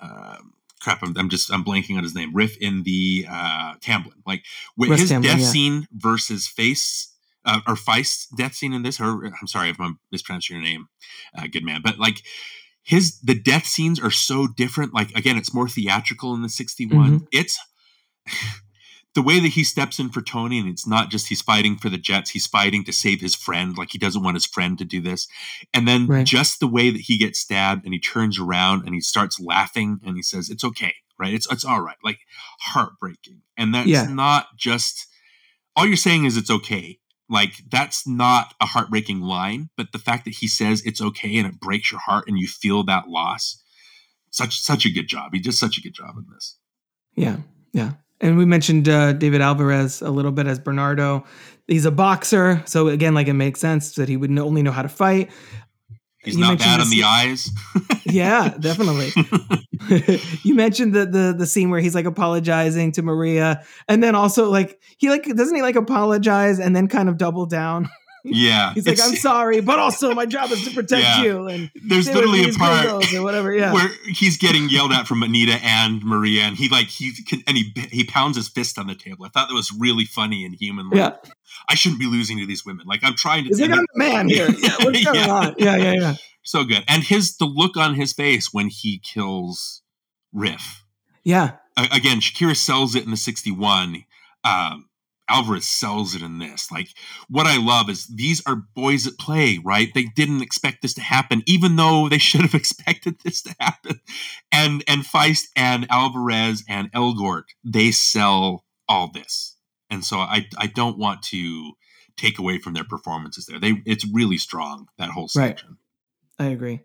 um crap, I'm, I'm just I'm blanking on his name. Riff in the uh Tamblyn, like with Russ his Tamblyn, death yeah. scene versus face. Uh, or Feist's death scene in this, or I'm sorry if I'm mispronouncing your name, uh, good man, but like his the death scenes are so different. Like again, it's more theatrical in the 61. It's the way that he steps in for Tony, and it's not just he's fighting for the Jets, he's fighting to save his friend. Like he doesn't want his friend to do this. And then Right. just the way that he gets stabbed and he turns around and he starts laughing and he says, It's okay, right? It's it's all right. Like heartbreaking. And that's Yeah. not just all you're saying is it's okay. Like that's not a heartbreaking line, but the fact that he says it's okay and it breaks your heart and you feel that loss, such such a good job. He does such a good job in this. Yeah, yeah. And we mentioned uh, David Alvarez a little bit as Bernardo. He's a boxer, so again, like it makes sense that he would only know how to fight. He's You not bad on the eyes. <laughs> <laughs> Yeah, definitely. <laughs> you mentioned the the the scene where he's like apologizing to Maria, and then also like he like doesn't he like apologize and then kind of double down. Yeah. He's like, "I'm sorry, but also my job is to protect Yeah. you." And There's literally a part or whatever. Yeah, where he's getting yelled at from Anita and Maria, and he like he can and he he pounds his fist on the table. I thought that was really funny and human. Like, yeah. I shouldn't be losing to these women. Like I'm trying to. He's like, and man here." Yeah, what's <laughs> going Yeah. on? Yeah, yeah, yeah. so good. And his the look on his face when he kills Riff. Yeah. A- again, Chakiris sells it in the 61. Um, Alvarez sells it in this. Like, what I love is these are boys at play, right? They didn't expect this to happen, even though they <laughs> should have expected this to happen. And and Feist and Alvarez and Elgort, they sell all this. And so I I don't want to take away from their performances there. They it's really strong, that whole Right. section. I agree.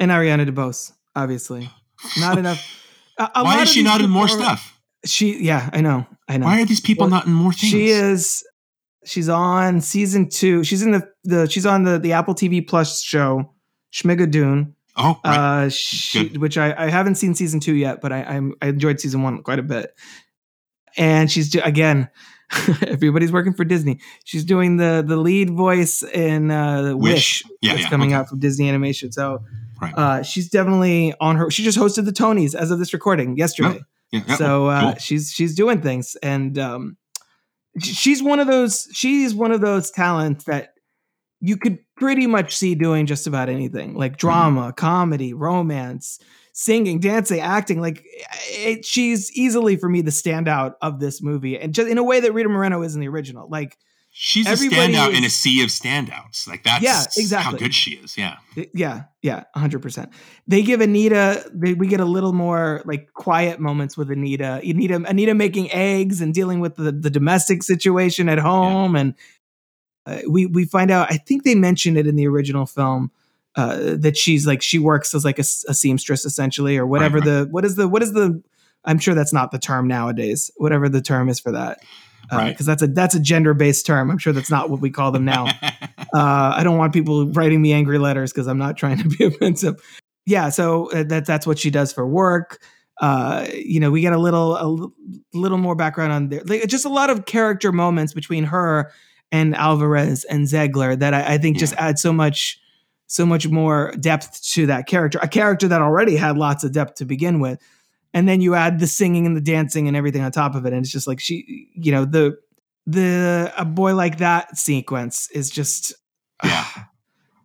And Ariana DeBose, obviously. Not <laughs> enough. A, a Why is she not in more stuff? She, yeah, I know. I know. Why are these people Well, not in more things? She is. She's on season two. She's in the the. She's on the the Apple TV Plus show Schmigadoon, Oh, right. uh, she, Good. which I, I haven't seen season two yet, but I I'm, I enjoyed season one quite a bit. And she's again, <laughs> everybody's working for Disney. She's doing the the lead voice in uh, Wish, Wish. Yeah, that's yeah, coming okay. out from Disney Animation. So Right. uh, she's definitely on her. She just hosted the Tonys as of this recording yesterday. Yeah, so uh, cool. she's she's doing things, and um, she's one of those. She's one of those talents that you could pretty much see doing just about anything, like drama, comedy, romance, singing, dancing, acting. Like it, she's easily for me the standout of this movie, and just in a way that Rita Moreno is in the original. Like She's a everybody standout in a sea of standouts. Like that's Yeah, how good she is. Yeah. Yeah, yeah, hundred percent. They give Anita. They, we get a little more like quiet moments with Anita. Anita, Anita making eggs and dealing with the, the domestic situation at home, and uh, we we find out. I think they mentioned it in the original film uh, that she's like she works as like a seamstress essentially, or whatever Right, the what is the what is the. I'm sure that's not the term nowadays. Whatever the term is for that, because Right. that's a that's a gender based term. I'm sure that's not what we call them now. <laughs> Uh, I don't want people writing me angry letters because I'm not trying to be <laughs> offensive. Yeah, so uh, that that's what she does for work. Uh, you know, we get a little a little more background on there, like, just a lot of character moments between her and Alvarez and Zegler that I, I think just add so much so much more depth to that character, a character that already had lots of depth to begin with. And then you add the singing and the dancing and everything on top of it, and it's just like she, you know, the the a boy like that sequence is just Yeah.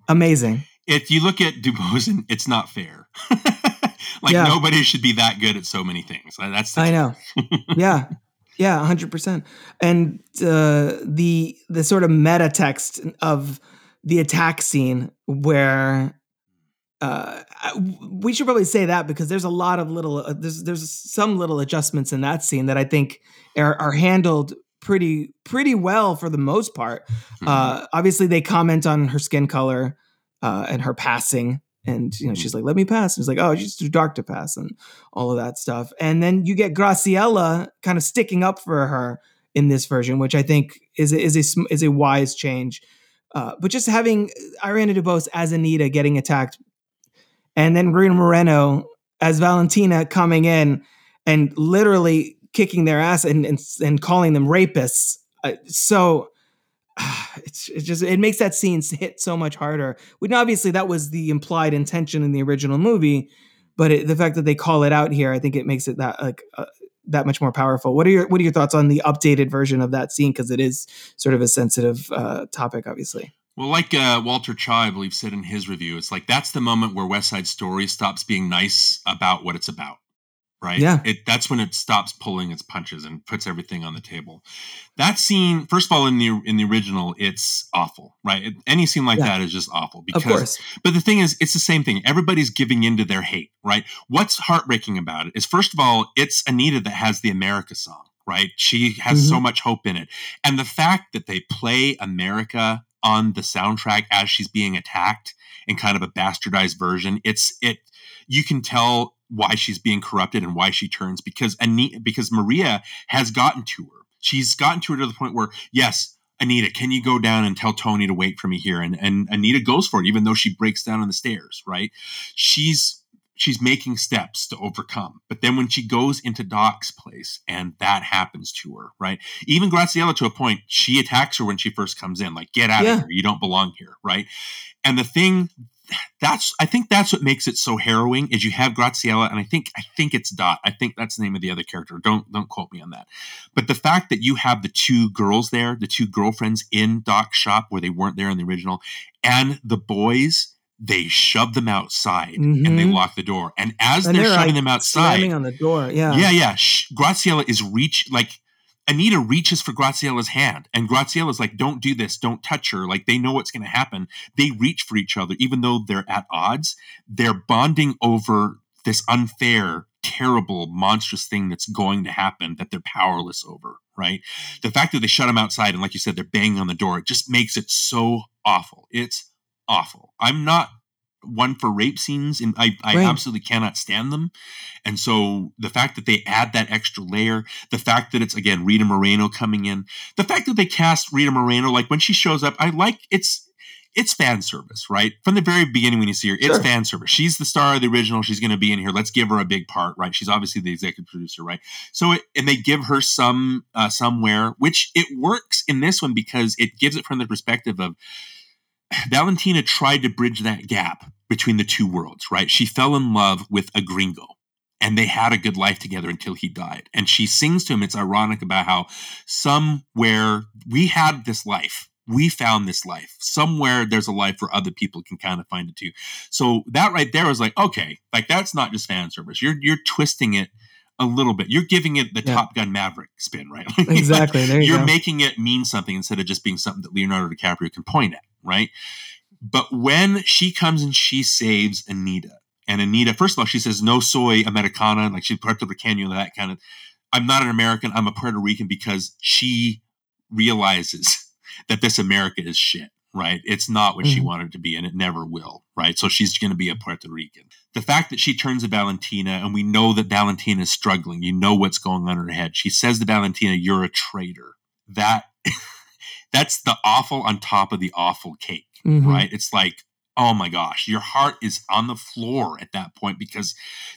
amazing. if you look at and it's not fair. <laughs> like Yeah. nobody should be that good at so many things. That's I know. <laughs> yeah. Yeah, hundred percent. And uh, the the sort of meta text of the attack scene where uh, we should probably say that because there's a lot of little uh, there's there's some little adjustments in that scene that I think are, are handled pretty pretty well for the most part. Mm-hmm. Uh, obviously, they comment on her skin color uh, and her passing, and you know she's like, "Let me pass." And it's like, "Oh, she's too dark to pass," and all of that stuff. And then you get Graciela kind of sticking up for her in this version, which I think is a, is a is a wise change. Uh, but just having Ariana DeBose as Anita getting attacked, and then Rita Moreno as Valentina coming in and literally kicking their ass and and, and calling them rapists. Uh, so <sighs> it's it just it makes that scene hit so much harder. When obviously that was the implied intention in the original movie, but it, the fact that they call it out here, I think it makes it that like uh, that much more powerful. What are your what are your thoughts on the updated version of that scene? Because it is sort of a sensitive uh, topic, obviously. Well, like uh, Walter Chaw, I believe, said in his review, it's like that's the moment where West Side Story stops being nice about what it's about, right? Yeah. It that's when it stops pulling its punches and puts everything on the table. That scene, first of all, in the in the original, it's awful, right? It- any scene like Yeah. that is just awful because. of course, But the thing is, it's the same thing. Everybody's giving into their hate, right? What's heartbreaking about it is, first of all, it's Anita that has the America song, right? She has so much hope in it. And the fact that they play America on the soundtrack as she's being attacked in kind of a bastardized version, it's it you can tell why she's being corrupted and why she turns because Anita, because Maria has gotten to her. She's gotten to her to the point where, yes, Anita, can you go down and tell Tony to wait for me here? And and Anita goes for it, even though she breaks down on the stairs, right? She's she's making steps to overcome. But then when she goes into Doc's place and that happens to her, right? Even Graciela to a point, she attacks her when she first comes in, like, get out Yeah. of here. You don't belong here, right? And the thing that's I think that's what makes it so harrowing is you have Graciela and I think I think it's Dot. I think that's the name of the other character. Don't don't quote me on that. But the fact that you have the two girls there, the two girlfriends in Doc's shop where they weren't there in the original, and the boys they shove them outside and they Mhm. lock the door. And as And they're, they're, shoving like, them outside, slamming on the door. Yeah. yeah, yeah. Sh- Graziella is reach like Anita reaches for Graziella's hand, and Graziella's like, "Don't do this. Don't touch her." Like they know what's going to happen. They reach for each other, even though they're at odds. They're bonding over this unfair, terrible, monstrous thing that's going to happen that they're powerless over. Right? The fact that they shut them outside, and like you said, they're banging on the door, it just makes it so awful. It's awful. I'm not one for rape scenes and I, I Right. absolutely cannot stand them. And so the fact that they add that extra layer, the fact that it's again Rita Moreno coming in, the fact that they cast Rita Moreno, like when she shows up, I like it's it's fan service, right? From the very beginning when you see her, it's Sure. fan service. She's the star of the original. She's going to be in here. Let's give her a big part, right? She's obviously the executive producer, right? So, it, and they give her some uh, somewhere, which it works in this one because it gives it from the perspective of <clears throat> Valentina tried to bridge that gap between the two worlds, right? She fell in love with a gringo and they had a good life together until he died. And she sings to him, it's ironic about how somewhere we had this life. We found this life. Somewhere there's a life where other people can kind of find it too. So that right there was like, okay, like that's not just fan service. You're you're twisting it a little bit. You're giving it the Yeah. Top Gun Maverick spin, right? <laughs> Exactly. There you you're go. making it mean something instead of just being something that Leonardo DiCaprio can point at, right? But when she comes and she saves Anita, and Anita, first of all, she says, no soy Americana, like she's Puerto Rican, that kind of. I'm not an American, I'm a Puerto Rican because she realizes <laughs> that this America is shit, right? It's not what she Mhm. wanted to be, and it never will, right? So she's going to be a Puerto Rican. The fact that she turns to Valentina, and we know that Valentina is struggling, you know what's going on in her head. She says to Valentina, You're a traitor. That. <laughs> That's the awful on top of the awful cake Mhm. right? It's like, oh my gosh, your heart is on the floor at that point because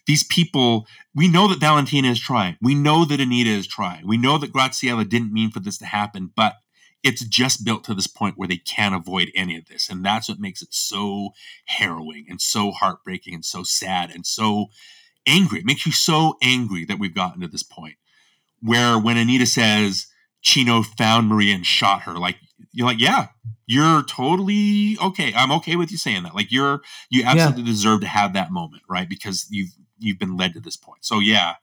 these people, we know that Valentina is trying. We know that Anita is trying. We know that Graziella didn't mean for this to happen, but it's just built to this point where they can't avoid any of this. And that's what makes it so harrowing and so heartbreaking and so sad and so angry. It makes you so angry that we've gotten to this point where when Anita says, Chino found Maria and shot her, like, you're like, yeah, you're totally okay. I'm okay with you saying that. Like you're you absolutely deserve to have that moment, right? Because you've you've been led to this point. So yeah.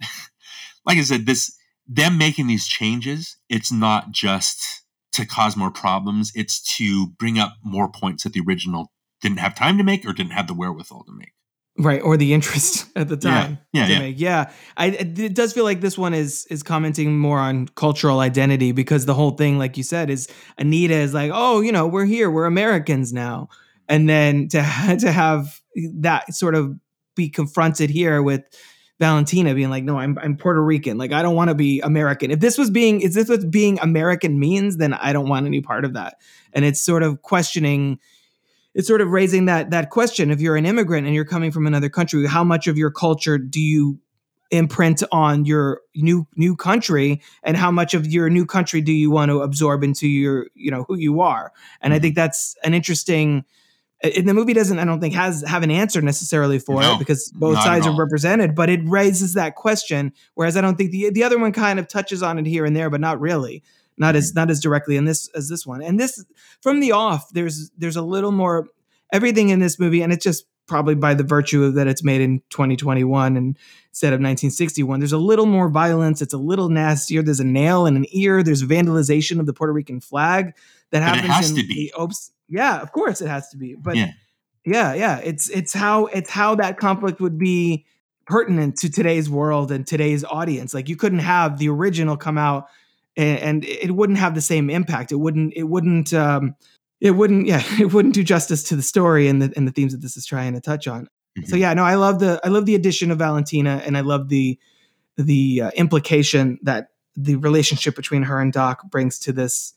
<laughs> like I said, this them making these changes, it's not just to cause more problems, it's to bring up more points that the original didn't have time to make or didn't have the wherewithal to make. Right or the interest <laughs> at the time Yeah, to yeah. yeah I, it does feel like this one is is commenting more on cultural identity because the whole thing like you said is anita is like oh you know we're here we're americans now and then to <laughs> to have that sort of be confronted here with Valentina being like, no, I'm I'm Puerto Rican. Like I don't want to be American. If this was being, is this what being American means? Then I don't want any part of that. And it's sort of questioning it's sort of raising that that question. If you're an immigrant and you're coming from another country how much of your culture do you imprint on your new new country? And how much of your new country do you want to absorb into your you know who you are? And i think that's an interesting and the movie doesn't i don't think has have an answer necessarily for No, it because both sides are represented but it raises that question whereas i don't think the the other one kind of touches on it here and there but not really not as Mm-hmm. not as directly in this as this one and this from the off there's there's a little more everything in this movie and it's just probably by the virtue of that it's made in 2021 and instead of 1961 there's a little more violence it's a little nastier there's a nail in an ear there's vandalization of the puerto rican flag that happens has in to be. the Opes. yeah of course it has to be but Yeah. yeah yeah it's it's how it's how that conflict would be pertinent to today's world and today's audience like you couldn't have the original come out and, and it wouldn't have the same impact it wouldn't it wouldn't um it wouldn't yeah <laughs> it wouldn't do justice to the story and the and the themes that this is trying to touch on so Mhm. yeah no i love the i love the addition of valentina and i love the the uh, implication that the relationship between her and doc brings to this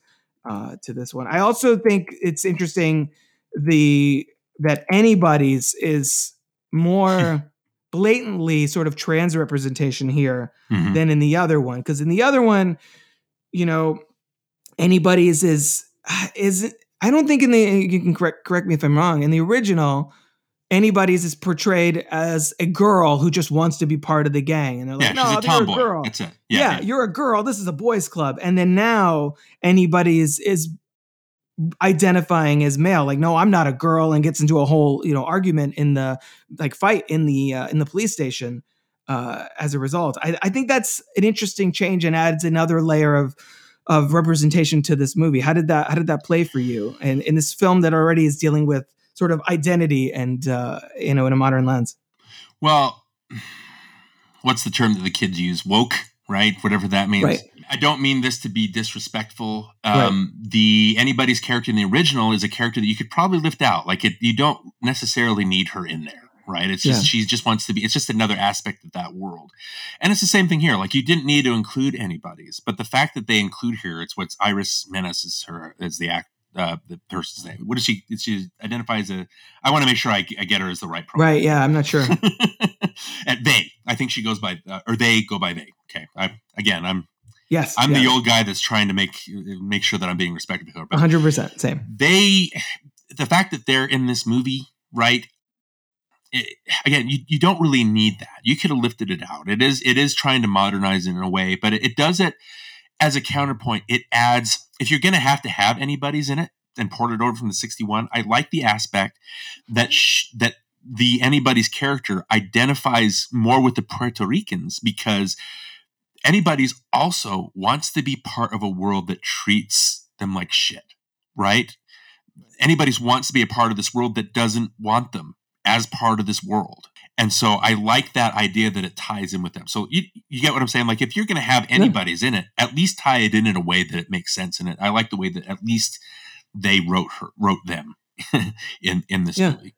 uh to this one i also think it's interesting the that anybody's is more <laughs> blatantly sort of trans representation here Mhm. than in the other one because in the other one you know anybody's is is i don't think in the you can correct correct me if i'm wrong. In the original anybody's is portrayed as a girl who just wants to be part of the gang and they're yeah, like no she's a you're a girl. That's it. yeah, Yeah, yeah. you're a girl. This is a boys club. And then now anybody's is identifying as male. Like no i'm not a girl and gets into a whole you know argument in the like fight in the uh, in the police station uh, as a result I, I think that's an interesting change and adds another layer of of representation to this movie how did that how did that play for you and in this film that already is dealing with sort of identity and uh, you know in a modern lens Well, what's the term that the kids use? Woke, right? Whatever that means. Right. I don't mean this to be disrespectful. Um, The anybody's character in the original is a character that you could probably lift out. Like it, you don't necessarily need her in there, right? It's just Yeah. she just wants to be. It's just another aspect of that world, and it's the same thing here. Like you didn't need to include anybody's, but the fact that they include here, it's what's Iris Menas is her is the act. Uh, the person's name. What does she? She identifies a. I want to make sure I, I get her as the right pronoun. right yeah i'm not sure <laughs> At they, I think she goes by, uh, or they go by they. Okay, I again, I'm yes I'm yeah, the old guy that's trying to make make sure that I'm being of her. But 100% same they, the fact that they're in this movie, right? It, again, you, you don't really need that. You could have lifted it out. It is it is trying to modernize it in a way, but it, it does it as a counterpoint. It adds if you're going to have to have anybody's in it and port it over from the 61. I like the aspect that sh- that the anybody's character identifies more with the Puerto Ricans because anybody's also wants to be part of a world that treats them like shit, right? Anybody's wants to be a part of this world that doesn't want them as part of this world. And so I like that idea that it ties in with them. So you, you get what I'm saying? Like if you're going to have anybody's in it, at least tie it in in a way that it makes sense in it. I like the way that at least they wrote her, wrote them <laughs> in in this Yeah. movie.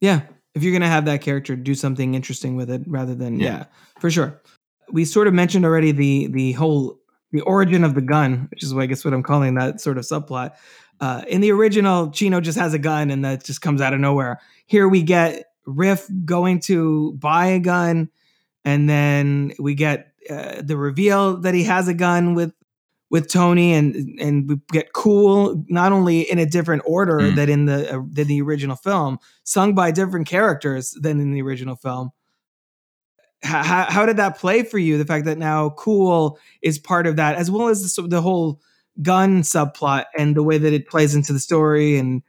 Yeah. If you're going to have that character, do something interesting with it rather than, yeah. Yeah. for sure. We sort of mentioned already the the whole the origin of the gun, which is what I guess what I'm calling that sort of subplot. Uh, in the original, Chino just has a gun and that just comes out of nowhere. Here we get Riff going to buy a gun, and then we get uh, the reveal that he has a gun with with Tony, and and we get cool not only in a different order Mm. than in the uh, than the original film, sung by different characters than in the original film. How, how, how did that play for you? The fact that now cool is part of that, as well as the, the whole gun subplot and the way that it plays into the story and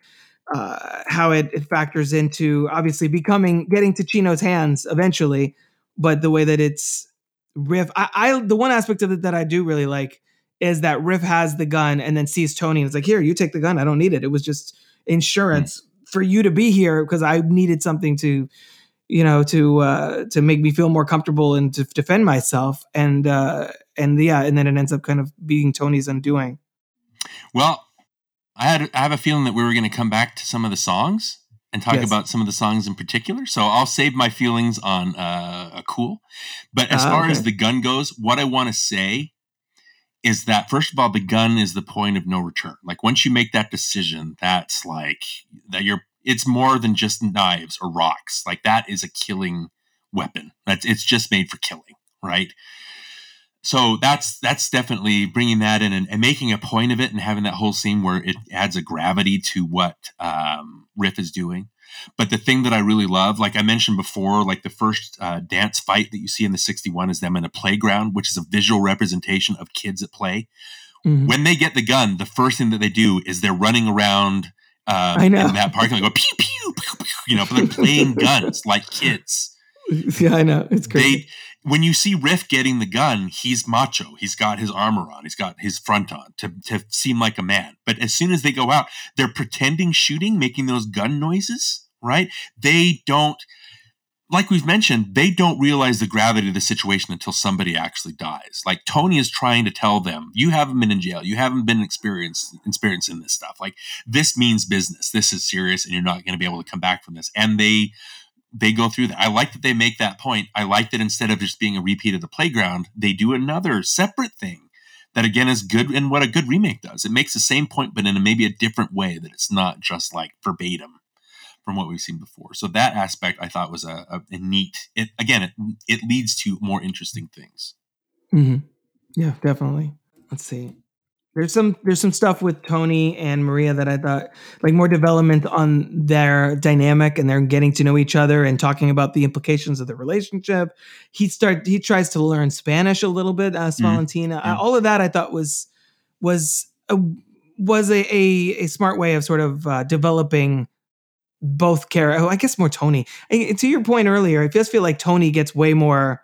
uh, how it, it factors into obviously becoming getting to Chino's hands eventually, but the way that it's Riff. I, I the one aspect of it that I do really like is that Riff has the gun and then sees Tony and it's like, here, you take the gun. I don't need it. It was just insurance for you to be here because I needed something to, you know, to uh, to make me feel more comfortable and to defend myself. And uh, and yeah, and then it ends up kind of being Tony's undoing. Well, I had I have a feeling that we were going to come back to some of the songs and talk Yes. about some of the songs in particular. So I'll save my feelings on uh, a cool. But as Ah, far as the gun goes, what I want to say is that first of all, the gun is the point of no return. Like once you make that decision, that's like that you're. It's more than just knives or rocks. Like that is a killing weapon. That's it's just made for killing, right? So that's that's definitely bringing that in and, and making a point of it and having that whole scene where it adds a gravity to what um, Riff is doing. But the thing that I really love, like I mentioned before, like the first uh, dance fight that you see in the 61 is them in a playground, which is a visual representation of kids at play. Mhm. When they get the gun, the first thing that they do is they're running around know. in that parking lot, go pew, pew, pew, pew, you know, but they're playing <laughs> guns like kids yeah, I know it's great they when you see Riff getting the gun, he's macho. He's got his armor on. He's got his front on to, to seem like a man. But as soon as they go out, they're pretending shooting, making those gun noises, right? They don't like we've mentioned, they don't realize the gravity of the situation until somebody actually dies. Like Tony is trying to tell them, you haven't been in jail, you haven't been experienced experiencing this stuff. Like this means business. This is serious, and you're not going to be able to come back from this. And they they go through that. I like that they make that point. I like that instead of just being a repeat of the playground, they do another separate thing that again is good and what a good remake does. It makes the same point, but in a, maybe a different way that it's not just like verbatim from what we've seen before. So that aspect I thought was a, a, a neat. It again, it, it leads to more interesting things. hmm Yeah, definitely. Let's see. There's some there's some stuff with Tony and Maria that I thought like more development on their dynamic and they're getting to know each other and talking about the implications of the relationship. He start he tries to learn Spanish a little bit as Mhm. Valentina. I- Yeah. all of that I thought was was a, was a, a, a smart way of sort of uh, developing both care. Oh, I guess more Tony. I, to your point earlier, I just feel like Tony gets way more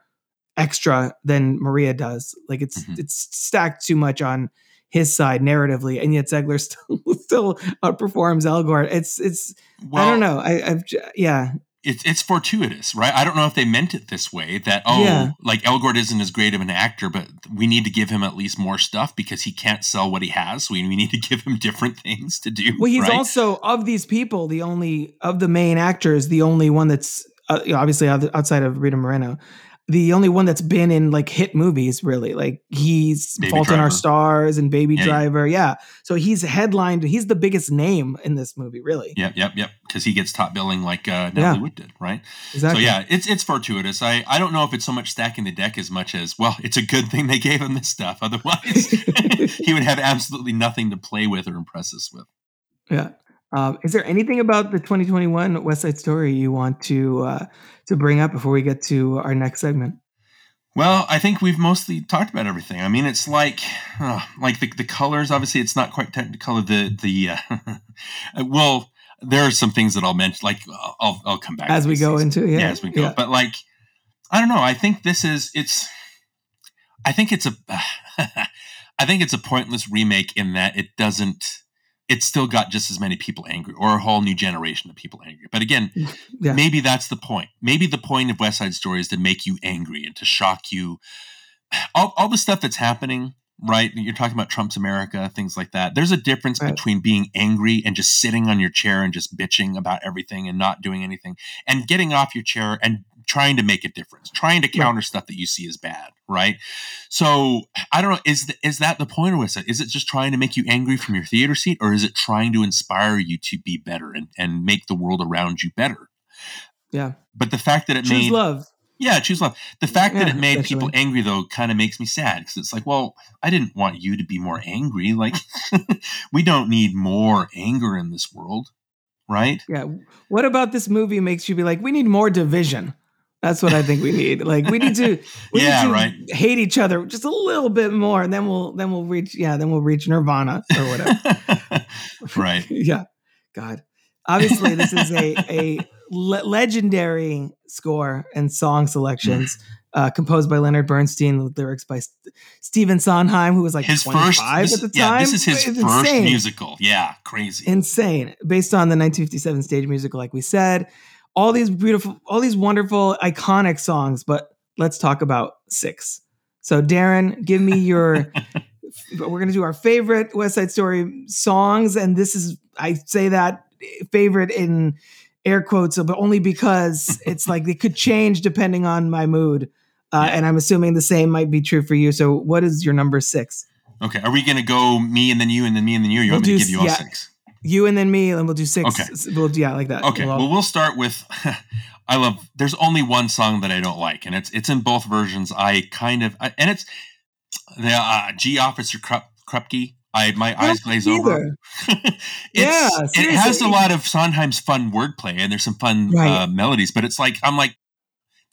extra than Maria does. Like it's Mhm. it's stacked too much on his side narratively, and yet Zegler <laughs> still still outperforms Elgort. It's it's I don't know. I, I've yeah it's it's fortuitous, right? I don't know if they meant it this way that oh, Yeah. like Elgort isn't as great of an actor, but we need to give him at least more stuff because he can't sell what he has. So we, we need to give him different things to do. Well, he's right? also of these people the only of the main actors, the only one that's uh, obviously outside of Rita Moreno, the only one that's been in like hit movies. Really, like he's Baby Fault in Our Stars and Baby Yeah, yeah. Driver. Yeah, so he's headlined. He's the biggest name in this movie. Really, Yep, yep, yep. Because he gets top billing like uh, Natalie Yeah. Wood did, right? exactly. So yeah, it's it's fortuitous. I I don't know if it's so much stacking the deck as much as well, it's a good thing they gave him this stuff. <laughs> Otherwise, <laughs> he would have absolutely nothing to play with or impress us with. Yeah. Um, is there anything about the 2021 West Side Story you want to uh, to bring up before we get to our next segment? Well, I think we've mostly talked about everything. I mean, it's like, uh, like the, the colors. Obviously, it's not quite technicolor. The the <laughs> uh, well, there are some things that I'll mention. Like I'll I'll come back As we go season. into yeah, as we go. yeah. But like, I don't know. I think this is it's. I think it's a. <laughs> I think it's a pointless remake in that it doesn't. It's still got just as many people angry, or a whole new generation of people angry. But again, <laughs> Yeah. maybe that's the point. Maybe the point of West Side Story is to make you angry and to shock you. All, all the stuff that's happening, right? You're talking about Trump's America, things like that. There's a difference Right. between being angry and just sitting on your chair and just bitching about everything and not doing anything, and getting off your chair and trying to make a difference, trying to counter stuff that you see as bad, right? So I don't know. Is th- is that the point of it? Is it just trying to make you angry from your theater seat, or is it trying to inspire you to be better and, and make the world around you better? Yeah. But the fact that it Choose made love. yeah, choose love. The fact that it made people angry though kind of makes me sad because it's like, well, I didn't want you to be more angry. Like, <laughs> we don't need more anger in this world, right? Yeah. What about this movie makes you be like, we need more division? That's what I think we need. Like we need to, <laughs> we Yeah, need to right. hate each other just a little bit more, and then we'll then we'll reach yeah, then we'll reach nirvana or whatever. <laughs> right. <laughs> yeah. God. Obviously, this is a a le- legendary score and song selections. Uh, composed by Leonard Bernstein with lyrics by St- Stephen Sondheim, who was like His 25 first, at this, the yeah, time. this is his It's first insane. musical. Yeah, crazy. insane based on the 1957 stage musical like we said all these beautiful all these wonderful iconic songs but let's talk about six so Darin give me your <laughs> we're gonna do our favorite west side story songs and this is i say that favorite in air quotes but only because <laughs> it's like it could change depending on my mood uh, Yeah. and i'm assuming the same might be true for you so what is your number six okay, are we going to go me and then you and then me and then you? Or you We'll want me to give you all yeah. six? You and then me and we'll do six Okay. we'll yeah like that Okay, We'll- well, we'll start with. <laughs> I love. There's only one song that I don't like, and it's it's in both versions. I kind of and it's the uh, G Officer Krup, Krupke. I my eyes glaze either. over. <laughs> it's, Yeah, it has a lot of Sondheim's fun wordplay, and there's some fun Right. uh, melodies. But it's like I'm like,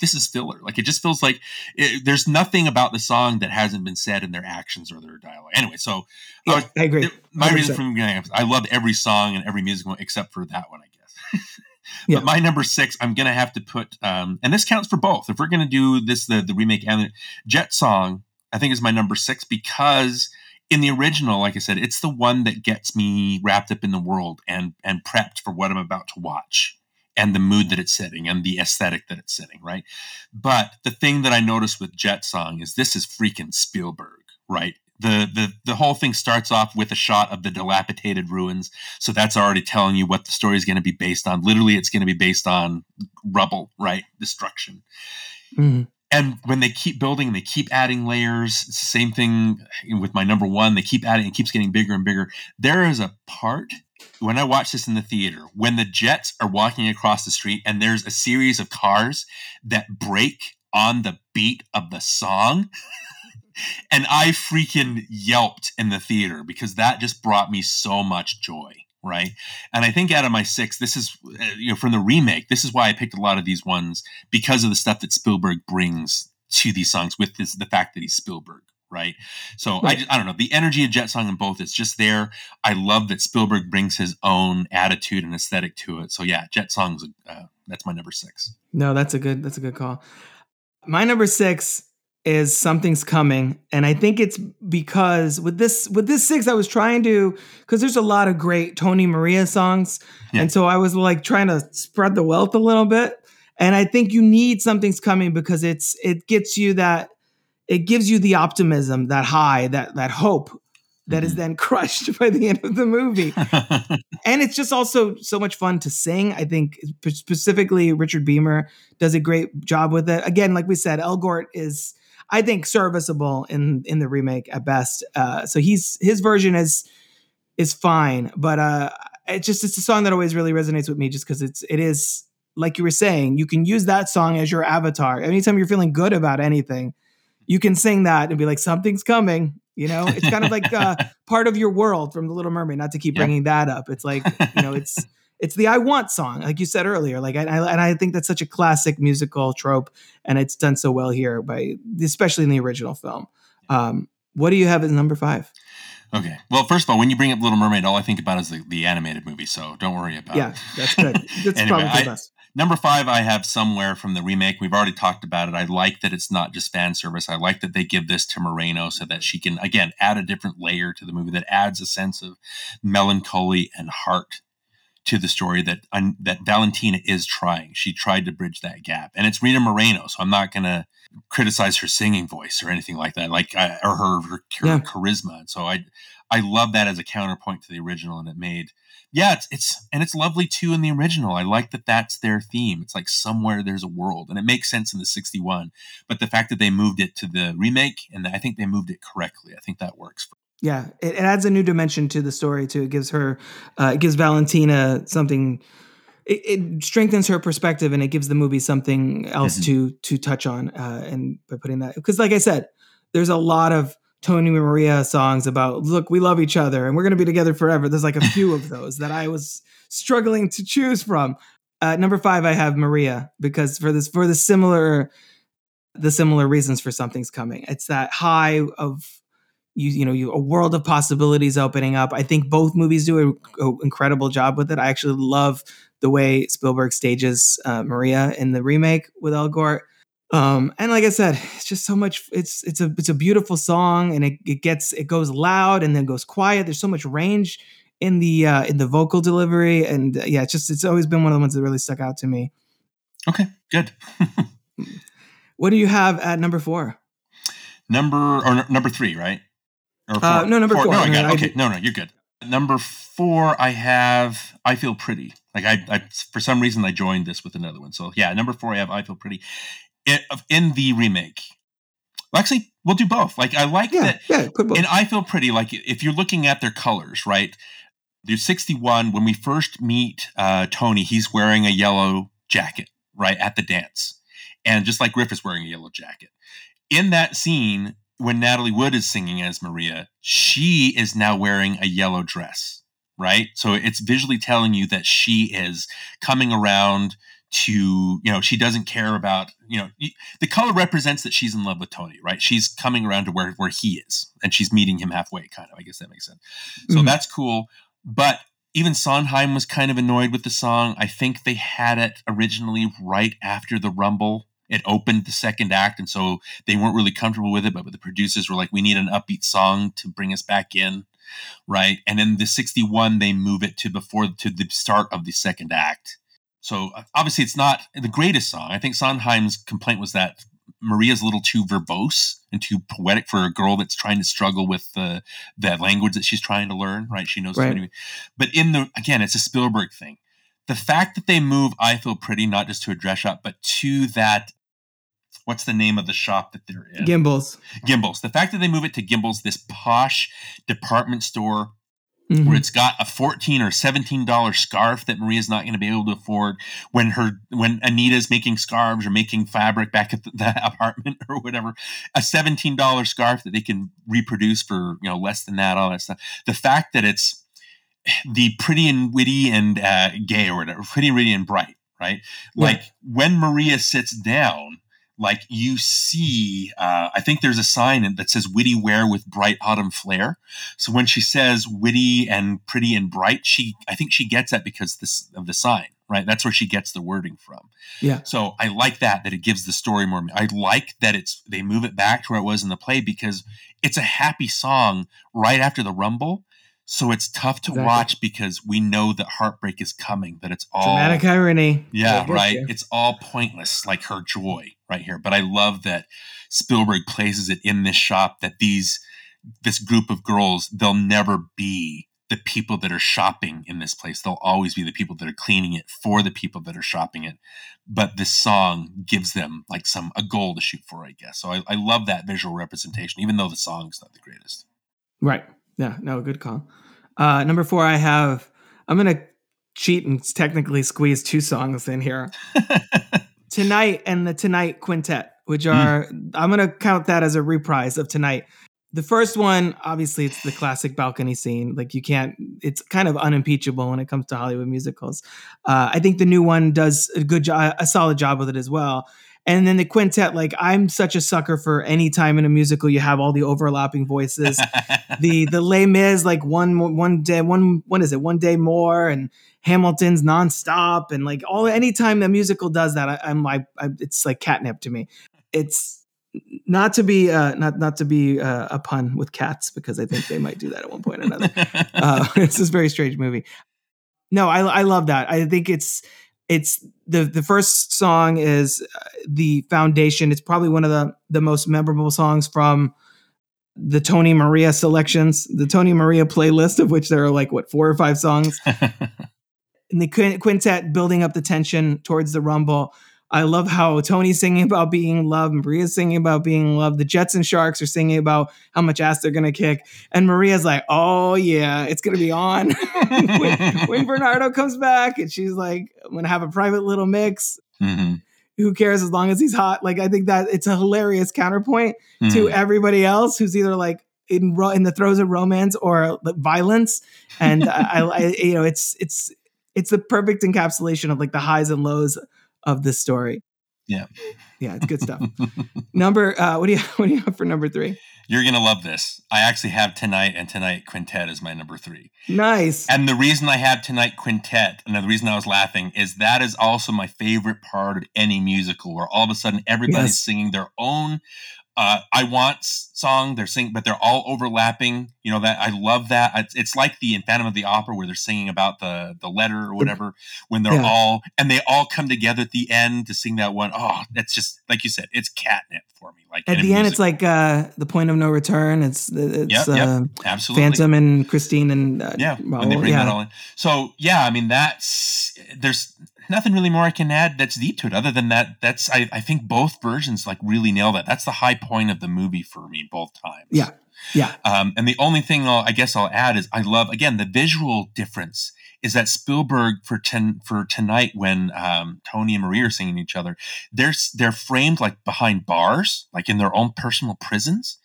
this is filler. Like it just feels like it, there's nothing about the song that hasn't been said in their actions or their dialogue. Anyway, so I Yeah, was- I agree. it- my reason 100%. from the beginning, I love every song and every musical except for that one, I guess. <laughs> Yeah. But my number six, I'm gonna have to put, um, and this counts for both. If we're gonna do this, the the remake and the Jet song, I think is my number six because in the original, like I said, it's the one that gets me wrapped up in the world and and prepped for what I'm about to watch and the mood that it's setting and the aesthetic that it's setting, right? But the thing that I noticed with Jet Song is this is freaking Spielberg, right? The, the the whole thing starts off with a shot of the dilapidated ruins, so that's already telling you what the story is going to be based on. Literally, it's going to be based on rubble, right? Destruction. Mhm. And when they keep building, they keep adding layers. It's the same thing with my number one. They keep adding, it keeps getting bigger and bigger. There is a part when I watch this in the theater when the Jets are walking across the street and there's a series of cars that break on the beat of the song. <laughs> and I freaking yelped in the theater because that just brought me so much joy. Right. And I think out of my six, this is, uh, you know, from the remake, this is why I picked a lot of these ones because of the stuff that Spielberg brings to these songs with this, the fact that he's Spielberg. Right? So I just, I don't know the energy of Jet Song in both is just there. I love that Spielberg brings his own attitude and aesthetic to it. So yeah, Jet Song's uh, that's my number six. No, that's a good that's a good call. My number six is something's coming, and I think it's because with this with this six, I was trying to because there's a lot of great Tony Maria songs, Yeah. and so I was like trying to spread the wealth a little bit. And I think you need something's coming because it's it gets you that it gives you the optimism, that high, that that hope that is then <laughs> crushed by the end of the movie. <laughs> and it's just also so much fun to sing. I think specifically Richard Beymer does a great job with it. Again, like we said, Elgort is I think serviceable in in the remake at best. Uh, so he's his version is is fine, but uh, it just it's a song that always really resonates with me just because it's it is like you were saying, you can use that song as your avatar. Anytime you're feeling good about anything, you can sing that and be like, something's coming. You know, it's kind of like uh, <laughs> part of your world from The Little Mermaid. Not to keep Yeah. bringing that up, it's like you know, it's <laughs> it's the "I Want" song, like you said earlier. Like, I, I, and I think that's such a classic musical trope, and it's done so well here by, especially in the original film. Um, what do you have as number five? Okay. Well, first of all, when you bring up Little Mermaid, all I think about is the, the animated movie. So don't worry about Yeah, it. Yeah, that's good. <laughs> That's Anyway, probably the best. Number five, I have somewhere from the remake. We've already talked about it. I like that it's not just fan service. I like that they give this to Moreno so that she can, again, add a different layer to the movie that adds a sense of melancholy and heart to the story that that Valentina is trying. She tried to bridge that gap, and it's Rita Moreno. So I'm not going to criticize her singing voice or anything like that, like or her, her, her Yeah. charisma. And so I I love that as a counterpoint to the original, and it made yeah, it's it's and it's lovely too in the original. I like that that's their theme. It's like somewhere there's a world, and it makes sense in the '61. But the fact that they moved it to the remake, and I think they moved it correctly. I think that works. Yeah, it, it adds a new dimension to the story too. It gives her, uh, it gives Valentina something. It, it strengthens her perspective, and it gives the movie something else Mhm. to to touch on. Uh, and by putting that, because like I said, there's a lot of Tony Maria songs about look, we love each other, and we're gonna be together forever. There's like a few of those that I was struggling to choose from. Uh, number five, I have Maria because for this for the similar the similar reasons for something's coming. It's that high of you you know you a world of possibilities opening up. I think both movies do an incredible job with it. I actually love the way Spielberg stages uh, Maria in the remake with Elgort. Um, and like I said, it's just so much. It's it's a it's a beautiful song, and it, it gets it goes loud and then goes quiet. There's so much range in the uh, in the vocal delivery, and uh, yeah, it's just it's always been one of the ones that really stuck out to me. Okay, good. <laughs> What do you have at number four? number or n- number three, right? Or Uh, no, number four. No, I I mean, got it. I Okay, did- no, no, you're good. Number four, I have I feel pretty. Like I, I, for some reason, I joined this with another one. So yeah, number four, I have I feel pretty. In, in the remake, well, actually, we'll do both. Like I like Yeah, that yeah, put both. and I feel pretty like if you're looking at their colors, right? There's 61. When we first meet uh, Tony, he's wearing a yellow jacket, right, at the dance. And just like Riff is wearing a yellow jacket. In that scene, when Natalie Wood is singing as Maria, she is now wearing a yellow dress, right? So it's visually telling you that she is coming around to, you know, she doesn't care about, you know, the color represents that she's in love with Tony, right? She's coming around to where where he is, and she's meeting him halfway, kind of. I guess that makes sense. So Mhm. that's cool. But even Sondheim was kind of annoyed with the song. I think they had it originally right after the Rumble. It opened the second act, and so they weren't really comfortable with it. But the producers were like, "We need an upbeat song to bring us back in." right? And in the 61, they move it to before to the start of the second act. So uh, obviously, it's not the greatest song. I think Sondheim's complaint was that Maria's a little too verbose and too poetic for a girl that's trying to struggle with the the language that she's trying to learn. Right? She knows. Right. Right. But in the again, it's a Spielberg thing. The fact that they move "I Feel Pretty" not just to a dress shop, but to that. What's the name of the shop that they're in? Gimbels. Gimbels. The fact that they move it to Gimbels, this posh department store Mhm. where it's got a fourteen or seventeen dollar scarf that Maria's not going to be able to afford when her when Anita's making scarves or making fabric back at the, the <laughs> apartment or whatever, a seventeen dollar scarf that they can reproduce for you know less than that, all that stuff. The fact that it's the pretty and witty and uh, gay or whatever, pretty, witty and bright, right? Yeah. Like when Maria sits down, like you see uh, i think there's a sign that says witty wear with bright autumn flair so when she says witty and pretty and bright she i think she gets that because this of the sign right? That's where she gets the wording from. Yeah. so i like that that it gives the story more i like that it's they move it back to where it was in the play because it's a happy song right after the rumble so it's tough to Exactly. watch because we know that heartbreak is coming that it's all Dramatic irony. yeah, right. you. It's all pointless, like her joy right here. But I love that Spielberg places it in this shop that these this group of girls, they'll never be the people that are shopping in this place. They'll always be the people that are cleaning it for the people that are shopping it. But this song gives them like some a goal to shoot for, I guess. So I, I love that visual representation, even though the song's not the greatest. Right. Yeah. No, good call. Uh, number four, I have. I'm gonna cheat and technically squeeze two songs in here. <laughs> Tonight and the Tonight Quintet, which Hmm. are I'm gonna count that as a reprise of Tonight. The first one, obviously, it's the classic balcony scene. Like you can't. It's kind of unimpeachable when it comes to Hollywood musicals. Uh, I think the new one does a good job, a solid job with it as well. And then the quintet, like I'm such a sucker for any time in a musical you have all the overlapping voices. <laughs> the the Les Mis, like one one day, one what is it, one day more, and Hamilton's nonstop, and like all anytime the musical does that, I, I'm like, I, it's like catnip to me. It's not to be uh, not not to be uh, a pun with cats because I think they might do that at one point or another. <laughs> Uh, it's <laughs> this very strange movie. No, I I love that. I think it's it's the the first song is uh, the foundation. It's probably one of the the most memorable songs from the Tony Maria selections, the Tony Maria playlist, of which there are like what four or five songs. <laughs> and the quintet building up the tension towards the rumble. I love how Tony's singing about being in love, Maria's singing about being in love. The Jets and Sharks are singing about how much ass they're gonna kick, and Maria's like, "Oh yeah, it's gonna be on." <laughs> when, when Bernardo comes back, and she's like, "I'm gonna have a private little mix." Mhm. Who cares as long as he's hot? Like I think that it's a hilarious counterpoint to Mhm. everybody else who's either like in ro- in the throes of romance or violence, and I, I, you know it's it's it's the perfect encapsulation of like the highs and lows of the story. Yeah. Yeah, it's good stuff. <laughs> number uh what do you <laughs> what do you have for number three? You're gonna love this. I actually have tonight and tonight quintet as my number three. Nice. And the reason I have tonight quintet, and the reason I was laughing, is that is also my favorite part of any musical, where all of a sudden everybody's Yes. singing their own uh, "I Want" song. They're singing, but they're all overlapping. You know that I love that. It's, it's like the in Phantom of the Opera, where they're singing about the the letter or whatever. When they're Yeah. all and they all come together at the end to sing that one. Oh, that's just like you said, it's catnip for me. Like At the end, it's like uh the point of no return. It's it's Yep, uh, absolutely. Phantom and Christine and uh, yeah Raoul, when they bring yeah. that all in so yeah i mean that's there's nothing really more i can add that's deep to it other than that that's i, I think both versions like really nail that that's the high point of the movie for me both times Yeah. Yeah. um, and the only thing I'll, i guess i'll add is i love again the visual difference is that spielberg for ten for tonight when um, tony and maria are singing each other they're they're framed like behind bars like in their own personal prisons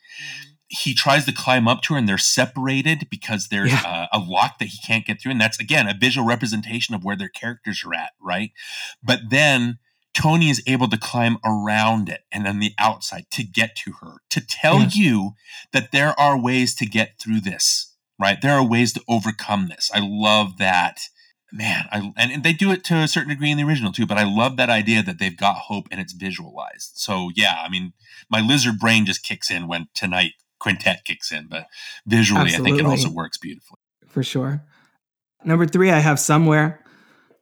he tries to climb up to her and they're separated because there's Yeah. uh, a lock that he can't get through. And that's again a visual representation of where their characters are at right? But then tony is able to climb around it and on the outside to get to her to tell Yeah. you that there are ways to get through this right? There are ways to overcome this. I love that. Man I, and, and they do it to a certain degree in the original too but i love that idea that they've got hope and it's visualized. So yeah i mean my lizard brain just kicks in when tonight quintet kicks in but visually i think it also works beautifully for sure. Number three, I have somewhere,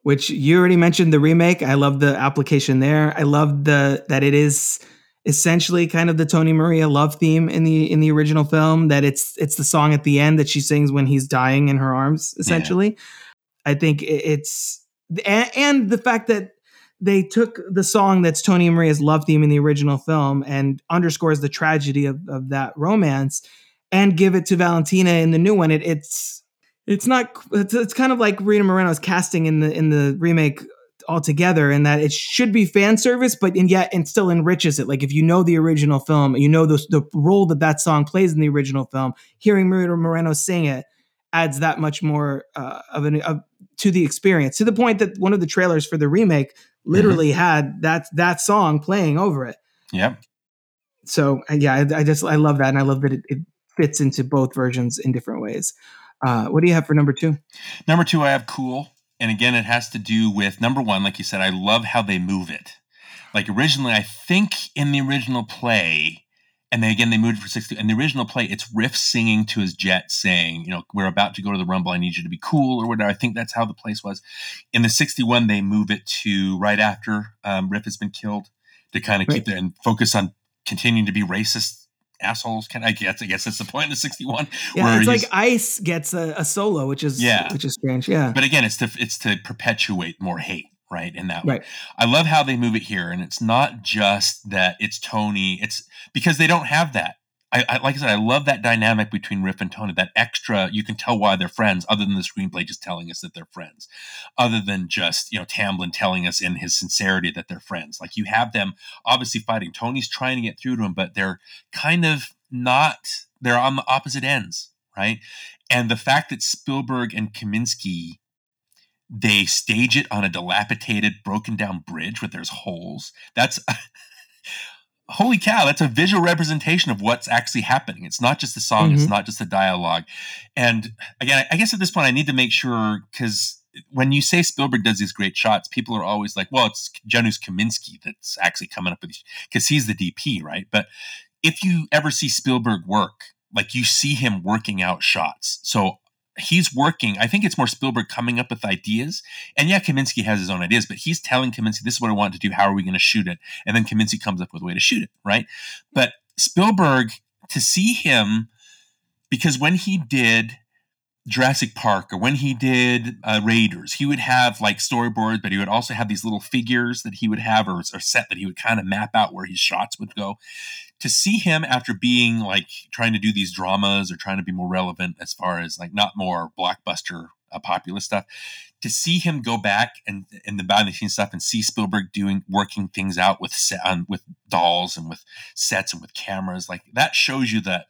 which you already mentioned the remake. I love the application there. I love the that it is essentially kind of the Tony Maria love theme in the in the original film. That it's it's the song at the end that she sings when he's dying in her arms. Essentially, I think it's and, and the fact that they took the song that's Tony and Maria's love theme in the original film and underscores the tragedy of, of that romance and give it to Valentina in the new one. It, it's it's not it's, it's kind of like Rita Moreno's casting in the in the remake altogether in that it should be fan service but and yet and still enriches it like if you know the original film you know the, the role that that song plays in the original film hearing Rita Moreno sing it adds that much more uh, of an of, to the experience to the point that one of the trailers for the remake literally had that that song playing over it Yep. So uh, yeah, I, I just I love that, and I love that it, it fits into both versions in different ways. Uh, what do you have for number two? Number two, I have cool. And again, it has to do with number one, like you said, I love how they move it. Like originally, I think in the original play, and then again they moved it for 60 and the original play it's riff singing to his jet saying you know we're about to go to the rumble i need you to be cool or whatever i think that's how the place was in the 61 they move it to right after um, riff has been killed to kind of Right. keep it and focus on continuing to be racist assholes can i guess i guess that's the point in the 61 Yeah, where it's like Ice gets a, a solo, which is Yeah. which is strange. Yeah, but again it's to it's to perpetuate more hate right in that way. I love how they move it here, and it's not just that it's Tony. It's because they don't have that. I, I like I said, I love that dynamic between Riff and Tony. That extra, you can tell why they're friends, other than the screenplay just telling us that they're friends, other than just you know Tamblyn telling us in his sincerity that they're friends. Like you have them obviously fighting. Tony's trying to get through to him, but they're kind of not. They're on the opposite ends, right? And the fact that Spielberg and Kaminski they stage it on a dilapidated, broken down bridge where there's holes. That's <laughs> holy cow, that's a visual representation of what's actually happening. It's not just the song, it's Mhm. not just the dialogue. And again, I guess at this point, I need to make sure because when you say Spielberg does these great shots, people are always like, well, it's Janusz Kaminski that's actually coming up with these because he's the DP, right? But if you ever see Spielberg work, like you see him working out shots. So he's working. I think it's more Spielberg coming up with ideas. And yeah, Kaminski has his own ideas, but he's telling Kaminski, this is what I want to do. How are we going to shoot it? And then Kaminski comes up with a way to shoot it, right? But Spielberg, to see him, because when he did Jurassic Park or when he did uh, Raiders, he would have like storyboards, but he would also have these little figures that he would have or, or set that he would kind of map out where his shots would go. To see him after being like trying to do these dramas or trying to be more relevant as far as like not more blockbuster uh, populist stuff, to see him go back and in the behind the scenes stuff and see Spielberg doing working things out with set, um, with dolls and with sets and with cameras like that shows you that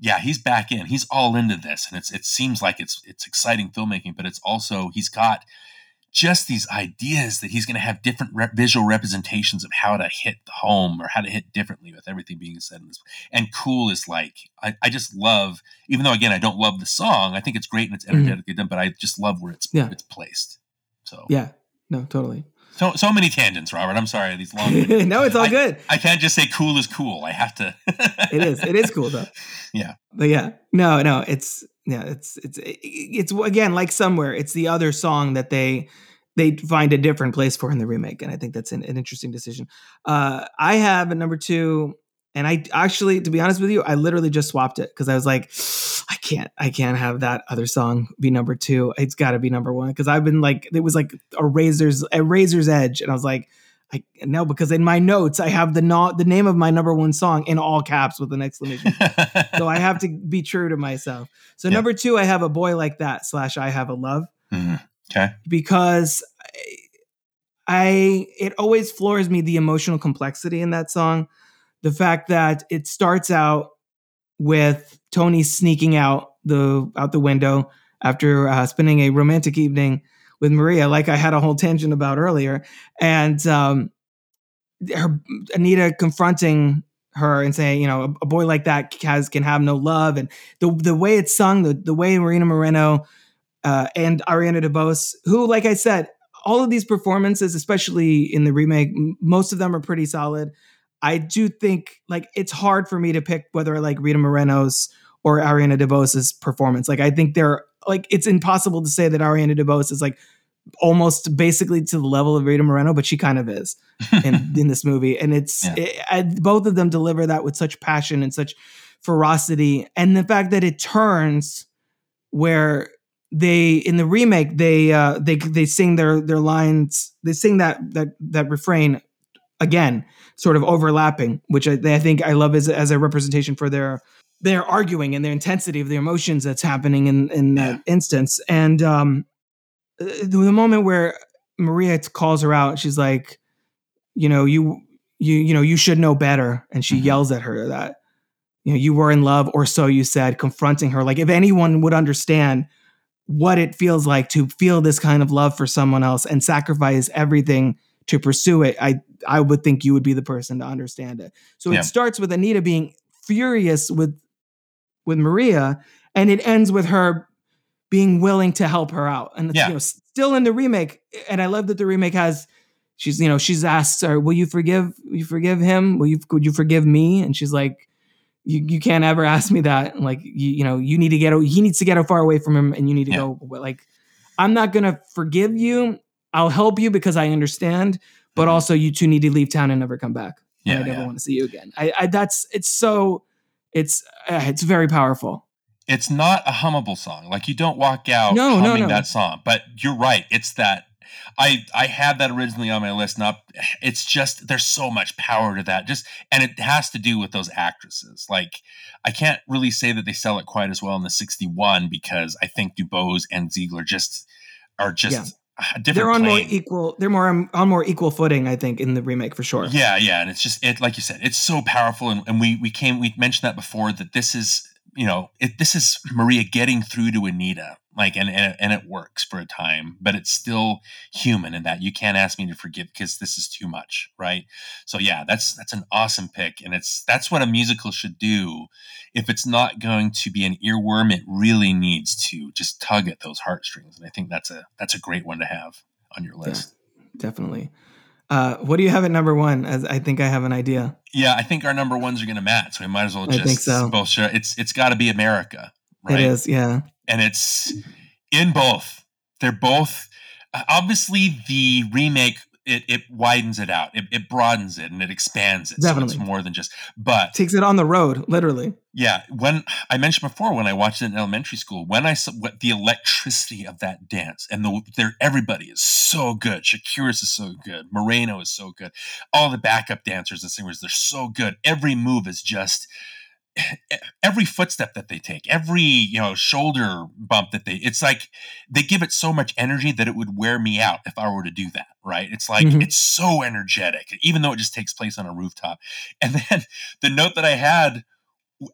yeah, he's back in. He's all into this, and it's it seems like it's it's exciting filmmaking, but it's also he's got just these ideas that he's going to have different re- visual representations of how to hit the home or how to hit differently with everything being said in this. And cool is like I, I just love, even though again I don't love the song, I think it's great and it's mm-hmm. energetically done, but I just love where it's Yeah. it's placed. So Yeah, no, totally. so so many tangents, Robert. I'm sorry these long. <laughs> no, it's all I- good. I can't just say cool is cool. I have to. It is. It is cool though. <laughs> Yeah. But yeah, no, no, it's yeah, it's it's it's again like somewhere. It's the other song that they they find a different place for in the remake, and I think that's an, an interesting decision. Uh, I have at number two, and I actually, to be honest with you, I literally just swapped it because I was like, <sighs> I can't, I can't have that other song be number two. It's got to be number one because I've been like, it was like a razor's a razor's edge, and I was like. I no, because in my notes I have the not the name of my number one song in all caps with an exclamation <laughs> so I have to be true to myself. So Yeah. number two, I have a boy like that slash I have a love Mhm. Okay. because I, I it always floors me the emotional complexity in that song. The fact that it starts out with Tony sneaking out the out the window after uh, spending a romantic evening with Maria, like I had a whole tangent about earlier, and um, her Anita confronting her and saying, you know, a, a boy like that has can have no love, and the the way it's sung, the the way Marina Moreno uh, and Ariana DeBose, who, like I said, all of these performances, especially in the remake, m- most of them are pretty solid. I do think like it's hard for me to pick whether I like Rita Moreno's or Ariana DeBose's performance. Like I think they're like it's impossible to say that Ariana DeBose is like almost basically to the level of Rita Moreno, but she kind of is in, <laughs> in this movie. And it's Yeah. it, I, both of them deliver that with such passion and such ferocity, and the fact that it turns where they in the remake they uh they they sing their their lines they sing that that that refrain again sort of overlapping which i, I think i love as, as a representation for their their arguing and their intensity of the emotions that's happening in in that instance and um the, the moment where maria calls her out she's like you know you you you know you should know better and she Mhm. yells at her that you know you were in love or so you said confronting her like if anyone would understand what it feels like to feel this kind of love for someone else and sacrifice everything to pursue it, I I would think you would be the person to understand it. So Yeah. it starts with Anita being furious with with Maria, and it ends with her being willing to help her out. And Yeah. you know, still in the remake, and I love that the remake has. She's, you know, she's asked her, "Will you forgive? Will you forgive him? Will you? Could you forgive me?" And she's like, "You, you can't ever ask me that. Like, you, you know, you need to get. He needs to get far away from him, and you need to Yeah. go. Like, I'm not gonna forgive you. I'll help you because I understand, but Mhm. also you two need to leave town and never come back. Yeah, I never yeah. want to see you again. I, I that's it's so it's uh, it's very powerful. It's not a hummable song. Like you don't walk out No, no, humming no. that song. But you're right. It's that I I had that originally on my list. Not it's just there's so much power to that. Just and it has to do with those actresses. Like I can't really say that they sell it quite as well in the 61 because I think DeBose and Zegler just are just a different. They're on more equal. They're more on, on more equal footing, I think, in the remake for sure. Yeah, yeah, and it's just it like you said, it's so powerful, and, and we we came we mentioned that before that this is you know it this is Maria getting through to Anita, like and and, and it works for a time, but it's still human in that you can't ask me to forgive because this is too much, right? So yeah, that's that's an awesome pick, and it's that's what a musical should do. If it's not going to be an earworm, it really needs to just tug at those heartstrings, and I think that's a that's a great one to have on your list. Definitely. Uh, what do you have at number one? As I think I have an idea. Yeah, I think our number ones are going to match. So we might as well I just think so. both share. It's it's got to be America, right? It is, yeah. and it's in both. They're both uh, obviously the remake. It, it widens it out. It, it broadens it and it expands it. So Definitely. it's more than just. But Takes it on the road, literally. yeah, when I mentioned before when I watched it in elementary school, when I saw what the electricity of that dance and the there everybody is so good. Chakiris is so good. Moreno is so good. All the backup dancers and singers they're so good. Every move is just every footstep that they take, every you know shoulder bump that they it's like they give it so much energy that it would wear me out if I were to do that, right? It's like Mhm. it's so energetic even though it just takes place on a rooftop. And then <laughs> the note that I had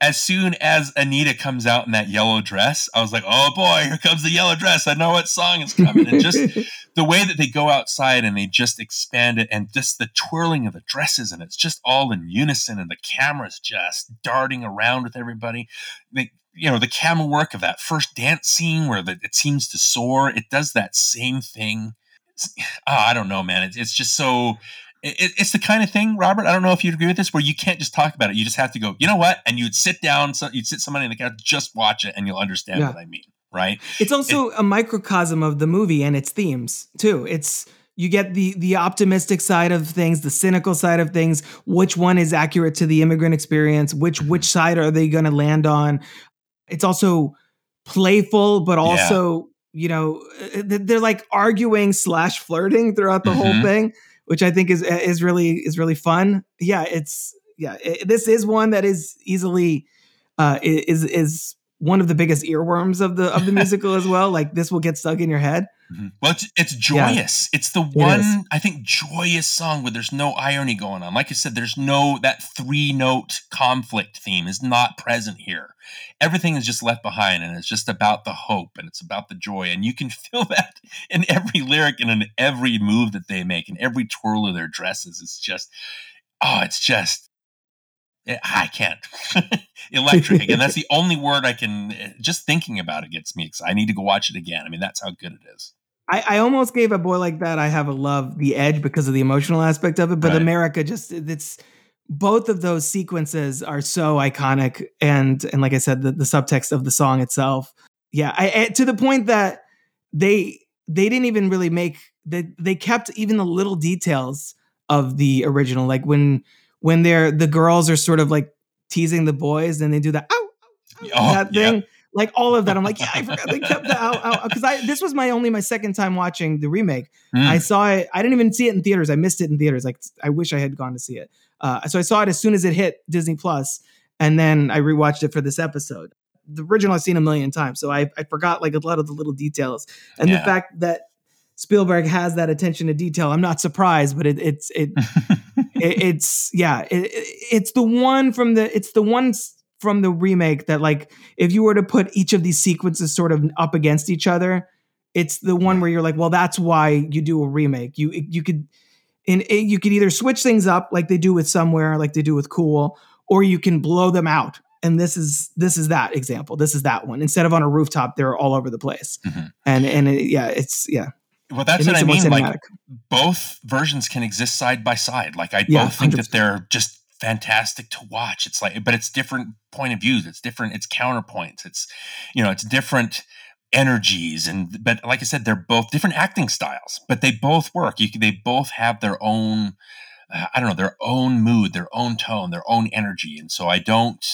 as soon as Anita comes out in that yellow dress, I was like, "Oh boy, here comes the yellow dress! I know what song is coming." And just <laughs> the way that they go outside and they just expand it, and just the twirling of the dresses, and it's just all in unison, and the camera's just darting around with everybody. They, you know, the camera work of that first dance scene where the, it seems to soar, it does that same thing. Ah, I don't know, man. It's, it's just so it, it's the kind of thing, Robert. I don't know if you'd agree with this, where you can't just talk about it. You just have to go. You know what? And you'd sit down. So you'd sit somebody in the couch, just watch it, and you'll understand Yeah. what I mean, right? It's also a microcosm of the movie and its themes too. It's you get the the optimistic side of things, the cynical side of things. Which one is accurate to the immigrant experience? Which which side are they going to land on? It's also playful, but also you know uh, they're like arguing slash flirting throughout the whole Mhm. thing, which I think is is really is really fun. Yeah, it's yeah. It, this is one that is easily uh, is is one of the biggest earworms of the of the <laughs> musical as well. Like this will get stuck in your head. Mhm. Well, it's, it's Yeah. joyous. It's the one I think joyous song where there's no irony going on. Like I said, there's no that three note conflict theme is not present here. Everything is just left behind, and it's just about the hope and it's about the joy, and you can <laughs> feel that in every lyric and in every move that they make and every twirl of their dresses. It's just oh, it's just. Eh, I can't. <laughs> Electric again. That's <laughs> the only word I can. eh, Just thinking about it gets me excited. I need to go watch it again. I mean, that's how good it is. I, I almost gave a boy like that. I have a love the edge because of the emotional aspect of it, but Right. America just it's both of those sequences are so iconic and and like I said, the, the subtext of the song itself. Yeah, I, I- to the point that they they didn't even really make they they kept even the little details of the original, like when when they're the girls are sort of like teasing the boys and they do that ow, ow, Oh, that yeah. thing. Like all of that, I'm like, yeah, I forgot they <laughs> kept that out because I this was my only my second time watching the remake. Mm. I saw it. I didn't even see it in theaters. I missed it in theaters. Like I wish I had gone to see it. Uh, so I saw it as soon as it hit Disney Plus, and then I rewatched it for this episode. The original I've seen a million times, so I, I forgot like a lot of the little details, and the fact that Spielberg has that attention to detail. I'm not surprised, but it, it's it, <laughs> it it's yeah, it, it- it's the one from the it's the one from the remake that like if you were to put each of these sequences sort of up against each other, it's the one where you're like, well, that's why you do a remake. You you could in it, you could either switch things up like they do with somewhere, like they do with Cool, or you can blow them out. And this is this is that example. This is that one. Instead of on a rooftop, they're all over the place. Mm-hmm. And and it, yeah, it's yeah. Well, that's what I makes it more mean. Like both versions can exist side by side. Like I Yeah, both think that 100%. they're just fantastic to watch. It's like, but it's different point of views. It's different. It's counterpoints. It's you know, it's different energies. And but like I said, they're both different acting styles, but they both work. You they both have their own. uh, I don't know their own mood, their own tone, their own energy, and so I don't.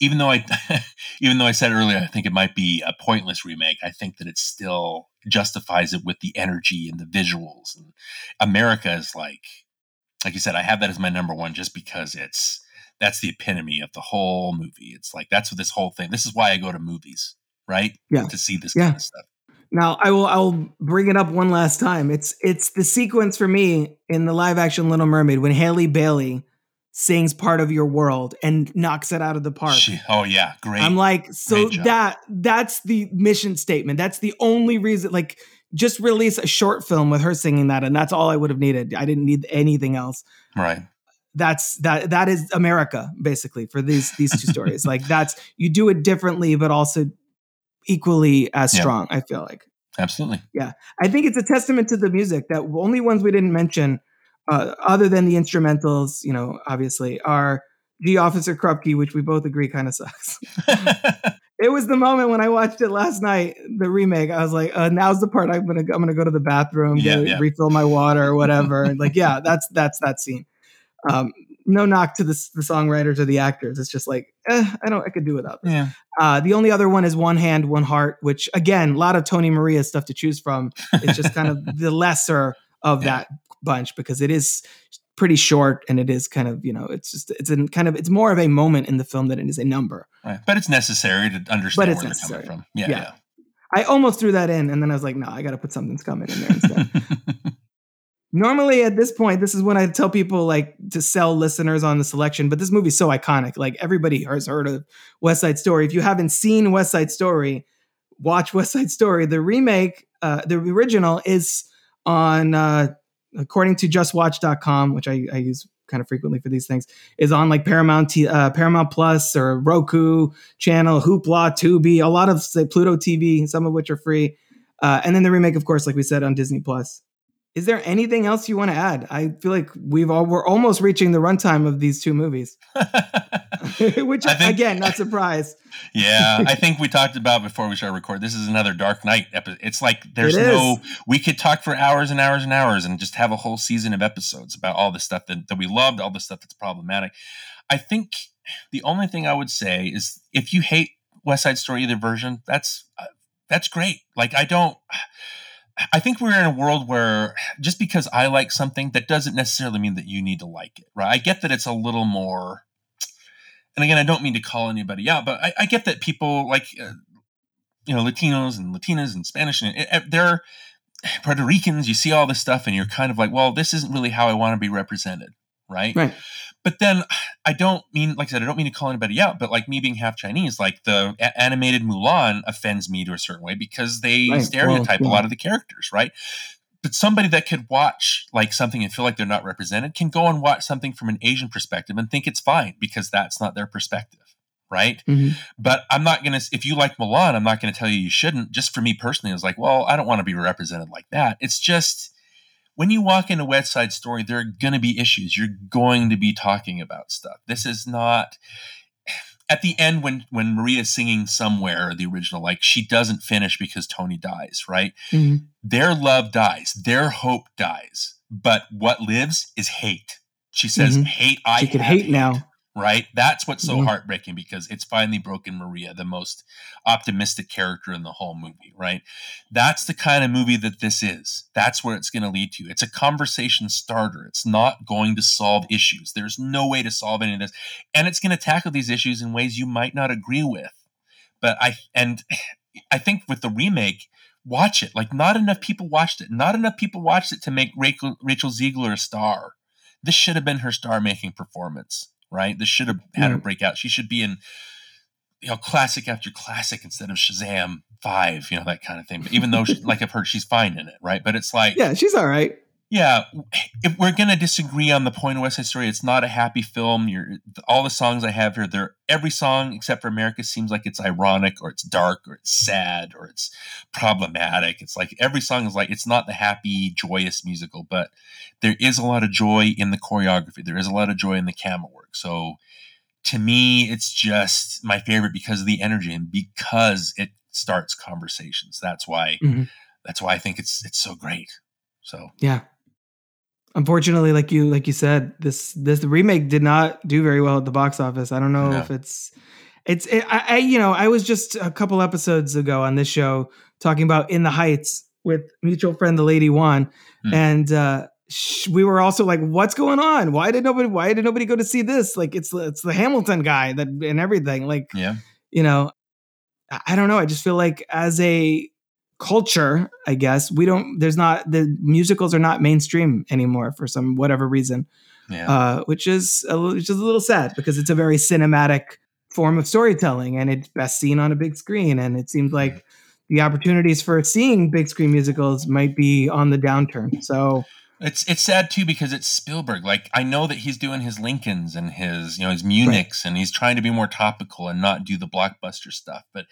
Even though I, <laughs> even though I said earlier, I think it might be a pointless remake. I think that it's still justifies it with the energy and the visuals. And America is like, like you said, I have that as my number one just because it's that's the epitome of the whole movie. It's like that's what this whole thing. This is why I go to movies, right? Yeah. to see this Yeah. kind of stuff. Now I will I'll bring it up one last time. It's it's the sequence for me in the live action Little Mermaid when Halle Bailey sings part of your world and knocks it out of the park. She, oh yeah, great. I'm like, so that that's the mission statement. That's the only reason. Like, just release a short film with her singing that, and that's all I would have needed. I didn't need anything else. right. That's that that is America basically for these these two stories. Like that's you do it differently, but also equally as Yeah. strong. I feel like. Absolutely. Yeah. I think it's a testament to the music that only ones we didn't mention, uh, other than the instrumentals, you know, obviously, are Gee Officer Krupke, which we both agree kind of sucks. <laughs> it was the moment when I watched it last night, the remake. I was like, uh, now's the part I'm gonna I'm gonna go to the bathroom, Yeah, go yeah. refill my water or whatever. And like, yeah, <laughs> that's that's that scene. Um, no knock to the, the songwriters or the actors. It's just like, eh, I don't, I could do without this. yeah. Uh, the only other one is One Hand, One Heart, which again, a lot of Tony Maria stuff to choose from. It's just kind of <laughs> the lesser of Yeah. that bunch because it is pretty short and it is kind of you know it's just it's in kind of it's more of a moment in the film than it is a number. Right. But it's necessary to understand But where it's they're necessary. coming from. Yeah. Yeah. I almost threw that in and then I was like, no, I got to put something's coming in there instead. <laughs> Normally at this point, this is when I tell people like to sell listeners on the selection, but this movie's so iconic. Like everybody has heard of West Side Story. If you haven't seen West Side Story, watch West Side Story. The remake, uh, the original is on, uh, according to justwatch.com, which I, I use kind of frequently for these things, is on like Paramount, uh, Paramount Plus or Roku channel, Hoopla, Tubi, a lot of say Pluto TV, some of which are free. Uh, and then the remake, of course, like we said on Disney Plus. Is there anything else you want to add? I feel like we've all we're almost reaching the runtime of these two movies, <laughs> <laughs> which think- again, not surprised. <laughs> Yeah, I think we talked about before we started recording. This is another Dark Knight episode. It's like there's It no. We could talk for hours and hours and hours and just have a whole season of episodes about all the stuff that, that we loved, all the stuff that's problematic. I think the only thing I would say is if you hate West Side Story either version, that's uh, that's great. Like I don't. I think we're in a world where just because I like something, that doesn't necessarily mean that you need to like it, right? I get that it's a little more and again, I don't mean to call anybody out, but I, I get that people like, uh, you know, Latinos and Latinas and Spanish and uh, they're Puerto Ricans. You see all this stuff, and you're kind of like, well, this isn't really how I want to be represented, right? Right. But then I don't mean, like I said, I don't mean to call anybody out, but like me being half Chinese, like the a- animated Mulan offends me to a certain way because they Right. stereotype Well, a lot of the characters, right? But somebody that could watch like something and feel like they're not represented can go and watch something from an Asian perspective and think it's fine because that's not their perspective, right? Mhm. But I'm not gonna. If you like Mulan, I'm not gonna tell you you shouldn't. Just for me personally, it's like, well, I don't want to be represented like that. It's just when you walk into West Side Story, there are going to be issues. You're going to be talking about stuff. This is not at the end when when Maria's singing somewhere the original, like she doesn't finish because Tony dies, right? Mhm. Their love dies, their hope dies, but what lives is hate. She says, Mhm. "Hate, I She can have hate now. Right, that's what's so Mhm. heartbreaking because it's finally broken Maria, the most optimistic character in the whole movie. Right, that's the kind of movie that this is. That's where it's going to lead to. It's a conversation starter. It's not going to solve issues. There's no way to solve any of this, and it's going to tackle these issues in ways you might not agree with. But I and I think with the remake, watch it. Like not enough people watched it. Not enough people watched it to make Rachel, Rachel Zegler a star. This should have been her star-making performance, right? This should have had her Right. break out. She should be in you know classic after classic instead of Shazam five, you know that kind of thing. But even though, she, like I've heard, she's fine in it, right? But it's like Yeah, she's all right. Yeah, if we're gonna disagree on the point of West Side Story, it's not a happy film. You're all the songs I have here. They're every song except for America seems like it's ironic or it's dark or it's sad or it's problematic. It's like every song is like it's not the happy, joyous musical, but there is a lot of joy in the choreography. There is a lot of joy in the camera work. So to me, it's just my favorite because of the energy and because it starts conversations. That's why. Mhm. That's why I think it's it's so great. So Yeah. Unfortunately, like you like you said, this this remake did not do very well at the box office. I don't know No. if it's it's it, I, I you know I was just a couple episodes ago on this show talking about In the Heights with mutual friend the Lady One, Hmm. and uh, sh- we were also like, "What's going on? Why did nobody Why did nobody go to see this? Like it's it's the Hamilton guy that and everything. Like yeah. you know, I I don't know. I just feel like as a culture, I guess we don't. There's not the musicals are not mainstream anymore for some whatever reason, Yeah. uh, which is a, which is a little sad because it's a very cinematic form of storytelling and it's best seen on a big screen. And it seems like the opportunities for seeing big screen musicals might be on the downturn. So It's it's sad too because it's Spielberg. Like I know that he's doing his Lincolns and his you know his Munichs and he's trying to be more topical and not do the blockbuster stuff. But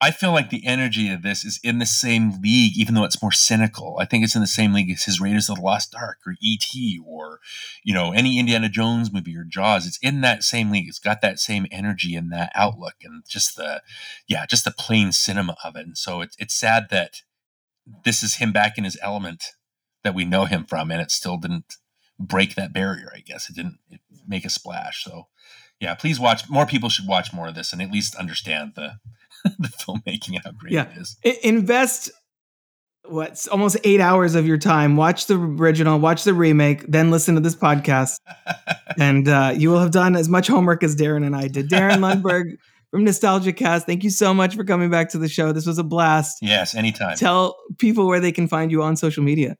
I feel like the energy of this is in the same league, even though it's more cynical. I think it's in the same league as his Raiders of the Lost Ark or E.T. or you know any Indiana Jones movie or Jaws. It's in that same league. It's got that same energy and that outlook and just the yeah just the plain cinema of it. And so it's it's sad that this is him back in his element that we know him from, and it still didn't break that barrier. I guess it didn't make a splash. So, yeah, please watch. More people should watch more of this and at least understand the <laughs> the filmmaking and how great Yeah. it is. I- invest what's almost eight hours of your time. Watch the original, watch the remake, then listen to this podcast, <laughs> and uh, you will have done as much homework as Darin and I did. Darin <laughs> Lundberg from NostalgiaCast, thank you so much for coming back to the show. This was a blast. Yes, anytime. Tell people where they can find you on social media.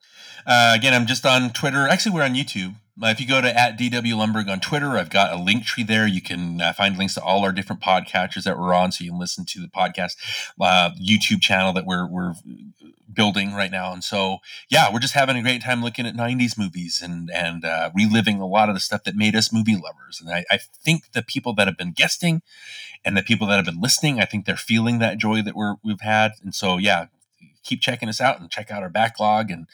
Uh, again, I'm just on Twitter. Actually, we're on YouTube. Uh, if you go to at DW Lundberg on Twitter, I've got a link tree there. You can uh, find links to all our different podcatchers that we're on, so you can listen to the podcast uh, YouTube channel that we're we're building right now. And so, yeah, we're just having a great time looking at '90s movies and and uh, reliving a lot of the stuff that made us movie lovers. And I, I think the people that have been guesting and the people that have been listening, I think they're feeling that joy that we're we've had. And so, yeah, keep checking us out and check out our backlog and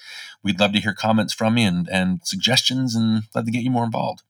we'd love to hear comments from you and, and suggestions and love to get you more involved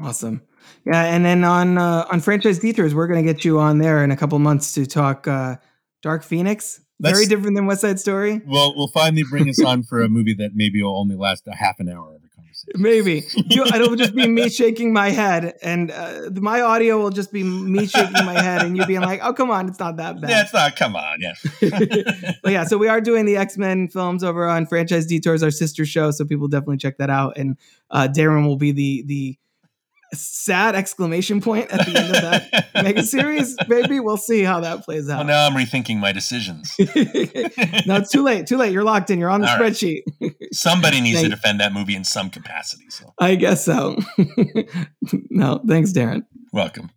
Awesome. Yeah, and then on uh, on franchise detours, we're going to get you on there in a couple months to talk uh, Dark Phoenix. Very Let's- different than West Side Story. well we'll finally bring us on for a movie that maybe will only last a half an hour of a conversation Maybe you, it'll just be me <laughs> shaking my head, and uh, my audio will just be me shaking my head, and you being like, "Oh, come on, it's not that bad." yeah it's not come on yeah <laughs> but yeah, so we are doing the X Men films over on Franchise Detours, our sister show. So people definitely check that out. And uh, Darin will be the the sad exclamation point at the end of that mega <laughs> series. Maybe we'll see how that plays well out. now i'm rethinking my decisions <laughs> no, it's too late. Too late. You're locked in. You're on the All right. spreadsheet. somebody needs to defend that movie in some capacity so I guess so. <laughs> no, thanks, Darin. welcome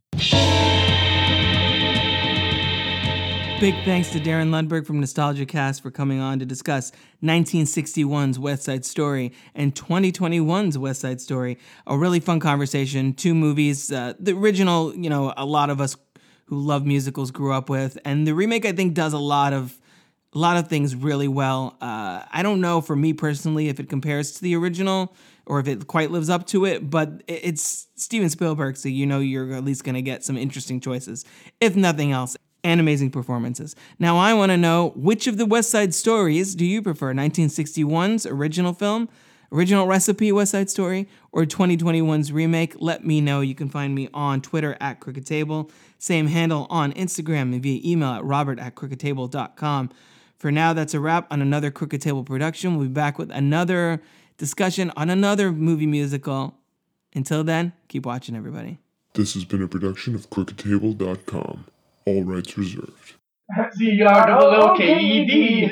Big thanks to Darin Lundberg from NostalgiaCast for coming on to discuss 1961's West Side Story and 2021's West Side Story. A really fun conversation. Two movies. Uh, the original, you know, a lot of us who love musicals grew up with, and the remake I think does a lot of a lot of things really well. Uh, I don't know for me personally if it compares to the original or if it quite lives up to it, but it's Steven Spielberg, so you know you're at least going to get some interesting choices, if nothing else, and amazing performances. Now, I want to know which of the West Side Stories do you prefer? 1961's original film, original recipe West Side Story, or 2021's remake? Let me know. You can find me on Twitter at Crooked Table, same handle on Instagram and via email at robert at crookedtable.com. For now, that's a wrap on another Crooked Table production. We'll be back with another discussion on another movie musical. Until then, keep watching, everybody. This has been a production of crookedtable.com. All rights reserved. <laughs> The